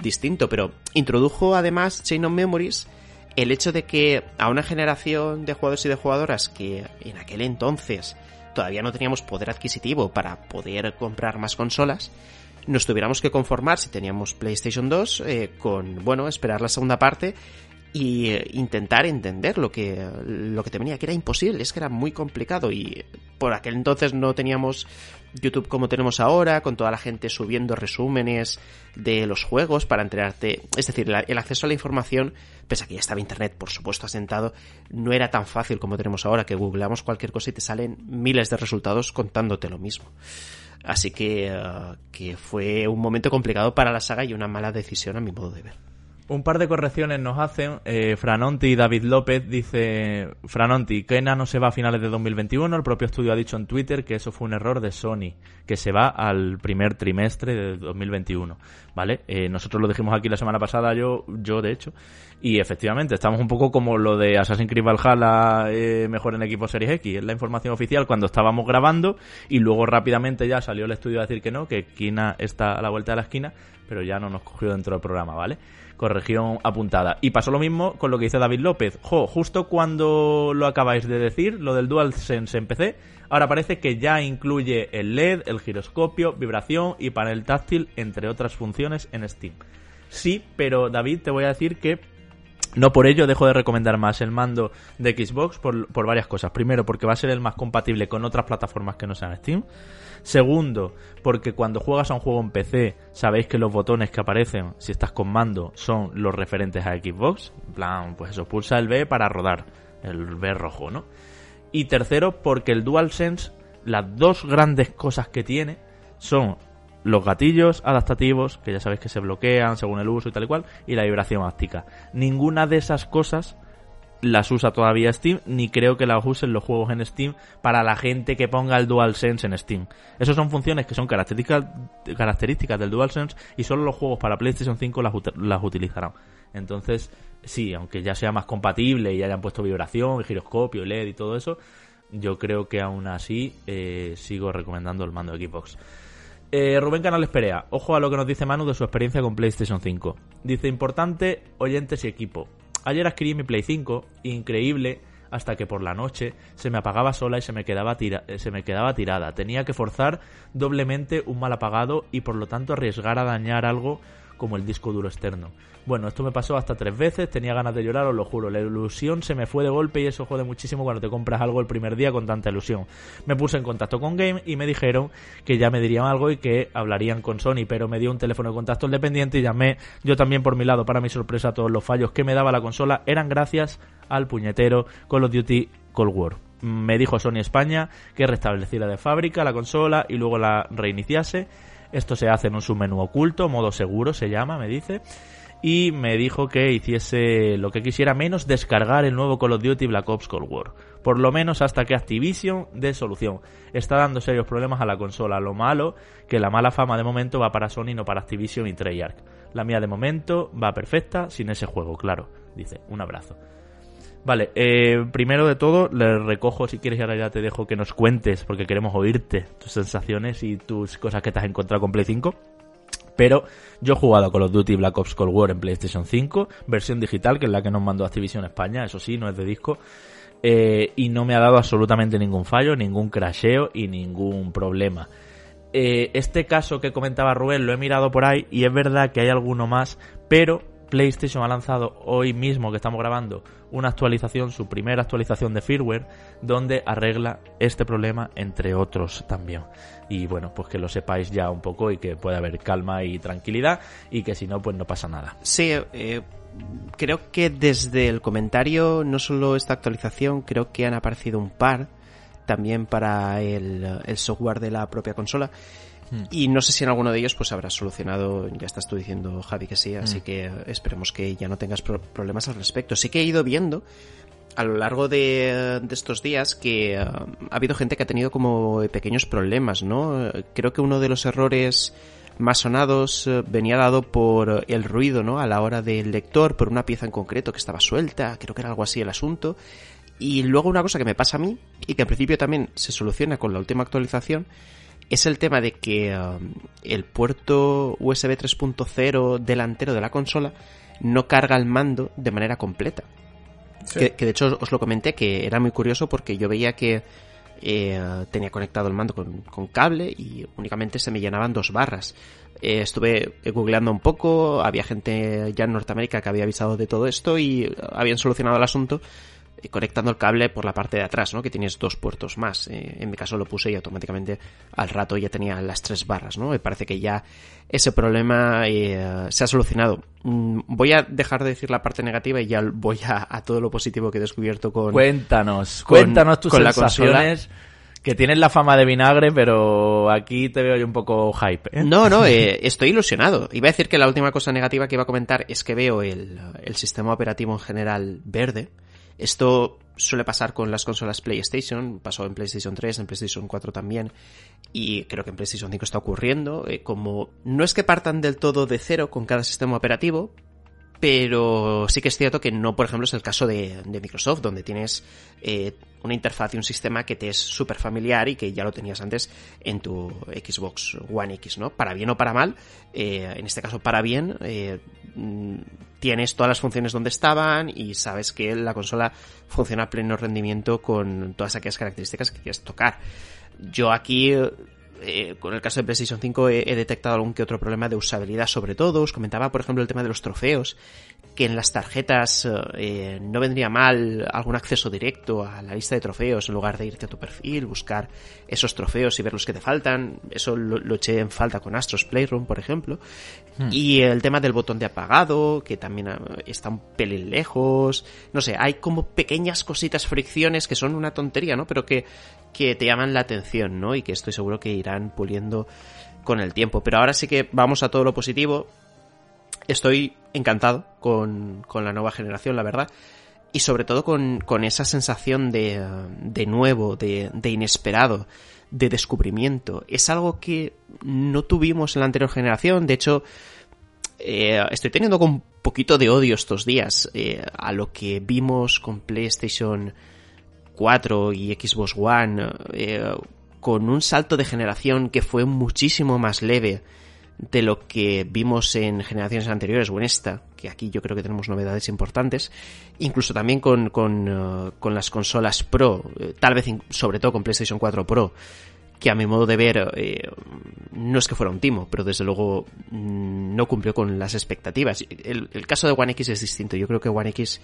B: distinto. Pero introdujo además Chain of Memories el hecho de que a una generación de jugadores y de jugadoras que en aquel entonces todavía no teníamos poder adquisitivo para poder comprar más consolas, nos tuviéramos que conformar si teníamos PlayStation 2 eh, con, bueno, esperar la segunda parte y eh, intentar entender lo que lo que te venía, que era imposible, es que era muy complicado y por aquel entonces no teníamos YouTube como tenemos ahora, con toda la gente subiendo resúmenes de los juegos para enterarte, es decir, el acceso a la información, pese a que ya estaba internet, por supuesto, asentado, no era tan fácil como tenemos ahora, que googleamos cualquier cosa y te salen miles de resultados contándote lo mismo. Así que, uh, que fue un momento complicado para la saga y una mala decisión a mi modo de ver.
A: Un par de correcciones nos hacen. Eh, Franonti y David López dice: Franonti, Kena no se va a finales de 2021. El propio estudio ha dicho en Twitter que eso fue un error de Sony, que se va al primer trimestre de 2021. ¿Vale? Eh, nosotros lo dijimos aquí la semana pasada, yo, yo de hecho. Y efectivamente, estamos un poco como lo de Assassin's Creed Valhalla eh, mejor en equipo Series X. Es la información oficial cuando estábamos grabando y luego rápidamente ya salió el estudio a decir que no, que Kina está a la vuelta de la esquina, pero ya no nos cogió dentro del programa, ¿vale? Corrección apuntada. Y pasó lo mismo con lo que dice David López. Jo, justo cuando lo acabáis de decir, lo del DualSense en PC, ahora parece que ya incluye el LED, el giroscopio, vibración y panel táctil, entre otras funciones en Steam. Sí, pero David, te voy a decir que no por ello dejo de recomendar más el mando de Xbox por, varias cosas. Primero, porque va a ser el más compatible con otras plataformas que no sean Steam. Segundo, porque cuando juegas a un juego en PC, sabéis que los botones que aparecen, si estás con mando, son los referentes a Xbox. En plan, pues eso, pulsa el B para rodar. El B rojo, ¿no? Y tercero, porque el DualSense, las dos grandes cosas que tiene son los gatillos adaptativos, que ya sabéis que se bloquean según el uso y tal y cual, y la vibración óptica. Ninguna de esas cosas las usa todavía Steam, ni creo que las usen los juegos en Steam para la gente que ponga el DualSense en Steam. Esas son funciones que son características, características del DualSense y solo los juegos para PlayStation 5 las, las utilizarán. Entonces, sí, aunque ya sea más compatible y hayan puesto vibración, giroscopio, LED y todo eso, yo creo que aún así eh, sigo recomendando el mando de Xbox. Eh, Rubén Canales Perea, ojo a lo que nos dice Manu de su experiencia con PlayStation 5. Dice, importante, oyentes y equipo. Ayer adquirí mi Play 5, increíble, hasta que por la noche se me apagaba sola y se me quedaba, tira eh, se me quedaba tirada. Tenía que forzar doblemente un mal apagado y por lo tanto arriesgar a dañar algo como el disco duro externo. Bueno, esto me pasó hasta tres veces, tenía ganas de llorar, os lo juro. La ilusión se me fue de golpe y eso jode muchísimo cuando te compras algo el primer día con tanta ilusión. Me puse en contacto con Game y me dijeron que ya me dirían algo y que hablarían con Sony, pero me dio un teléfono de contacto el dependiente y llamé yo también por mi lado. Para mi sorpresa, todos los fallos que me daba la consola eran gracias al puñetero Call of Duty Cold War me dijo Sony España que restableciera de fábrica la consola y luego la reiniciase. Esto se hace en un submenú oculto, modo seguro se llama, me dice y me dijo que hiciese lo que quisiera menos descargar el nuevo Call of Duty Black Ops Cold War. Por lo menos hasta que Activision dé solución. Está dando serios problemas a la consola. Lo malo, que la mala fama de momento va para Sony, no para Activision y Treyarch. La mía de momento va perfecta sin ese juego, claro. Dice, un abrazo. Vale, eh, primero de todo, le recojo si quieres y ahora ya te dejo que nos cuentes, porque queremos oírte tus sensaciones y tus cosas que te has encontrado con Play 5. Pero yo he jugado Call of Duty Black Ops Cold War en PlayStation 5, versión digital, que es la que nos mandó Activision España, eso sí, no es de disco. Eh, y no me ha dado absolutamente ningún fallo, ningún crasheo y ningún problema. Eh, este caso que comentaba Rubén lo he mirado por ahí y es verdad que hay alguno más, pero PlayStation ha lanzado hoy mismo que estamos grabando una actualización, su primera actualización de firmware, donde arregla este problema, entre otros también. Y bueno, pues que lo sepáis ya un poco y que puede haber calma y tranquilidad y que si no, pues no pasa nada.
B: Sí, eh, creo que desde el comentario, no solo esta actualización, creo que han aparecido un par también para el software de la propia consola. Hmm. Y no sé si en alguno de ellos pues habrá solucionado, ya estás tú diciendo Javi que sí, así hmm. que esperemos que ya no tengas problemas al respecto. Sí que he ido viendo a lo largo de, estos días que uh, ha habido gente que ha tenido como pequeños problemas, ¿no? Creo que uno de los errores más sonados uh, venía dado por el ruido, ¿no? A la hora del lector, por una pieza en concreto que estaba suelta, creo que era algo así el asunto. Y luego una cosa que me pasa a mí, y que al principio también se soluciona con la última actualización, es el tema de que um, el puerto USB 3.0 delantero de la consola no carga el mando de manera completa. Que, de hecho os lo comenté que era muy curioso porque yo veía que eh, tenía conectado el mando con, cable y únicamente se me llenaban dos barras. Eh, estuve googleando un poco, había gente ya en Norteamérica que había avisado de todo esto y habían solucionado el asunto conectando el cable por la parte de atrás, ¿no? Que tienes dos puertos más. Eh, en mi caso lo puse y automáticamente al rato ya tenía las tres barras, ¿no? Me parece que ya ese problema eh, se ha solucionado. Mm, voy a dejar de decir la parte negativa y ya voy a, todo lo positivo que he descubierto con...
A: Cuéntanos, cuéntanos tus sensaciones Que tienes la fama de vinagre, pero aquí te veo yo un poco hype. ¿eh?
B: No, no, eh, [LAUGHS] estoy ilusionado. Iba a decir que la última cosa negativa que iba a comentar es que veo el, el sistema operativo en general verde. Esto suele pasar con las consolas PlayStation, pasó en PlayStation 3, en PlayStation 4 también, y creo que en PlayStation 5 está ocurriendo, eh, como no es que partan del todo de cero con cada sistema operativo, pero sí que es cierto que no, por ejemplo, es el caso de, Microsoft, donde tienes eh, una interfaz y un sistema que te es súper familiar y que ya lo tenías antes en tu Xbox One X, ¿no? Para bien o para mal, eh, en este caso para bien, tienes todas las funciones donde estaban y sabes que la consola funciona a pleno rendimiento con todas aquellas características que quieres tocar. Yo aquí eh, con el caso de PlayStation 5 he, he, detectado algún que otro problema de usabilidad sobre todo. Os comentaba, por ejemplo, el tema de los trofeos, que en las tarjetas eh, no vendría mal algún acceso directo a la lista de trofeos en lugar de irte a tu perfil, buscar esos trofeos y ver los que te faltan. Eso lo, lo eché en falta con Astros Playroom, por ejemplo. Hmm. Y el tema del botón de apagado, que también eh, está un pelín lejos. No sé, hay como pequeñas cositas, fricciones que son una tontería, ¿no? Pero que, que te llaman la atención, ¿no? Y que estoy seguro que irán puliendo con el tiempo. Pero ahora sí que vamos a todo lo positivo. Estoy encantado con, con la nueva generación, la verdad. Y sobre todo con, con esa sensación de, de nuevo, de, de inesperado, de descubrimiento. Es algo que no tuvimos en la anterior generación. De hecho, eh, estoy teniendo un poquito de odio estos días eh, a lo que vimos con PlayStation 4 y Xbox One, eh, con un salto de generación que fue muchísimo más leve de lo que vimos en generaciones anteriores o en esta, que aquí yo creo que tenemos novedades importantes, incluso también con, con, uh, con las consolas Pro, eh, tal vez sobre todo con PlayStation 4 Pro, que a mi modo de ver eh, no es que fuera un timo, pero desde luego mm, no cumplió con las expectativas. El, caso de One X es distinto. Yo creo que One X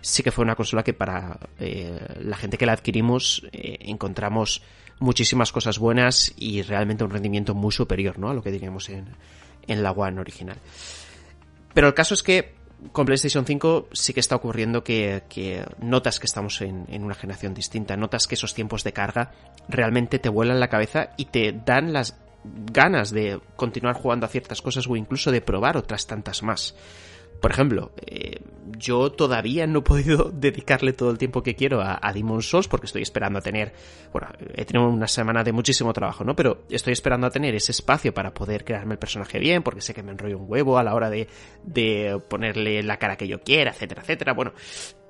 B: sí que fue una consola que para eh, la gente que la adquirimos eh, encontramos muchísimas cosas buenas y realmente un rendimiento muy superior ¿no? a lo que diríamos en, en la One original. Pero el caso es que con PlayStation 5 sí que está ocurriendo que, que notas que estamos en, en, una generación distinta, notas que esos tiempos de carga realmente te vuelan la cabeza y te dan las ganas de continuar jugando a ciertas cosas o incluso de probar otras tantas más. Por ejemplo, eh, yo todavía no he podido [LAUGHS] dedicarle todo el tiempo que quiero a, a Demon Souls porque estoy esperando a tener, bueno, he tenido una semana de muchísimo trabajo, ¿no? Pero estoy esperando a tener ese espacio para poder crearme el personaje bien porque sé que me enrollo un huevo a la hora de, de ponerle la cara que yo quiera, etcétera, etcétera. Bueno,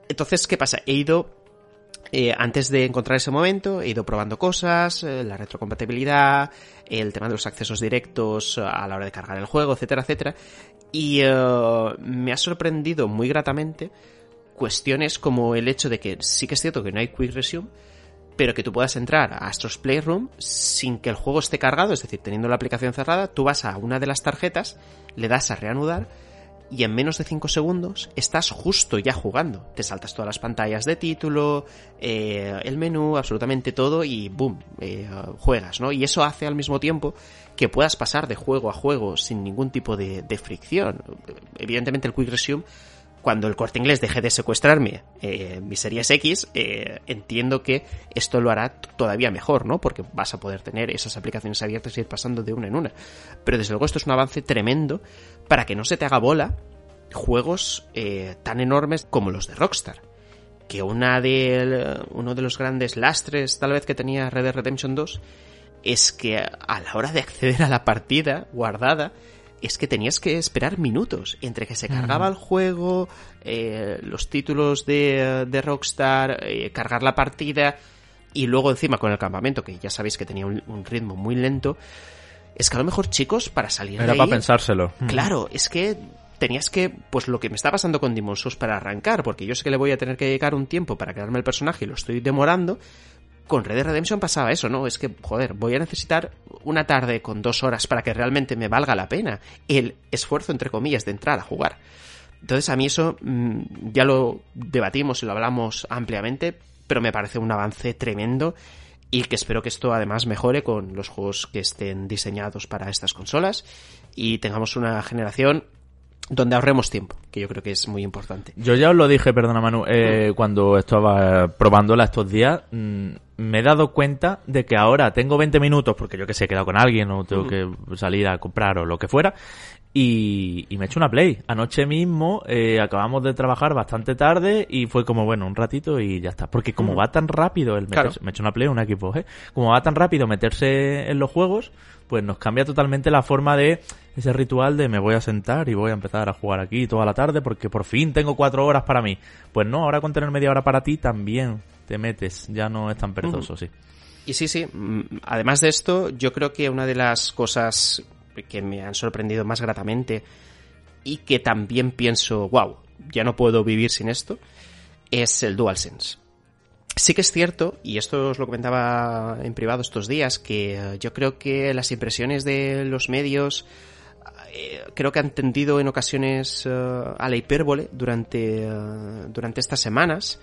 B: entonces, ¿qué pasa? He ido eh, antes de encontrar ese momento he ido probando cosas, eh, la retrocompatibilidad, el tema de los accesos directos a la hora de cargar el juego, etcétera, etcétera. Y uh, me ha sorprendido muy gratamente cuestiones como el hecho de que sí que es cierto que no hay Quick Resume, pero que tú puedas entrar a Astros Playroom sin que el juego esté cargado, es decir, teniendo la aplicación cerrada, tú vas a una de las tarjetas, le das a reanudar y en menos de 5 segundos estás justo ya jugando. Te saltas todas las pantallas de título, eh, el menú, absolutamente todo y boom, eh, juegas, ¿no? Y eso hace al mismo tiempo que puedas pasar de juego a juego sin ningún tipo de, de fricción. Evidentemente el Quick Resume cuando el corte inglés deje de secuestrarme eh, mis series X, eh, entiendo que esto lo hará todavía mejor, ¿no? Porque vas a poder tener esas aplicaciones abiertas y ir pasando de una en una. Pero desde luego esto es un avance tremendo para que no se te haga bola juegos eh, tan enormes como los de Rockstar. Que una de, uno de los grandes lastres tal vez que tenía Red Dead Redemption 2 es que a la hora de acceder a la partida guardada, es que tenías que esperar minutos entre que se cargaba el juego, eh, los títulos de, de Rockstar, eh, cargar la partida y luego encima con el campamento, que ya sabéis que tenía un, un, ritmo muy lento. Es que a lo mejor, chicos, para salir
A: Era
B: de ahí,
A: para pensárselo.
B: Claro, es que tenías que, pues lo que me está pasando con Demon Souls para arrancar, porque yo sé que le voy a tener que dedicar un tiempo para crearme el personaje y lo estoy demorando, con Red Dead Redemption pasaba eso, ¿no? Es que, joder, voy a necesitar una tarde con dos horas para que realmente me valga la pena el esfuerzo, entre comillas, de entrar a jugar. Entonces a mí eso mmm, ya lo debatimos y lo hablamos ampliamente, pero me parece un avance tremendo y que espero que esto además mejore con los juegos que estén diseñados para estas consolas y tengamos una generación donde ahorremos tiempo, que yo creo que es muy importante.
A: Yo ya os lo dije, perdona Manu, eh, cuando estaba probándola estos días, mmm, me he dado cuenta de que ahora tengo 20 minutos, porque yo que sé, he quedado con alguien o tengo que salir a comprar o lo que fuera, y, y me he hecho una play. Anoche mismo eh, acabamos de trabajar bastante tarde y fue como, bueno, un ratito y ya está. Porque como va tan rápido el
B: Claro.
A: me he hecho una play, un equipo, ¿eh? Como va tan rápido meterse en los juegos, pues nos cambia totalmente la forma de ese ritual de me voy a sentar y voy a empezar a jugar aquí toda la tarde porque por fin tengo cuatro horas para mí. Pues no, ahora con tener media hora para ti también te metes, ya no es tan perezoso, sí.
B: Y sí, sí, mm, además de esto, yo creo que una de las cosas que me han sorprendido más gratamente y que también pienso, wow, ya no puedo vivir sin esto, es el DualSense. Sí que es cierto, y esto os lo comentaba en privado estos días, que eh, yo creo que las impresiones de los medios eh, creo que han tendido en ocasiones eh, a la hipérbole durante, eh, durante estas semanas,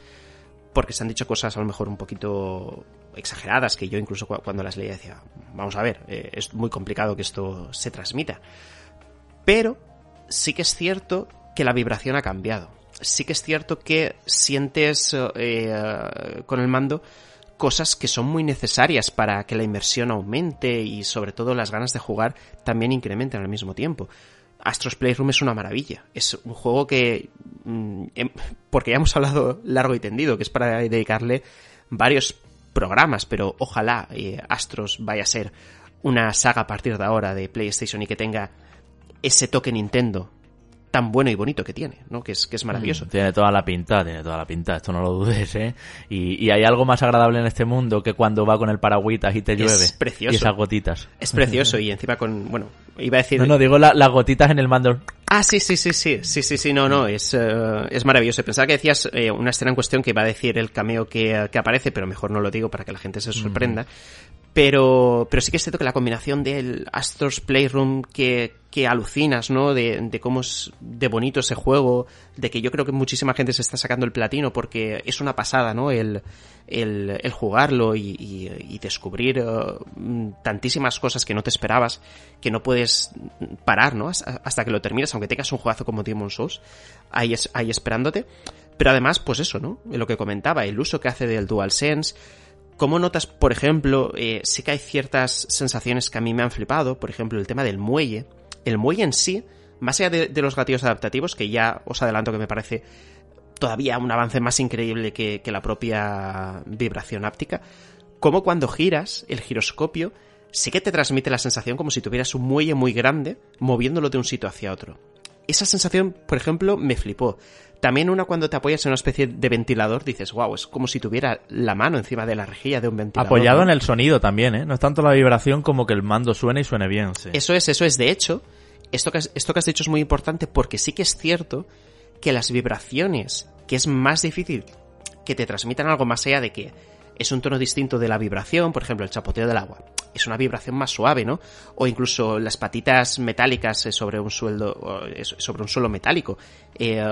B: porque se han dicho cosas a lo mejor un poquito exageradas, que yo incluso cu- cuando las leía decía, vamos a ver, eh, es muy complicado que esto se transmita. Pero sí que es cierto que la vibración ha cambiado. Sí que es cierto que sientes eh, con el mando cosas que son muy necesarias para que la inmersión aumente y sobre todo las ganas de jugar también incrementen al mismo tiempo. Astros Playroom es una maravilla. Es un juego que... mm, em- porque ya hemos hablado largo y tendido, que es para dedicarle varios programas, pero ojalá eh, Astros vaya a ser una saga a partir de ahora de PlayStation y que tenga ese toque Nintendo tan bueno y bonito que tiene, ¿no? Que es, que es maravilloso.
A: Mm, Tiene toda la pinta, tiene toda la pinta, esto no lo dudes, ¿eh? Y, y hay algo más agradable en este mundo que cuando va con el paragüitas y te
B: Es
A: llueve.
B: precioso.
A: Y esas gotitas.
B: Es precioso y encima con, bueno, iba a decir...
A: No, no, digo la- las gotitas en el mando.
B: Ah, sí, sí, sí, sí, sí, sí, sí, no, no, es, eh, es maravilloso. Pensaba que decías eh, una escena en cuestión que iba a decir el cameo que, que aparece, pero mejor no lo digo para que la gente se sorprenda. Pero, pero sí que es cierto que la combinación del Astro's Playroom que, que alucinas, ¿no? De, de cómo es de bonito ese juego, de que yo creo que muchísima gente se está sacando el platino porque es una pasada, ¿no? El, el, jugarlo y, y- y descubrir eh, tantísimas cosas que no te esperabas, que no puedes parar, ¿no? Hasta, que lo termines, aunque tengas un juegazo como Demon's Souls, ahí, es, ahí esperándote. Pero además, pues eso, ¿no? Lo que comentaba, el uso que hace del DualSense, ¿Cómo notas, por ejemplo, eh, sí que hay ciertas sensaciones que a mí me han flipado? Por ejemplo, el tema del muelle. El muelle en sí, más allá de, de los gatillos adaptativos, que ya os adelanto que me parece todavía un avance más increíble que, que la propia vibración áptica, como cuando giras el giroscopio, sí que te transmite la sensación como si tuvieras un muelle muy grande moviéndolo de un sitio hacia otro. Esa sensación, por ejemplo, me flipó. También una cuando te apoyas en una especie de ventilador, dices, wow, es como si tuviera la mano encima de la rejilla de un ventilador.
A: Apoyado
B: ¿no?
A: en el sonido también, ¿eh? No es tanto la vibración como que el mando suene y suene bien, sí.
B: Eso es, eso es. De hecho, esto que, has, esto que has dicho es muy importante porque sí que es cierto que las vibraciones, que es más difícil que te transmitan algo más allá de que es un tono distinto de la vibración, por ejemplo, el chapoteo del agua. Es una vibración más suave, ¿no? O incluso las patitas metálicas eh, sobre un suelo, eh, sobre un suelo metálico, eh,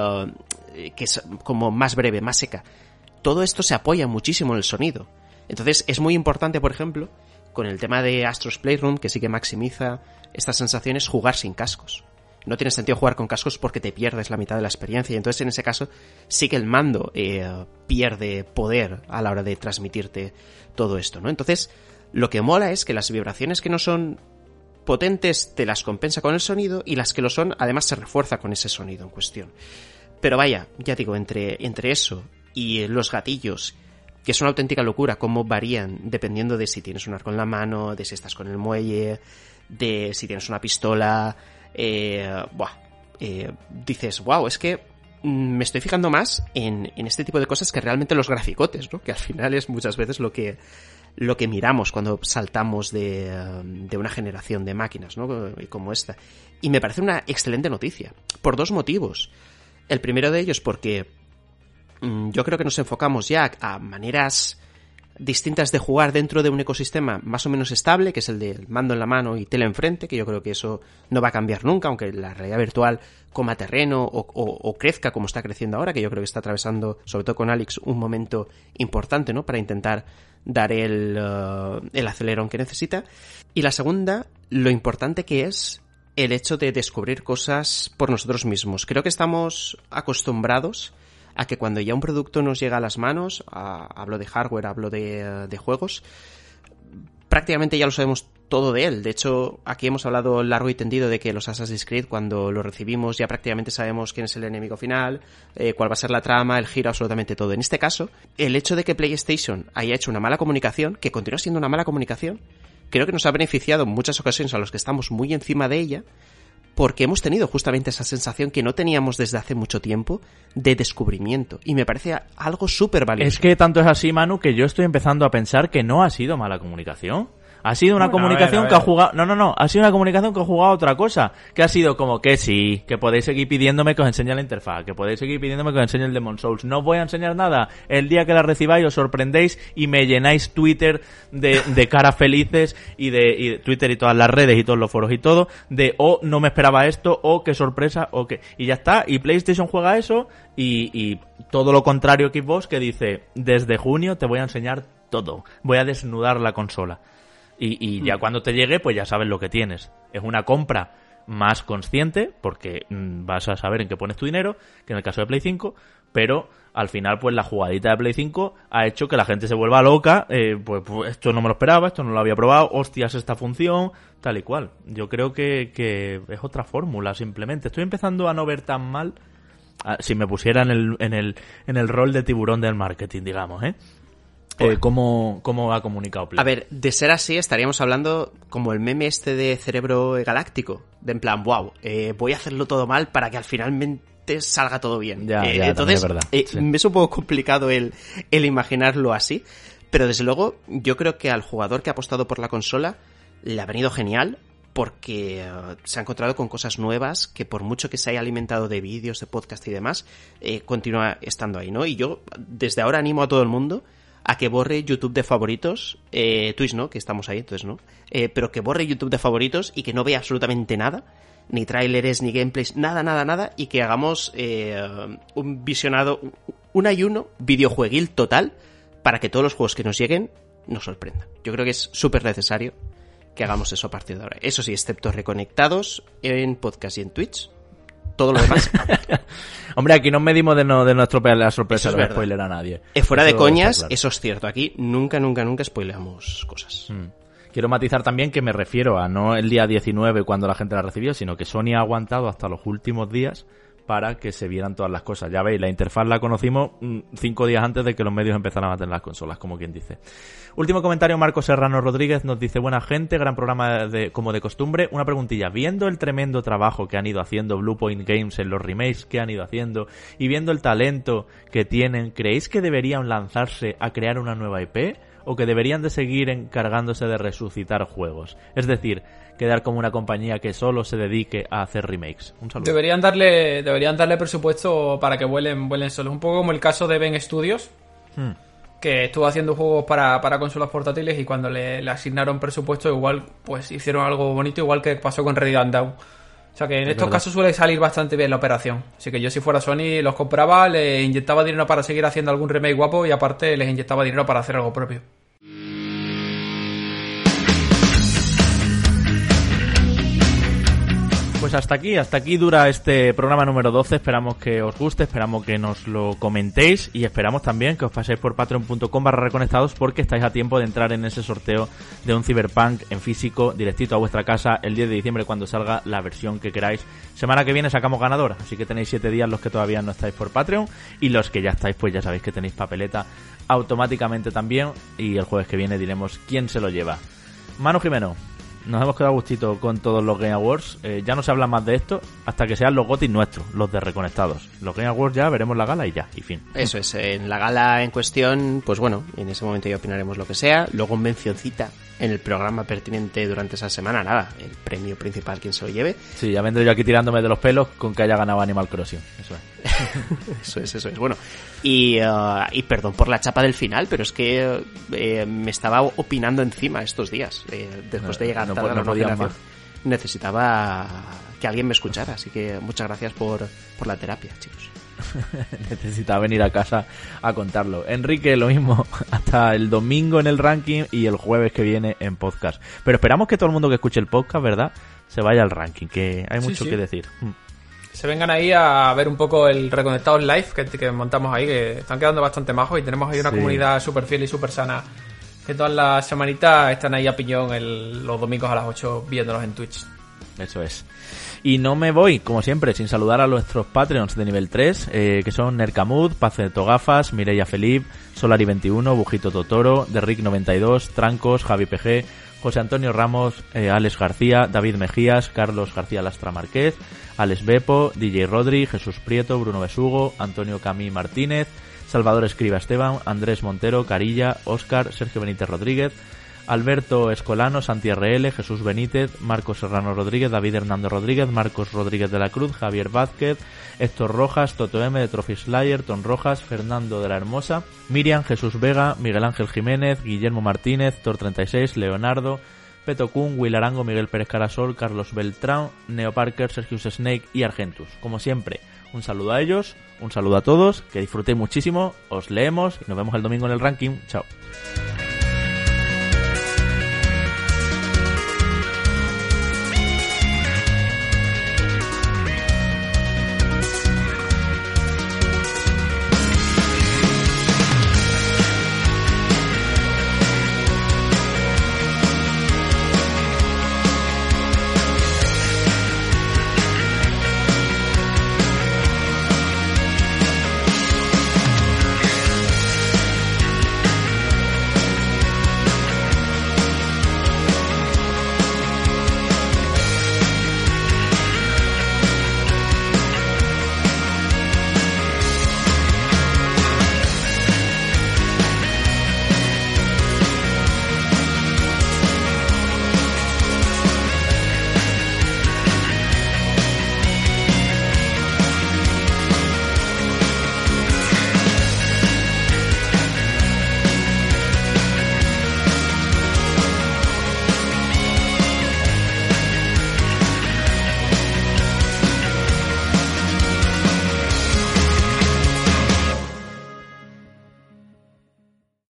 B: que es como más breve, más seca. Todo esto se apoya muchísimo en el sonido. Entonces es muy importante, por ejemplo, con el tema de Astros Playroom, que sí que maximiza estas sensaciones, jugar sin cascos. No tiene sentido jugar con cascos porque te pierdes la mitad de la experiencia. Y entonces en ese caso sí que el mando eh, pierde poder a la hora de transmitirte todo esto, ¿no? Entonces, lo que mola es que las vibraciones que no son potentes te las compensa con el sonido y las que lo son además se refuerza con ese sonido en cuestión. Pero vaya, ya digo, entre, entre eso y los gatillos, que es una auténtica locura cómo varían dependiendo de si tienes un arco en la mano, de si estás con el muelle, de si tienes una pistola, eh, buah, eh, dices, wow, es que mm, me estoy fijando más en, en este tipo de cosas que realmente los graficotes, ¿no? Que al final es muchas veces lo que, lo que miramos cuando saltamos de, eh, de una generación de máquinas, ¿no? Como esta. Y me parece una excelente noticia. Por dos motivos. El primero de ellos porque mm, yo creo que nos enfocamos ya a maneras distintas de jugar dentro de un ecosistema más o menos estable, que es el del mando en la mano y tele enfrente, que yo creo que eso no va a cambiar nunca, aunque la realidad virtual coma terreno o, crezca como está creciendo ahora, que yo creo que está atravesando, sobre todo con Alex, un momento importante, ¿no? Para intentar dar el, eh, el acelerón que necesita. Y la segunda, lo importante que es el hecho de descubrir cosas por nosotros mismos. Creo que estamos acostumbrados a que cuando ya un producto nos llega a las manos, hablo de hardware, hablo de, de juegos, prácticamente ya lo sabemos todo de él. De hecho, aquí hemos hablado largo y tendido de que los Assassin's Creed, cuando lo recibimos, ya prácticamente sabemos quién es el enemigo final, eh, cuál va a ser la trama, el giro, absolutamente todo. En este caso, el hecho de que PlayStation haya hecho una mala comunicación, que continúa siendo una mala comunicación, creo que nos ha beneficiado en muchas ocasiones a los que estamos muy encima de ella, porque hemos tenido justamente esa sensación que no teníamos desde hace mucho tiempo de descubrimiento. Y me parece algo súper valioso.
A: Es que tanto es así, Manu, que yo estoy empezando a pensar que no ha sido mala comunicación. Ha sido una
C: Bueno, a
A: comunicación
C: ver, a
A: que ha jugado... No, no, no. Ha sido una comunicación que ha jugado otra cosa. Que ha sido como que sí, que podéis seguir pidiéndome que os enseñe la interfaz, que podéis seguir pidiéndome que os enseñe el Demon Souls. No os voy a enseñar nada. El día que la recibáis os sorprendéis y me llenáis Twitter de, de caras felices y de, y Twitter y todas las redes y todos los foros y todo de oh, no me esperaba esto, o qué sorpresa, o qué... Y ya está. Y PlayStation juega eso y, y todo lo contrario que Xbox que dice desde junio te voy a enseñar todo. Voy a desnudar la consola. Y, y ya cuando te llegue, pues ya sabes lo que tienes. Es una compra más consciente, porque mm, vas a saber en qué pones tu dinero, que en el caso de Play 5, pero al final, pues la jugadita de Play 5 ha hecho que la gente se vuelva loca, eh, pues, pues, esto no me lo esperaba, esto no lo había probado, hostias esta función, tal y cual. Yo creo que, que es otra fórmula, simplemente. Estoy empezando a no ver tan mal, ah, si me pusiera en el, en el, en el rol de tiburón del marketing, digamos, ¿eh? Eh, ¿cómo, ¿Cómo ha comunicado Play?
B: A ver, de ser así estaríamos hablando como el meme este de cerebro galáctico. De en plan, wow, eh, voy a hacerlo todo mal para que al finalmente salga todo bien.
A: Ya,
B: Eh,
A: ya,
B: entonces,
A: es verdad,
B: eh,
A: sí.
B: me es un poco complicado el, el imaginarlo así. Pero desde luego, yo creo que al jugador que ha apostado por la consola le ha venido genial porque se ha encontrado con cosas nuevas que por mucho que se haya alimentado de vídeos, de podcast y demás, continúa estando ahí, ¿no? Y yo desde ahora animo a todo el mundo a que borre YouTube de favoritos, eh, Twitch no, que estamos ahí, entonces no, eh, pero que borre YouTube de favoritos y que no vea absolutamente nada, ni tráileres, ni gameplays, nada, nada, nada, y que hagamos eh, un visionado, un ayuno videojueguil total para que todos los juegos que nos lleguen nos sorprendan. Yo creo que es súper necesario que hagamos eso a partir de ahora. Eso sí, excepto reconectados en podcast y en Twitch, todo lo demás [LAUGHS]
A: Hombre, aquí nos medimos de no, de no estropear la sorpresa
B: es
A: spoiler a nadie.
B: Eh, fuera
A: Eso
B: de coñas,
A: claro.
B: eso es cierto. Aquí nunca, nunca, nunca spoileamos cosas.
A: Mm. Quiero matizar también que me refiero a no el día 19 cuando la gente la recibió, sino que Sony ha aguantado hasta los últimos días para que se vieran todas las cosas. Ya veis, la interfaz la conocimos mm, cinco días antes de que los medios empezaran a tener las consolas, como quien dice. Último comentario, Marco Serrano Rodríguez nos dice, buena gente, gran programa de, como de costumbre. Una preguntilla, viendo el tremendo trabajo que han ido haciendo Bluepoint Games en los remakes que han ido haciendo y viendo el talento que tienen, ¿creéis que deberían lanzarse a crear una nueva IP? ¿O que deberían de seguir encargándose de resucitar juegos? Es decir, quedar como una compañía que solo se dedique a hacer remakes. Un saludo.
C: Deberían darle, deberían darle presupuesto para que vuelen, vuelen solos. Un poco como el caso de Ben Studios,
A: Hmm.
C: que estuvo haciendo juegos para, para consolas portátiles y cuando le, le asignaron presupuesto igual pues hicieron algo bonito, igual que pasó con Ready and Down. O sea que en estos
A: verdad.
C: casos suele salir bastante bien la operación. Así que yo si fuera Sony los compraba, le inyectaba dinero para seguir haciendo algún remake guapo y aparte les inyectaba dinero para hacer algo propio.
A: Pues hasta aquí, hasta aquí dura este programa número 12. Esperamos que os guste, esperamos que nos lo comentéis y esperamos también que os paséis por patreon.com barra reconectados porque estáis a tiempo de entrar en ese sorteo de un Cyberpunk en físico directito a vuestra casa el 10 de diciembre cuando salga la versión que queráis. Semana que viene sacamos ganador, así que tenéis 7 días los que todavía no estáis por Patreon y los que ya estáis pues ya sabéis que tenéis papeleta automáticamente también y el jueves que viene diremos quién se lo lleva. Manu Jimeno, nos hemos quedado a gustito con todos los Game Awards. Eh, ya no se habla más de esto hasta que sean los GOTY nuestros, los de Reconectados. Los Game Awards ya veremos la gala y ya, y fin.
B: Eso es, en la gala en cuestión, pues bueno, en ese momento ya opinaremos lo que sea. Luego mencioncita en el programa pertinente durante esa semana, nada, el premio principal quien se lo lleve.
A: Sí, ya vendré yo aquí tirándome de los pelos con que haya ganado Animal Crossing. Eso es. [LAUGHS]
B: Eso es, eso es. Bueno, y, uh, y perdón por la chapa del final, pero es que eh, me estaba opinando encima estos días, eh, después de llegar
A: no
B: la
A: no
B: generación. Necesitaba que alguien me escuchara, así que muchas gracias por, por la terapia, chicos. [LAUGHS]
A: Necesitaba venir a casa a contarlo. Enrique, lo mismo. [LAUGHS] Hasta el domingo en el ranking y el jueves que viene en podcast. Pero esperamos que todo el mundo que escuche el podcast, ¿verdad? Se vaya al ranking, que hay mucho
C: sí.
A: que decir. Mm.
C: se vengan ahí a ver un poco el Reconectados Live que, que montamos ahí, que están quedando bastante majos y tenemos ahí una
A: Sí.
C: comunidad súper fiel y súper sana. Que todas las semanitas están ahí a piñón el- los domingos a las 8 viéndolos en Twitch.
A: Eso es. Y no me voy, como siempre, sin saludar a nuestros Patreons de nivel 3, eh, que son Nercamud, Paceto Gafas, Mireia Felip, Solari21, Bujito Totoro, Derrick92, Trancos, Javi PG, José Antonio Ramos, eh, Alex García, David Mejías, Carlos García Lastra Márquez, Alex Bepo, DJ Rodri, Jesús Prieto, Bruno Besugo, Antonio Camí Martínez, Salvador Escriba Esteban, Andrés Montero, Carilla, Óscar, Sergio Benítez Rodríguez, Alberto Escolano, Santi RL, Jesús Benítez, Marcos Serrano Rodríguez, David Hernando Rodríguez, Marcos Rodríguez de la Cruz, Javier Vázquez, Héctor Rojas, Toto M de Trophy Slayer, Ton Rojas, Fernando de la Hermosa, Miriam, Jesús Vega, Miguel Ángel Jiménez, Guillermo Martínez, Tor36, Leonardo, Peto Kun, Will Arango, Miguel Pérez Carasol, Carlos Beltrán, Neo Parker, Sergius Snake y Argentus. Como siempre, un saludo a ellos, un saludo a todos, que disfrutéis muchísimo, os leemos y nos vemos el domingo en el ranking. Chao.